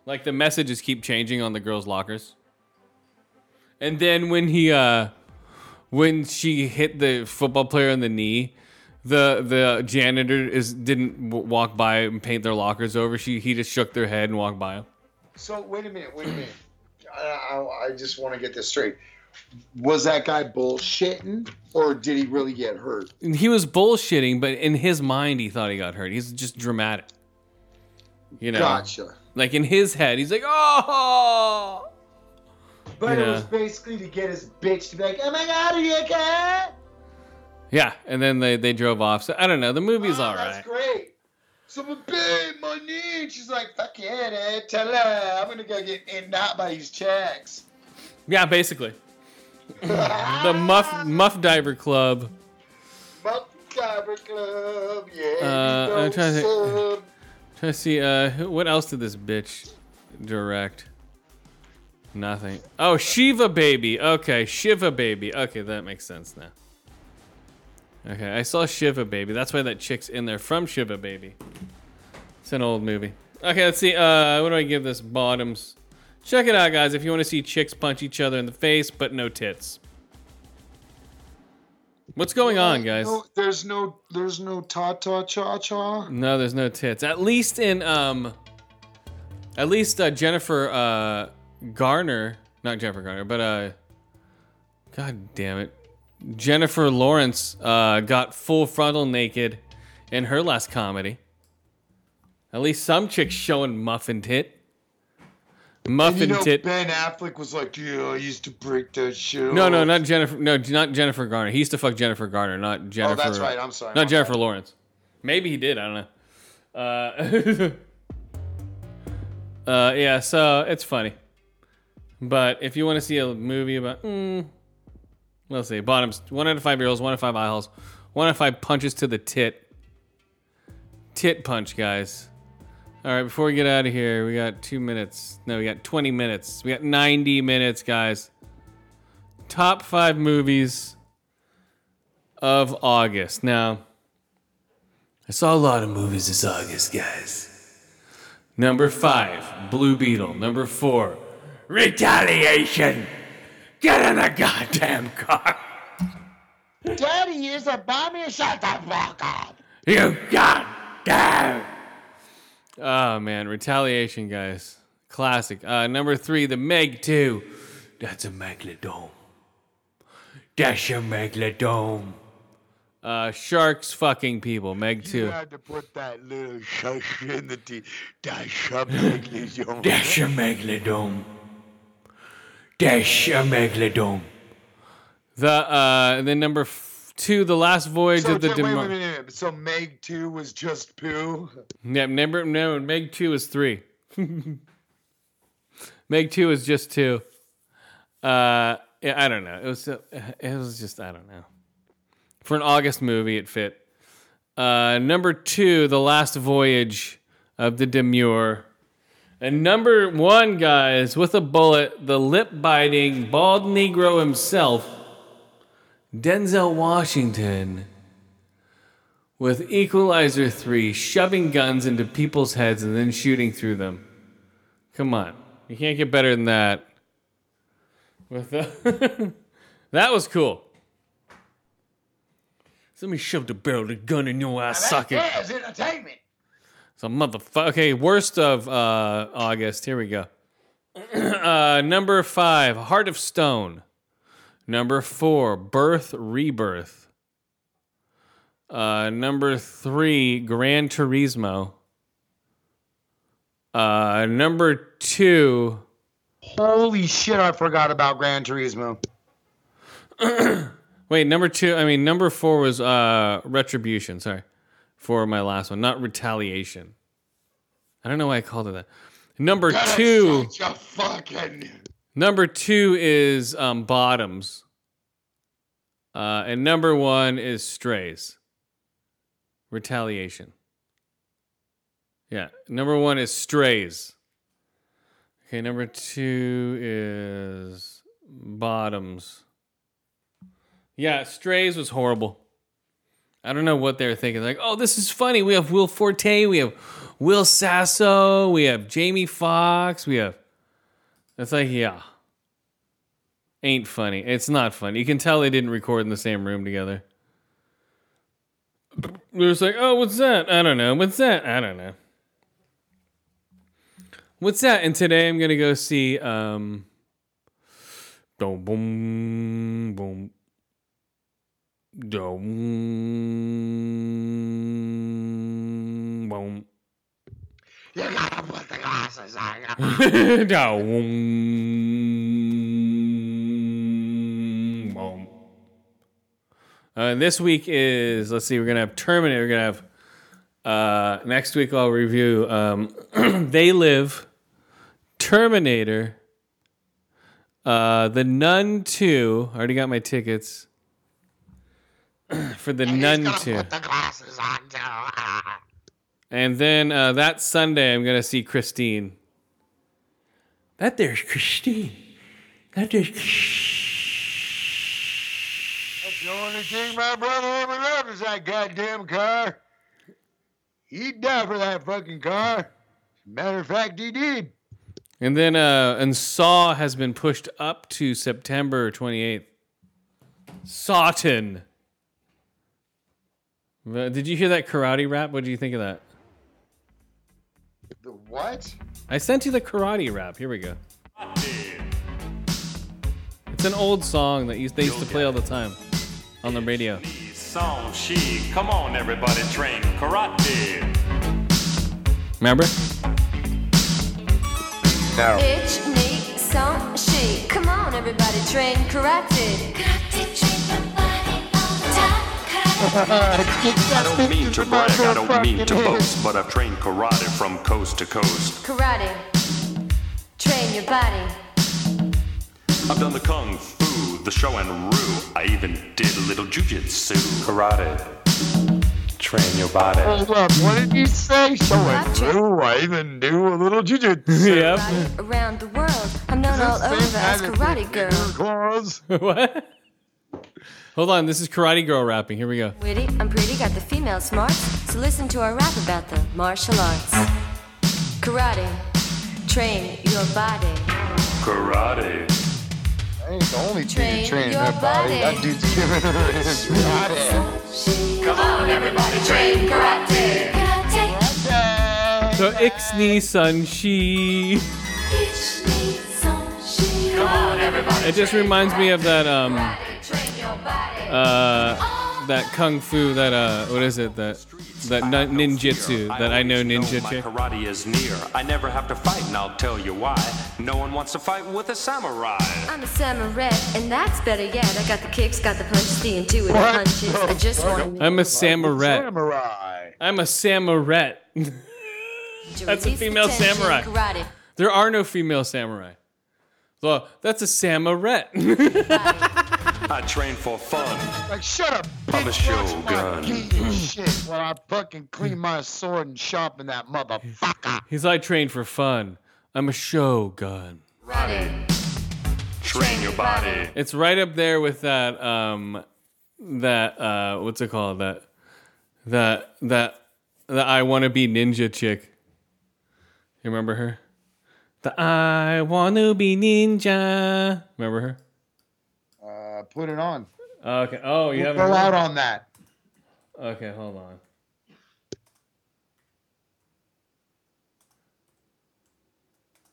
like the messages keep changing on the girls' lockers. And then when he uh when she hit the football player in the knee, the the janitor is didn't w- walk by and paint their lockers over. She he just shook their head and walked by him. So wait a minute, wait a minute. I, I, I just want to get this straight. Was that guy bullshitting, or did he really get hurt? And He was bullshitting, but in his mind he thought he got hurt. He's just dramatic. You know, Gotcha. like in his head, he's like, oh. But it was basically to get his bitch to be like, "Oh my god, are you okay?" Yeah, and then they, they drove off. So I don't know. The movie's Oh, all That's right. great. So, but babe, my knee. And She's like, "Fuck yeah, dude. Tell her I'm gonna go get in out by these checks." Yeah, basically. The Muff Muff Diver Club. Muff Diver Club, yeah. Uh, I'm trying to Trying to see uh what else did this bitch direct? Nothing. Oh, Shiva Baby. Okay, Shiva Baby. Okay, that makes sense now. Okay, I saw Shiva Baby. That's why that chick's in there from Shiva Baby. It's an old movie. Okay, let's see. Uh, what do I give this? Bottoms. Check it out, guys. If you want to see chicks punch each other in the face, but no tits. What's going on, guys? No, there's no, there's no ta ta cha cha. No, there's no tits. At least in um, at least uh, Jennifer uh Garner, not Jennifer Garner, but uh, God damn it, Jennifer Lawrence uh got full frontal naked in her last comedy. At least some chicks showing muffin tit. And Muffin you know, tit. Ben Affleck was like, "Yeah, I used to break that shit." No, no, not Jennifer. No, not Jennifer Garner. He used to fuck Jennifer Garner, not Jennifer. Oh, Jennifer. that's right. I'm sorry. Not my Jennifer bad. Lawrence. Maybe he did. I don't know. Uh, uh, yeah. So it's funny, but if you want to see a movie about, mm, let's see, bottoms. One out of five girls. One out of five eye holes. One out of five punches to the tit. Tit punch, guys. All right. Before we get out of here, we got two minutes. No, we got 20 minutes. We got 90 minutes, guys. Top five movies of August. Now, I saw a lot of movies this August, guys. Number five, Blue Beetle. Number four, Retaliation. Get in the goddamn car. Daddy is a bomber. Shut the fuck up. You goddamn. Oh man, Retaliation, guys. Classic. Uh, number three, The Meg 2. That's a megalodome. That's a megalodome. Uh, sharks fucking people. Meg 2. You had to put that little shush in the tea. That something is your. That's a megalodome. That's a megalodome. The uh, then number f- two, The Last Voyage So, of the wait, wait, wait, wait, wait. So Meg two was just poo. Yeah, number no, Meg two is three. Meg two is just two. Uh, yeah, I don't know. It was uh, it was just I don't know. For an August movie, it fit. Uh, number two, The Last Voyage of the Demeter. And number one, guys, with a bullet, the lip biting bald Negro himself, Denzel Washington with Equalizer 3 shoving guns into people's heads and then shooting through them. Come on. You can't get better than that. With the that was cool. So let me shove the barrel of the gun in your ass socket. Yes, entertainment. So motherfucker. Okay, worst of uh, August. Here we go. uh, number five, Heart of Stone. Number four, Birth Rebirth. Uh, number three, Gran Turismo. Uh, number two, Holy shit, I forgot about Gran Turismo. wait, number two. I mean, number four was uh, Retribution. Sorry, for my last one, not Retaliation. I don't know why I called it that. Number two. Fucking. Number two is um, Bottoms. Uh, and number one is Strays. Retaliation. Yeah. Number one is Strays. Okay. Number two is Bottoms. Yeah. Strays was horrible. I don't know what they were thinking. Like, oh, this is funny. We have Will Forte. We have Will Sasso. We have Jamie Foxx, We have. It's like, yeah. Ain't funny. It's not funny. You can tell they didn't record in the same room together. They're just like, oh, what's that? I don't know. What's that? I don't know. What's that? And today I'm gonna go see um boom boom boom boom boom You gotta put the glasses on. Dum, boom. Uh, this week is let's see, we're gonna have Terminator. We're gonna have uh, next week. I'll review um, They Live, Terminator, uh, The Nun Two. I already got my tickets for The Nun Two. gonna put the glasses on too. And then uh, that Sunday, I'm gonna see Christine. That there's Christine. That there's. That's the only thing my brother ever loved is that goddamn car. He'd die for that fucking car. Matter of fact, he did. And then uh, and Saw has been pushed up to September 28th. Sawton. Did you hear that karate rap? What do you think of that? The what? I sent you the karate rap. Here we go. It's an old song that used, they used to play all the time on the radio. Song she, come on everybody, train karate. Remember? Itch, knee, song, she. Come on, everybody, train karate. I don't mean to brag, I don't mean to boast, but I've trained karate from coast to coast. Karate, train your body. I've done the kung fu, the show and rue. I even did a little jujitsu. Karate. Train your body. Hold up, what did you say? Show and through. I even do a little jujitsu. yep. Around the world. I'm known all over as Karate Girl. What? Hold on, this is Karate Girl rapping. Here we go. Witty, I'm pretty, got the female smarts. So listen to our rap about the martial arts. Karate, train your body. Karate. I ain't the only Train dude training your that body. body. That dude's giving her his body. Come on, everybody, train karate. Karate. So Ixney Sun Shi. Come on, everybody. It just reminds me of that um Train your body. Uh that kung fu that uh what is it that that nin- ninjutsu that I know always My ninjutsu. karate is near. I never have to fight, and I'll tell you why. No one wants to fight with a samurai. I'm a samurai, and that's better yet. I got the kicks, got the punches, the intuitive What punches. I just fuck? want I'm a samurai. Samurai. I'm a samurai. That's a female samurai. Karate. there are no female samurai. So that's a samurai. I train for fun. Like, shut up, I'm a bitch. Watch my shogun. shit while I fucking clean my sword and sharpen that motherfucker. He's like train for fun. I'm a shogun. Karate. Train your body. It's right up there with that um that uh what's it called that that that the I want to be ninja chick. You remember her? The I want to be ninja. Remember her? Put it on. Okay. Oh, you We'll haven't. go out on that. Okay, hold on.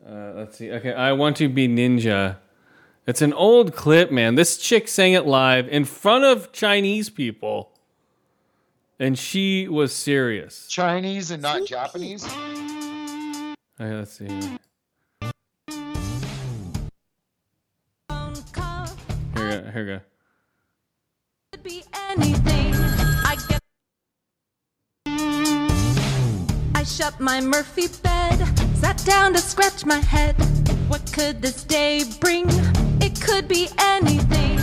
Uh, let's see. Okay, I want to be ninja. It's an old clip, man. This chick sang it live in front of Chinese people, and she was serious. Chinese and not Japanese. Okay, let's see. Here we go. Could be anything. I get. I shut my Murphy bed, sat down to scratch my head. What could this day bring? It could be anything.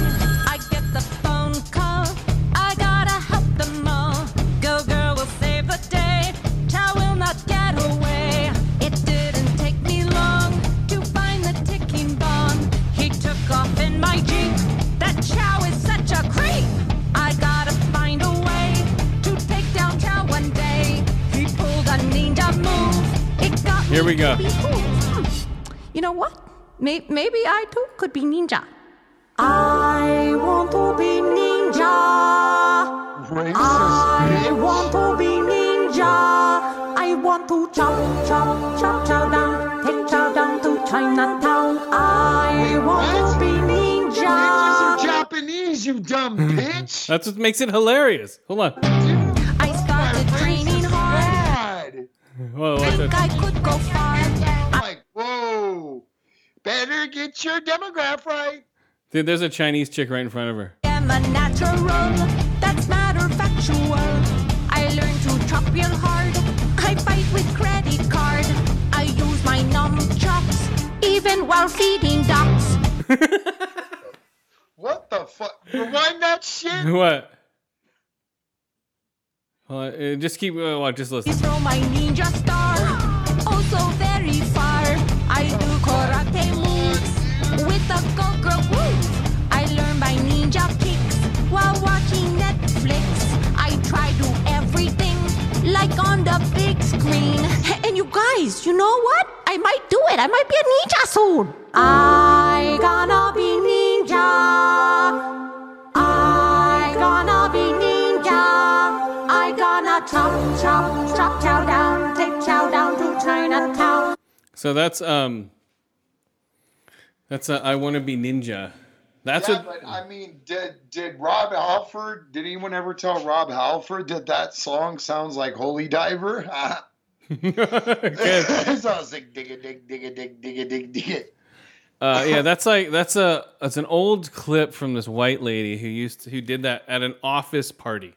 Got Here we go. me to be cool. Hmm. You know what? Maybe I too could be ninja. I want to be ninja. I want to be ninja. I want to chop, chop, chop, chow down, take chow down to Chinatown. I want to be Ninjas ninja. are Japanese, you dumb bitch. That's what makes it hilarious. Hold on. I started training hard. God. Whoa, Think? I could go far. Like, whoa. Better get your demographic right. Dude, there's a Chinese chick right in front of her. I'm a natural. That's matter factual. I learned to chop real hard. I fight with credit card. I use my nunchucks even while feeding ducks. What the fuck? Rewind that shit. What? Hold uh, just keep. Uh, watch, just listen. Throw my ninja star. Also very far. I do karate moves with a. I learn my ninja kicks while watching Netflix. I try to do everything like on the big screen. And you guys, you know what? I might do it. I might be a ninja soon. I gonna be ninja. I gonna be ninja. I gonna chop, chop, chop chow down, take chow down to Chinatown. So that's um. That's a, I want to be ninja. That's yeah, what. but I mean, did did Rob Halford? Did anyone ever tell Rob Halford that that song sounds like Holy Diver? Good. sounds like dig it, dig, dig it, dig, dig it, dig, dig it. Uh, yeah, that's like that's a that's an old clip from this white lady who used to, who did that at an office party.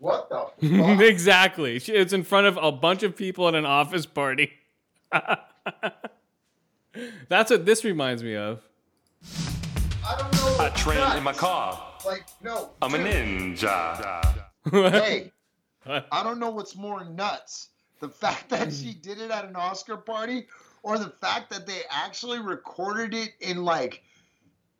What the exactly. She, it's in front of a bunch of people at an office party. That's what this reminds me of. I don't know. I train in my car. Like no. I'm a ninja. Hey, I don't know what's more nuts: the fact that she did it at an Oscar party, or the fact that they actually recorded it in like.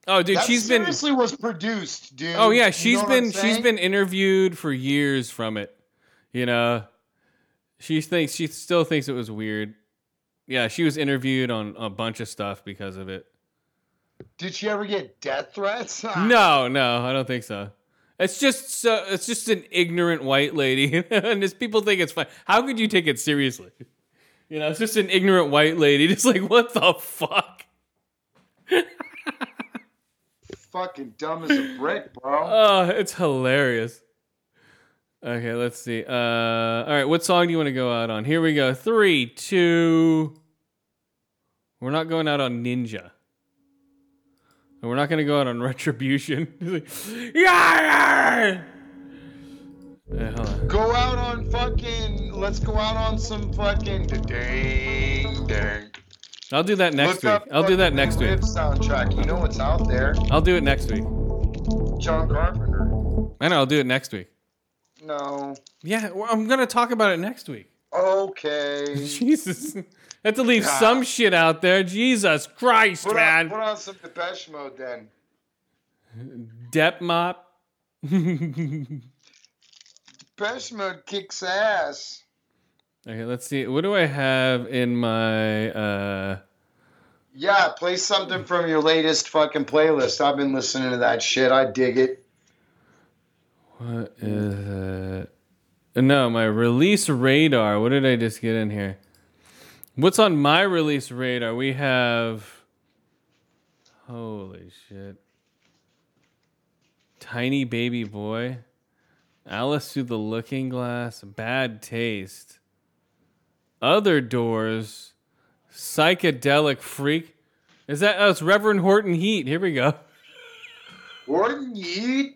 Oh, dude, that she's been. seriously was produced, dude. Oh yeah, You she's know been she's been interviewed for years from it. You know, she thinks she still thinks it was weird. Yeah, she was interviewed on a bunch of stuff because of it. Did she ever get death threats? No, no, I don't think so. It's just so it's just an ignorant white lady, and just people think it's fine. How could you take it seriously? You know, it's just an ignorant white lady, just like what the fuck. Fucking dumb as a brick, bro. Oh, it's hilarious. Okay, let's see. Uh, all right, what song do you want to go out on? Here we go. Three, two. We're not going out on Ninja. And we're not going to go out on Retribution. Yeah! Yeah, on. Go out on fucking. Let's go out on some fucking. Dang, dang. I'll do that next Look week. I'll do that next week. Soundtrack. You know what's out there? I'll do it next week. John Carpenter. I know, I'll do it next week. No. Yeah, well, I'm going to talk about it next week. Okay. Jesus. I have to leave Yeah. some shit out there. Jesus Christ, Put man. on, put on some Depeche Mode then. Dep Mop. Depeche Mode kicks ass. Okay, let's see. What do I have in my uh Yeah, play something from your latest fucking playlist. I've been listening to that shit. I dig it. What is it? No, my release radar. What did I just get in here? What's on my release radar? We have Holy shit. Tiny baby boy. Alice through the looking glass. Bad taste. Other doors. Psychedelic freak. Is that oh, it's Reverend Horton Heat. Here we go. Horton Heat?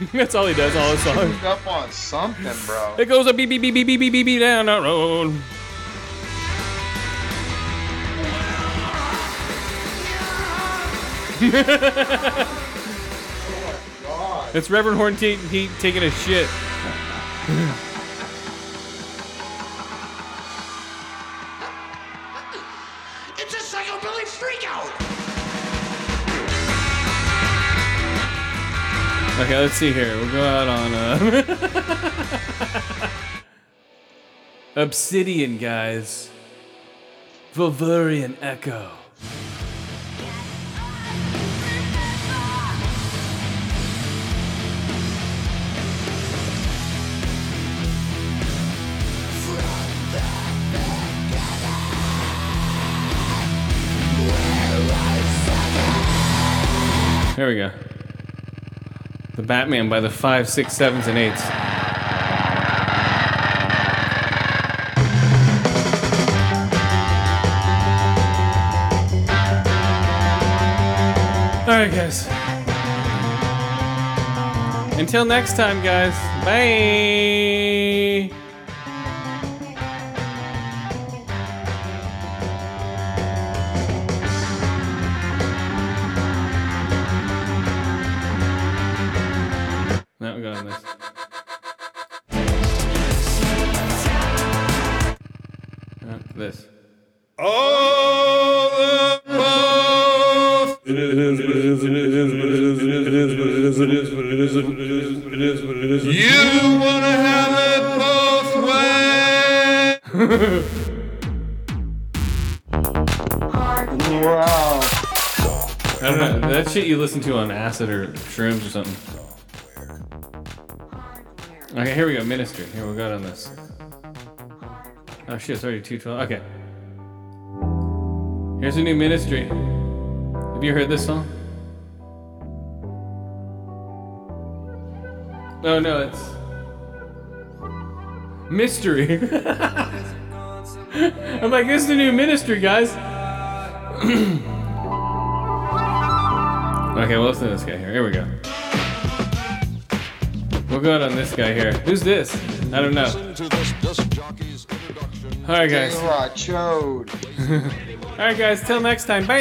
That's all he does all his songs. up on something, bro. It goes a beep beep beep beep beep beep beep, beep down the road. oh it's Reverend Horn t- t- taking a shit. Okay, let's see here. We'll go out on uh, Obsidian, guys. Volvurian Echo. There we go. The Batman by the five, six, sevens, and eights. All right, guys. Until next time, guys. Bye. We got on this. Uh, this. You wanna have it both ways. Wow. I don't know. That shit you listen to on acid or shrooms or something. Okay, here we go. Ministry. Here we go on this. Oh shit, it's already 212. Okay. Here's a new ministry. Have you heard this song? Oh no, it's mystery. I'm like, this is the new ministry, guys. okay, well, listen to this guy here. Here we go. We'll go out on this guy here. Who's this? I don't know. All right, guys. All right, guys. Till next time. Bye.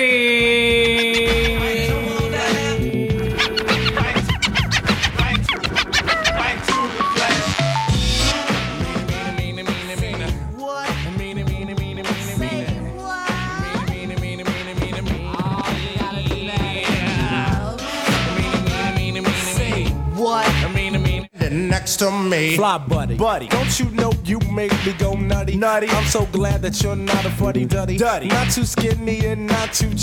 Next to me, Fly buddy. Buddy. Don't you know you make me go nutty? Nutty. I'm so glad that you're not a fuddy duddy. Duddy. Not too skinny and not too chubby.